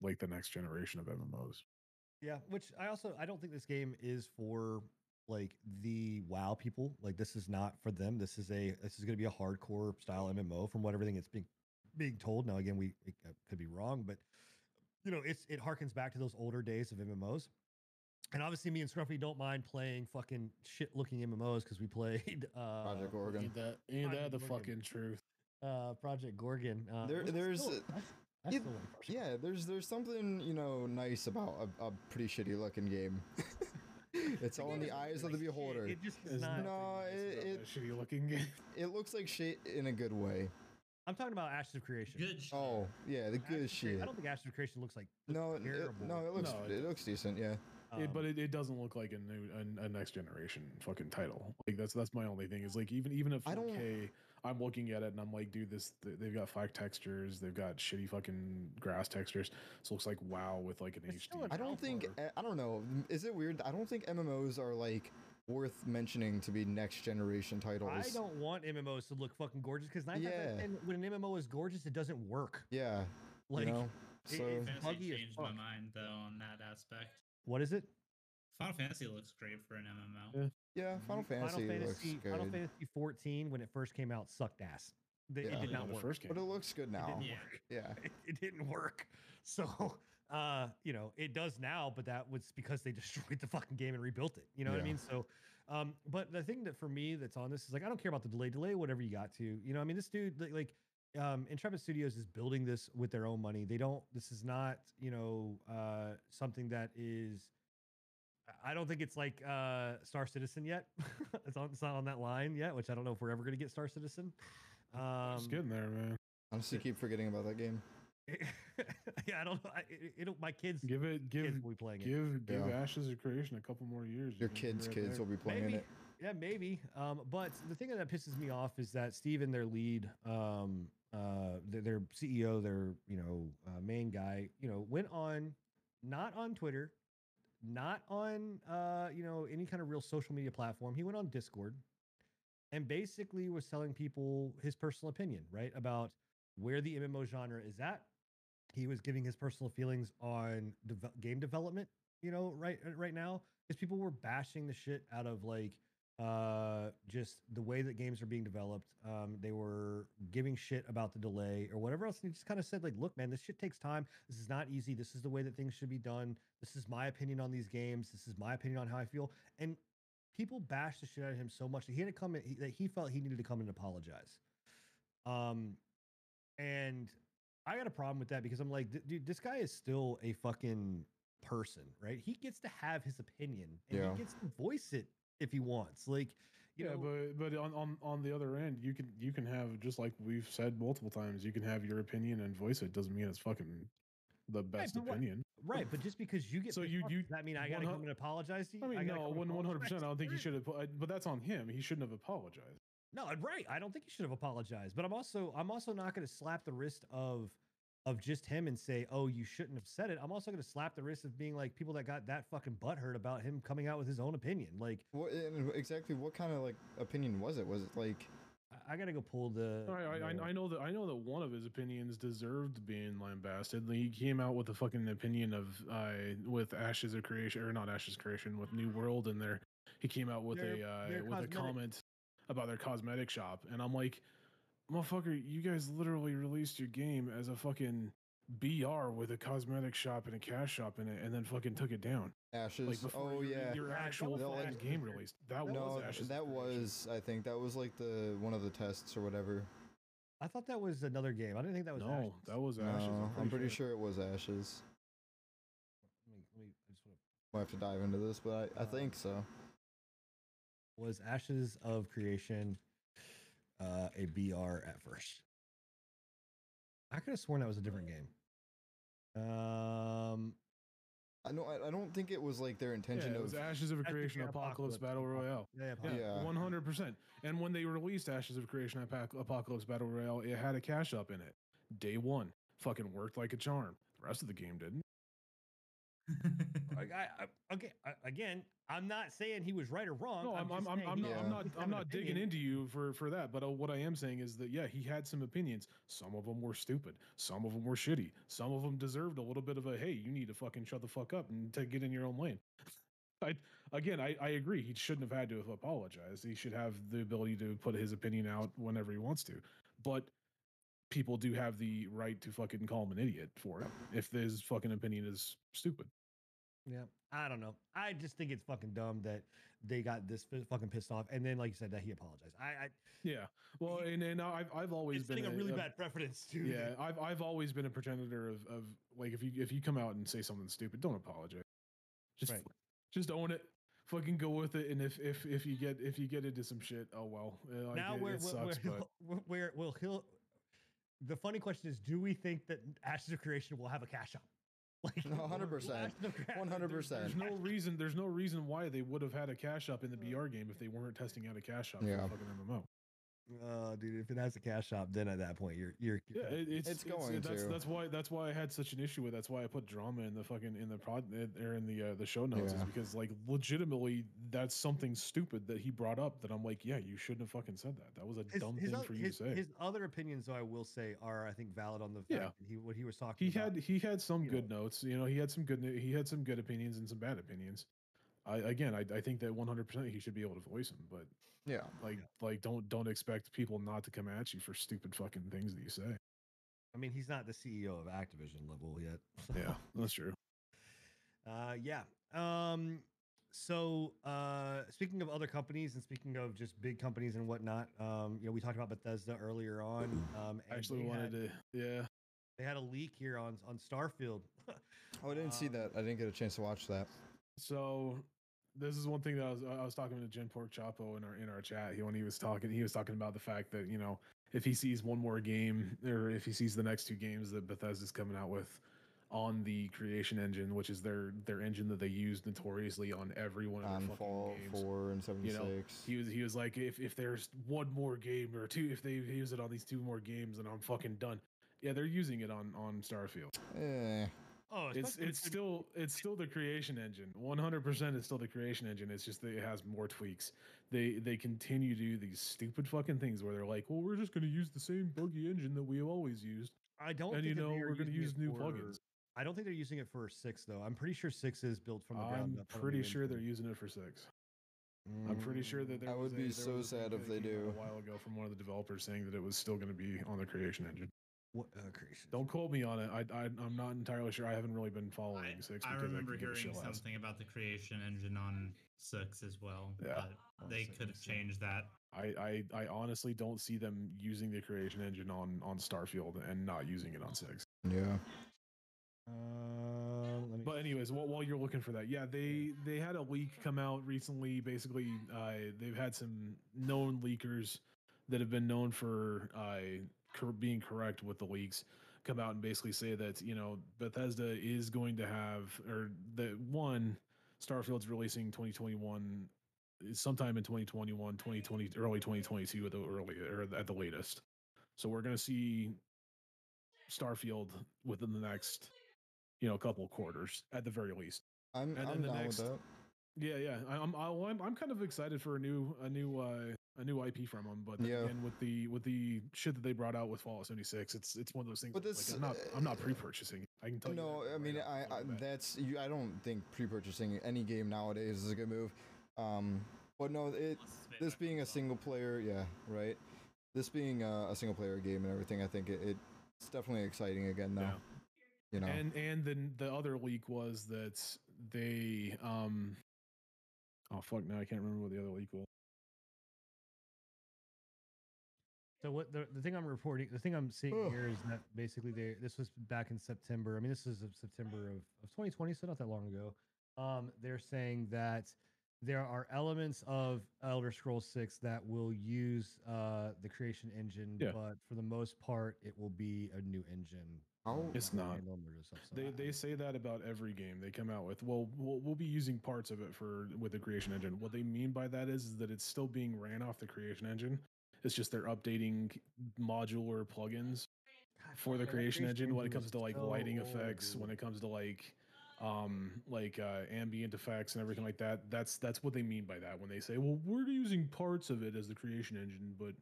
like the next generation of MMOs. Yeah, which I also I don't think this game is for like the WoW people. Like this is not for them. This is a this is going to be a hardcore style MMO from what everything it's being being told. Now again, we it uh, could be wrong, but you know, it's it harkens back to those older days of MMOs. And obviously, me and Scruffy don't mind playing fucking shit looking MMOs because we played uh, Project Gorgon. Ain't that ain't that the Gorgon. fucking truth? uh, Project Gorgon. Uh, There- there's, still- that's, that's it- still one person. Yeah, there's there's something you know nice about a, a pretty shitty looking game. it's all in the eyes of the beholder. It just is Is not. No, it, it shitty looking it looks like shit in a good way. I'm talking about Ashes of Creation. Good. shit. Oh yeah, the Ashes good of Crea- shit. I don't think Ashes of Creation looks like No, it, no, it looks No, it it looks decent. Yeah. It- but um, it, it doesn't look like a new a, a next generation fucking title. Like that's that's my only thing is like even even if I don't- 4K, I'm looking at it and I'm like, dude, this they've got five textures, they've got shitty fucking grass textures. So it looks like WoW with like an It's HD. an I don't think Alpha. Eh, I- I don't know. Is it weird? I don't think MMOs are like worth mentioning to be next generation titles. I don't want MMOs to look fucking gorgeous because nine times Yeah. ten, when an MMO is gorgeous, it doesn't work. Yeah. Like, you know. it- So it's Fantasy buggy changed my mind though on that aspect. what is it? Final Fantasy looks great for an MMO. Yeah. yeah, Final Fantasy, Final looks Fantasy, good, Final Fantasy 14 when it first came out sucked ass. They- Yeah. It did not work. first game. but it looks good now. didn't Yeah. Yeah. It, it didn't work. So, uh, you know, it does now, but that was because they destroyed the fucking game and rebuilt it. You know what I mean? So, um, but the thing that for me that's on this is like I don't care about the delay, delay whatever you got to. You know, I mean, this dude like, like um, Intrepid Studios is building this with their own money. They don't. This is not you know uh, something that is. I don't think it's like uh, Star Citizen yet. it's, on, it's not on that line yet, which I don't know if we're ever going to get Star Citizen. Um, it's getting there, man. I honestly, keep forgetting about that game. yeah, I don't know. I, it, it'll, my kids, Give it, give, kids will be playing it. give, give Yeah. Ashes of Creation a couple more years. Your you can be kids' right kids there. will be playing Maybe. it. Yeah, maybe. Um, but the thing that pisses me off is that Steven, their lead, um, uh, their, their CEO, their you know uh, main guy, you know, went on, not on Twitter, not on uh, you know any kind of real social media platform. He went on Discord, and basically was telling people his personal opinion, right, about where the MMO genre is at. He was giving his personal feelings on deve- game development, you know, right uh, right now, because people were bashing the shit out of like uh just the way that games are being developed um they were giving shit about the delay or whatever else and he just kind of said like look man this shit takes time. This is not easy. This is the way that things should be done. This is my opinion on these games. This is my opinion on how i feel. And people bashed the shit out of him so much that he had to come in he, that he felt he needed to come and apologize. Um and i got a problem with that because i'm like dude this guy is still a fucking person right? He gets to have his opinion and Yeah. he gets to voice it if he wants like you yeah, know but but on, on on the other end, you can you can have just like we've said multiple times, you can have your opinion and voice it. Doesn't mean it's fucking the best what- opinion. right but just because you get So you- you- that mean i gotta come and apologize to you I mean, gotta no, one one hundred percent. I don't think he should have. Uh, but that's on him. He shouldn't have apologized. No, right. I don't think you should have apologized. But I'm also I'm also not going to slap the wrist of of just him and say, "Oh, you shouldn't have said it." I'm also going to slap the wrist of being like people that got that fucking butthurt about him coming out with his own opinion. Like What and exactly? What kind of like opinion was it? Was it like? I, I got to go pull the. I, I, I- I know that I know that one of his opinions deserved being lambasted. He came out with a fucking opinion of uh, with Ashes of Creation or not Ashes of Creation with New World in there. He came out with Their- a uh, their with a comment about their cosmetic shop, and I'm like, motherfucker, you guys literally released your game as a fucking BR with a cosmetic shop and a cash shop in it, and then fucking took it down. Ashes. Like before oh your, yeah. your actual was fucking last- game released. That no, was Ashes. that was. I think that was like the one of the tests or whatever. I thought that was another game. I didn't think that was. no, Ashes. that was Ashes. No, I'm pretty sure it was Ashes. Let me, let me, I just wanna- We'll have to dive into this, but I, I Uh, think so. was Ashes of Creation. Uh, a BR at first. I could have sworn that was a different game. Um, I know. I, I don't think it was like their intention Yeah, it of. was Ashes of a I Creation Apocalypse Apocalypse, Battle Royale. yeah, yeah, Yeah, Yeah. one hundred percent. And when they released Ashes of Creation Apocalypse Battle Royale, it had a cash up in it. Day one, fucking worked like a charm. The rest of the game didn't. Like, I, I, okay, I, again, I'm not saying he was right or wrong. No, I'm, I'm, I'm, I'm not, I'm not, I'm not digging into you for for that. But uh, what I am saying is that yeah, he had some opinions. Some of them were stupid. Some of them were shitty. Some of them deserved a little bit of a hey, you need to fucking shut the fuck up and to get in your own lane. I again, I, I agree. He shouldn't have had to have apologized. He should have the ability to put his opinion out whenever he wants to. But people do have the right to fucking call him an idiot for it if his fucking opinion is stupid. Yeah, I don't know. I just think it's fucking dumb that they got this fucking pissed off, and then like you said that he apologized. I, I Yeah. Well, He- and and I've I've always it's been setting a really a- bad preference too. Yeah, I've I've always been a pretender of of like if you if you come out and say something stupid, don't apologize. Just Right. just own it. Fucking go with it. And if if if you get if you get into some shit, oh well. uh, Like, now it, where it where, sucks, where, but he'll- where, where will he'll? The funny question is, do we think that Ashes of Creation will have a cash out? Like 100%. will Ashes of Crea- 100%. there's no reason there's no reason why they would have had a cash up in the BR game if they weren't testing out a cash up Yeah. for fucking MMO. Oh, dude, if it has a cash shop, then at that point you're you're Yeah, it, it's, It's going that's, to. That's why that's why I had such an issue with. That's why I put drama in the fucking in the prod or in the uh, the show notes Yeah. is because like legitimately that's something stupid that he brought up that I'm like, yeah, you shouldn't have fucking said that. That was a his, dumb his, thing oth- for you his, to say. his other opinions, though, I will say, are I think valid on the fact Yeah. that he what he was talking he about. had he had some you good notes. You know, he had some good he had some good opinions and some bad opinions. I again, I, I think that 100% he should be able to voice them, but yeah. like like don't don't expect people not to come at you for stupid fucking things that you say. I mean, he's not the CEO of Activision level yet. Yeah, that's true. Uh, yeah. Um, so uh, speaking of other companies and speaking of just big companies and whatnot, um, you know, we talked about Bethesda earlier on. Um, I actually they wanted had, to yeah. They had a leak here on on Starfield. Oh, I didn't see Um, that. I didn't get a chance to watch that. So this is one thing that I was I was talking to Jen Pork Chapo in our in our chat. He when he was talking, he was talking about the fact that you know if he sees one more game or if he sees the next two games that Bethesda's coming out with on the Creation Engine, which is their their engine that they use notoriously on every one of their fucking Fallout games. 4 and 76. You know, He was he was like if if there's one more game or two if they use it on these two more games then I'm fucking done. Yeah, they're using it on on Starfield. eh. Oh, It's it's still it's still the creation engine. One hundred percent is still the creation engine. It's just that it has more tweaks. They they continue to do these stupid fucking things where they're like, well, we're just going to use the same buggy engine that we have always used, I don't. and think you know they are we're going to using use it new for- plugins. I don't think they're using it for six though. I'm pretty sure six is built from the ground I'm up. on a pretty sure they're using it for six. I'm pretty sure that mm, there I was would a- be there so was sad if they do. a while ago from one of the developers saying that it was still going to be on the creation engine. What uh, creation? Don't quote me on it. I, I I'm not entirely sure. I haven't really been following I, six. I remember could give a hearing something about the creation engine on six as well, Yeah. but Oh, they could have changed that. I, I I honestly don't see them using the creation engine on on Starfield and not using it on six. Yeah. Uh, But anyways, while, while you're looking for that, yeah, they they had a leak come out recently. Basically, uh, they've had some known leakers that have been known for uh, cor- being correct with the leaks come out and basically say that you know Bethesda is going to have or that one Starfield's releasing 2021 sometime in 2021 2020 early 2022 at the early or at the latest. So we're going to see starfield within the next you know couple of quarters at the very least. I'm, then I'm the down next- with that. yeah yeah. I'm I'm, I'm kind of excited for a new a new uh a new ip from them but Yeah. again with the with the shit that they brought out with fallout 76 it's it's one of those things But this, like, i'm not i'm not uh, pre-purchasing i can tell you No, I mean, off- I, right I off the bat. that's you. I don't think pre-purchasing any game nowadays is a good move. Um, but no, it this being a single player, yeah, right. This being a, a single player game and everything, I think it, it's definitely exciting again now. Yeah. You know, And and then the other leak was that they um oh fuck no, I can't remember what the other leak was. So what the, the thing I'm reporting, the thing I'm seeing Ugh. here is that basically they this was back in September. I mean, this is September of, of 2020, so not that long ago. Um, they're saying that there are elements of Elder Scrolls 6 that will use uh, the creation engine, Yeah. but for the most part, it will be a new engine. Oh. uh, It's not. handle murder stuff, so They they say that about every game they come out with. Well, we'll we'll be using parts of it for with the creation engine. What they mean by that is, is that it's still being ran off the creation engine. It's just they're updating modular plugins for the creation engine when it comes to like lighting effects, when it comes to like um like uh ambient effects and everything like that. That's that's what they mean by that when they say, "Well, we're using parts of it as the creation engine, but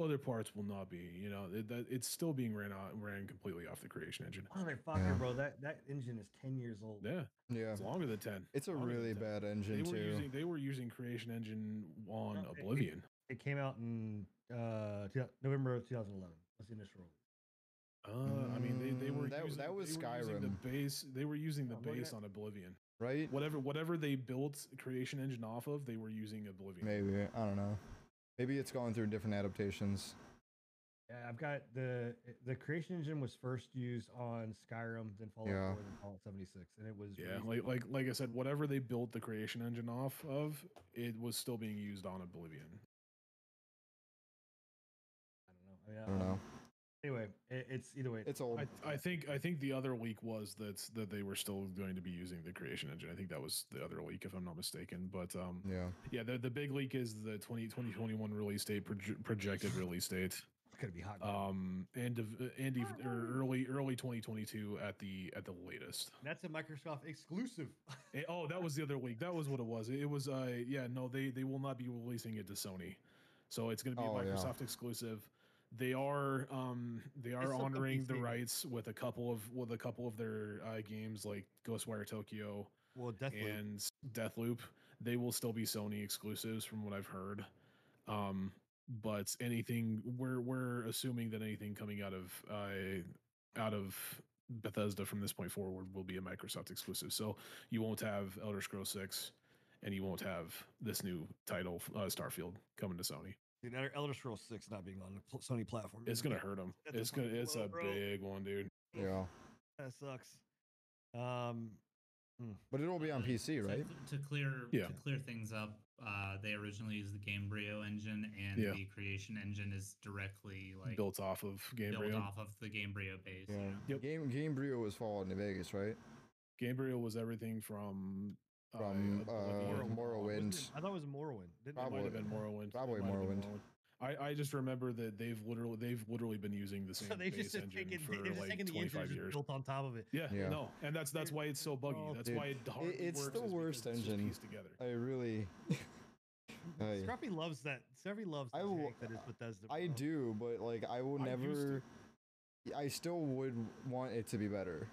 other parts will not be." You know, it, that it's still being ran out ran completely off the creation engine. Motherfucker, Yeah. bro, that, that engine is 10 years old. Yeah, Yeah. it's longer than 10. It's a Longer really 10. bad They engine were too. using they were using creation engine on No, it- it- Oblivion. It came out in uh, November of 2011. That's the initial release. Uh, I mean, they, they were Mm, that- using, that was they were using the base. They were using the Oh, at base on Oblivion. right? Whatever whatever they built creation engine off of, they were using Oblivion. Maybe I don't know. Maybe it's gone through different adaptations. Yeah, I've got the the creation engine was first used on Skyrim, then Fallout Yeah. 4, then Fallout 76, and it was Yeah, released- like like like I said, whatever they built the creation engine off of, it was still being used on Oblivion. I. I, don't know. Anyway, it, it's either way. It's old. I, I think I think the other leak was that that they were still going to be using the creation engine. I think that was the other leak, if I'm not mistaken. But um, Yeah. yeah, the the big leak is the 20, 2021 release date, proje- projected release date. it's gonna be hot. um end of uh, end of or early early 2022 at the at the latest That's a Microsoft exclusive. Eh, oh that was the other week that was what it was it was uh yeah no they they will not be releasing it to sony so it's going to be Oh, a yeah. microsoft exclusive they are um they are honoring the rights with a couple of with a couple of their uh, games like ghostwire tokyo well, definitely. and Deathloop. They will still be Sony exclusives from what I've heard. Um, but anything we're we're assuming that anything coming out of uh, out of Bethesda from this point forward will be a Microsoft exclusive. So you won't have Elder Scrolls Six, and you won't have this new title, uh, Starfield, coming to Sony. Dude, Elder- Elder Scrolls 6 not being on the Sony platform. It's gonna hurt them. That's It's gonna. It's blow, a bro. big one, dude. Yeah. That sucks. Um, But it'll be on Uh, PC, to- right? To, clear Yeah. to clear things up, uh, they originally used the Gamebryo engine, and Yeah. the creation engine is directly like Built off of Gamebryo. built off of the Gamebryo base. Yeah. Yep. Game Gamebryo was Fallout New Vegas, right? Gamebryo was everything from From, uh, Oblivion. Morrowind. I thought it was Morrowind. Didn't It might Probably- have been Morrowind. probably It might have been Morrowind. I, I just remember that they've literally they've literally been using the same So they base just engine taken, for they're just like 25 years. built on top of it. Yeah, Yeah. no, and that's that's why it's so buggy. Oh, that's dude. why it hardly it's works the worst it's engine. pieced together. I really. I, Scruffy loves that. Scruffy loves the I will- that is Bethesda. I do, but like I will I never. I still would want it to be better.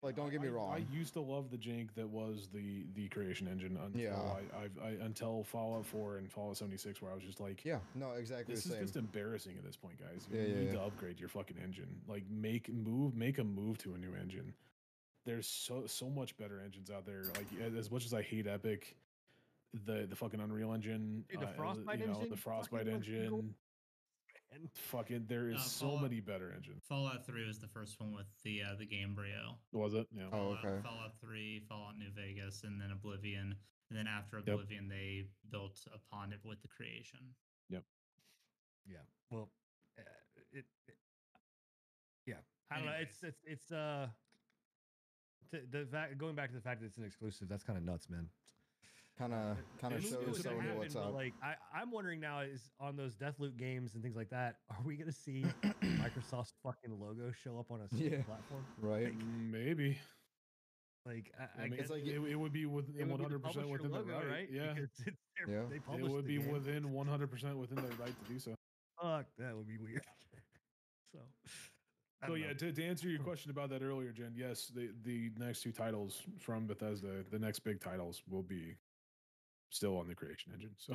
Like, don't get me wrong. I used to love the jank that was the the creation engine until Yeah. I, I've I until Fallout 4 and Fallout 76, where I was just like, yeah, no, exactly This the is same. just embarrassing at this point, guys. You Yeah, yeah, need yeah. to upgrade your fucking engine. Like make move, make a move to a new engine. There's so so much better engines out there. Like as much as I hate Epic, the the fucking Unreal Engine, Dude, the uh, Frostbite you know, engine the Frostbite fucking looks cool. Engine. And Fucking, there is Uh, so Fallout- many better engines. Fallout 3 was the first one with the uh, the Gamebryo. Was it? Yeah. Oh, okay. Fallout 3, Fallout New Vegas, and then Oblivion. And then after Oblivion, they built upon it with the creation. Yep. Yeah, well, uh, it, it- yeah, I don't know. It's it's it's uh, t- the fact going back to the fact that it's an exclusive. That's kind of nuts, man. Kind of, kind of shows it's gonna happen, what's up. Like I, I'm wondering now is on those Deathloop games and things like that. Are we gonna see Microsoft's fucking logo show up on a Yeah. platform? right? Mm, Maybe. Like I, I I mean, guess it's like it, it would be within it would be the 100 percent within logo, the right. Yeah. It's their, Yeah. they It would be game. within 100 percent within their right to do so. Fuck, that would be weird. so. So yeah, to, to answer your question about that earlier, Jen, yes, the the next two titles from Bethesda, the next big titles will be still on the creation engine. So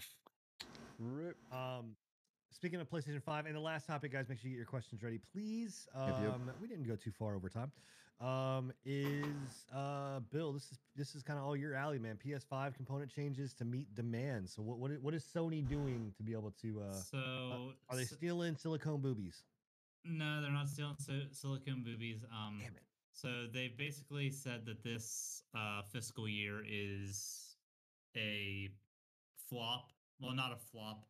Rip. Um, speaking of PlayStation 5, and the last topic, guys, make sure you get your questions ready, please. Um, Yep, yep. we didn't go too far over time. Um, is uh Bill, this is this is kind of all your alley, man. PS5 component changes to meet demand. So what what, what is Sony doing to be able to uh so are they s- stealing silicone boobies? No, they're not stealing si- silicone boobies. Um, Damn it. So they've basically said that this uh, fiscal year is a flop. Well, not a flop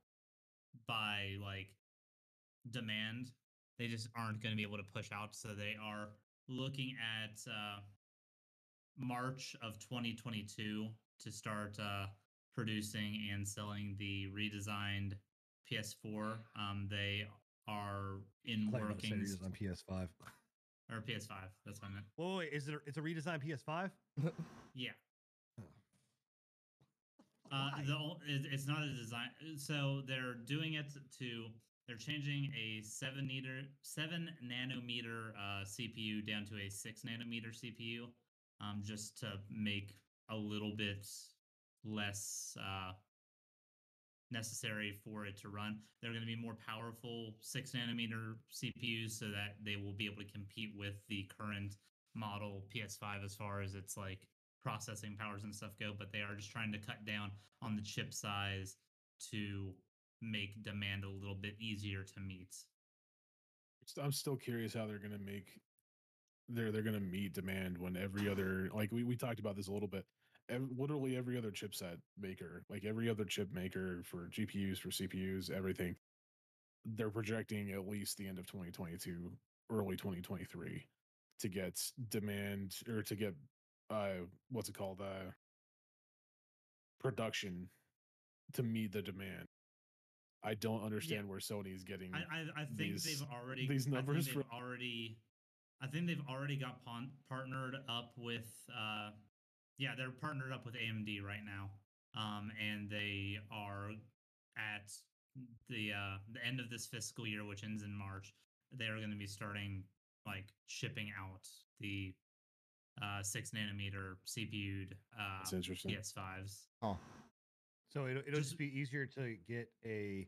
by like demand. They just aren't going to be able to push out. So they are looking at uh, March of 2022 to start uh, producing and selling the redesigned PS4. Um, they are in Like about workings on PS5. or PS5. That's what I meant. Whoa, wait, is it? It's a redesigned PS5. Yeah. Uh, the, it's not a design. So they're doing it to. They're changing a seven meter, seven nanometer uh, CPU down to a six nanometer CPU, um, just to make a little bit less uh, necessary for it to run. They're going to be more powerful six nanometer CPUs so that they will be able to compete with the current model PS5 as far as its like processing powers and stuff go, but they are just trying to cut down on the chip size to make demand a little bit easier to meet. I'm still curious how they're gonna make they're they're gonna meet demand when every other like we, we talked about this a little bit. Ev- literally every other chipset maker, like every other chip maker for GPUs, for CPUs, everything, they're projecting at least the end of 2022, early 2023 to get demand or to get uh what's it called uh production to meet the demand. I don't understand where Sony is getting I I, I think these- they've already these numbers they've from- already I think they've already got pon- partnered up with uh yeah they're partnered up with AMD right now um and they are at the uh the end of this fiscal year which ends in March they're going to be starting like shipping out the uh 6 nanometer CPU'd uh That's interesting. PS5s Oh, So it'll, it'll just, Just- be easier to get a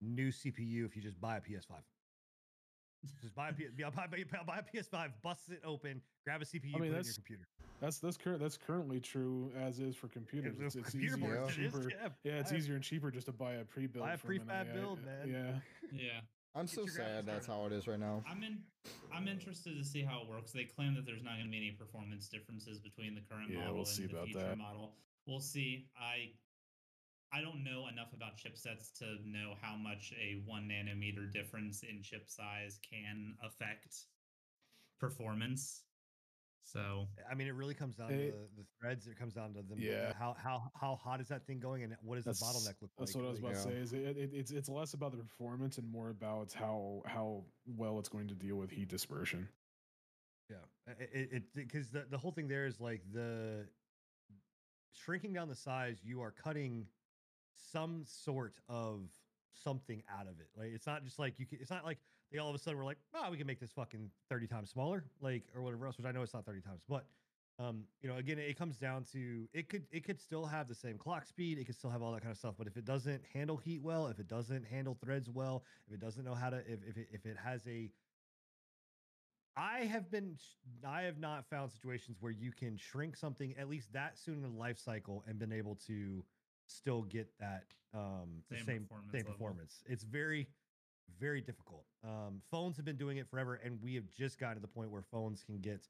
new CPU if you just buy a PS5. Just buy a, P- yeah, buy, buy, buy a PS5, bust it open, grab a CPU, I mean, put it in your that's- computer. That's that's current. That's currently true as is for computers. It's, it's computer easier boards, and it is, cheaper. yeah, Yeah, it's buy a- easier and cheaper just to buy a pre-built. Buy a from an prefab AI build, man. Yeah, yeah I'm so sad that's how it is right now. I'm in. I'm interested to see how it works. They claim that there's not going to be any performance differences between the current Yeah, model we'll and see the about future that. model. We'll see. I I don't know enough about chipsets to know how much a one nanometer difference in chip size can affect performance. So I mean, it really comes down It- to the, the threads. It comes down to the Yeah. how how how hot is that thing going, and what does the bottleneck look That's like? what I was about to say. Is it, it, it's it's less about the performance and more about how how well it's going to deal with heat dispersion. Yeah, it it because the the whole thing there is like the shrinking down the size. You are cutting some sort of something out of it. Like it's not just like you. Can, it's not like they all of a sudden were like, oh, we can make this fucking thirty times smaller, like or whatever else. Which I know it's not thirty times, but um, you know, again, it comes down to it could it could still have the same clock speed. It could still have all that kind of stuff. But if it doesn't handle heat well, if it doesn't handle threads well, if it doesn't know how to, if if it, if it has a I have been I have not found situations where you can shrink something at least that soon in the life cycle and been able to still get that um the Same same performance same performance. It's very very difficult. Um phones have been doing it forever and we have just gotten to the point where phones can get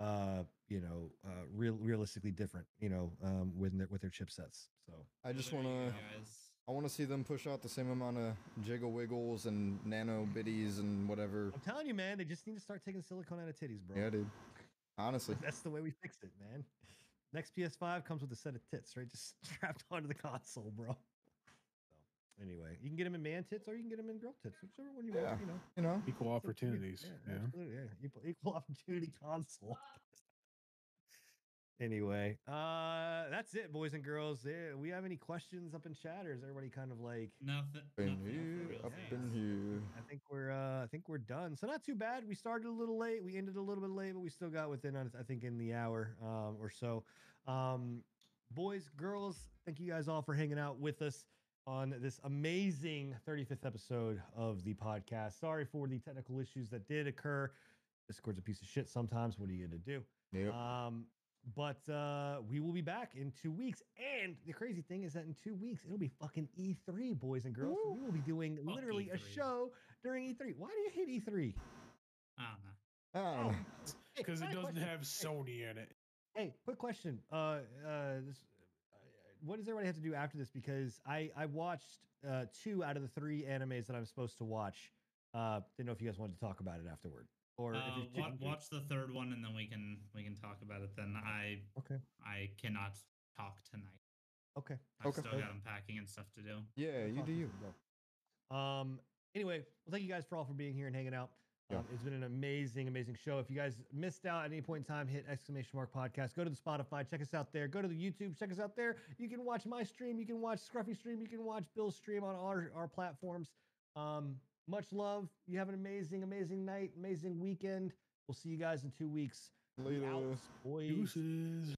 uh you know uh real realistically different, you know, um with their with their chipsets. So I just want to. I want to see them push out the same amount of jiggle wiggles and nano bitties and whatever. I'm telling you man, they just need to start taking silicone out of titties, bro. Yeah, dude. Honestly, That's the way we fix it, man. Next PS5 comes with a set of tits, right? Just strapped onto the console, bro. So, anyway, you can get them in man tits or you can get them in girl tits, whichever one you Yeah. want. You know, you know. Equal It's up to you. opportunities. Yeah. absolutely. Yeah, equal, equal opportunity console. anyway, uh, that's it, boys and girls. Yeah, we have any questions up in chat, or is everybody kind of like? Nothing. In nothing here, up in here. I think we're uh I think we're done. So not too bad. We started a little late. We ended a little bit late, but we still got within I think in the hour um or so. Um boys, girls, thank you guys all for hanging out with us on this amazing 35th episode of the podcast. Sorry for the technical issues that did occur. Discord's a piece of shit sometimes. What are you going to do? Yep. Um, but uh, we will be back in two weeks. And the crazy thing is that in two weeks, it'll be fucking E3, boys and girls. So we will be doing Fuck literally a E3. show during E3. Why do you hate E3? I don't know. Oh, hey, Because it doesn't question. have Sony in it. Hey, quick question. Uh, uh, this, what does everybody have to do after this? Because I I watched uh, two out of the three animes that I'm supposed to watch. Uh, didn't know if you guys wanted to talk about it afterward, or Uh, if you wa- watch the third one and then we can we can talk about it. Then I Okay. I cannot talk tonight. Okay. I've Okay. still got unpacking and stuff to do. Yeah, you do you. Bro. Um. Anyway, well, thank you guys for all for being here and hanging out. Yeah. Um, it's been an amazing, amazing show. If you guys missed out at any point in time, hit exclamation mark podcast. Go to the Spotify, check us out there. Go to the YouTube, check us out there. You can watch my stream, you can watch Scruffy stream, you can watch Bill's stream on our, our platforms. Um, much love. You have an amazing, amazing night, amazing weekend. We'll see you guys in two weeks. Later. out, boys. Deuces.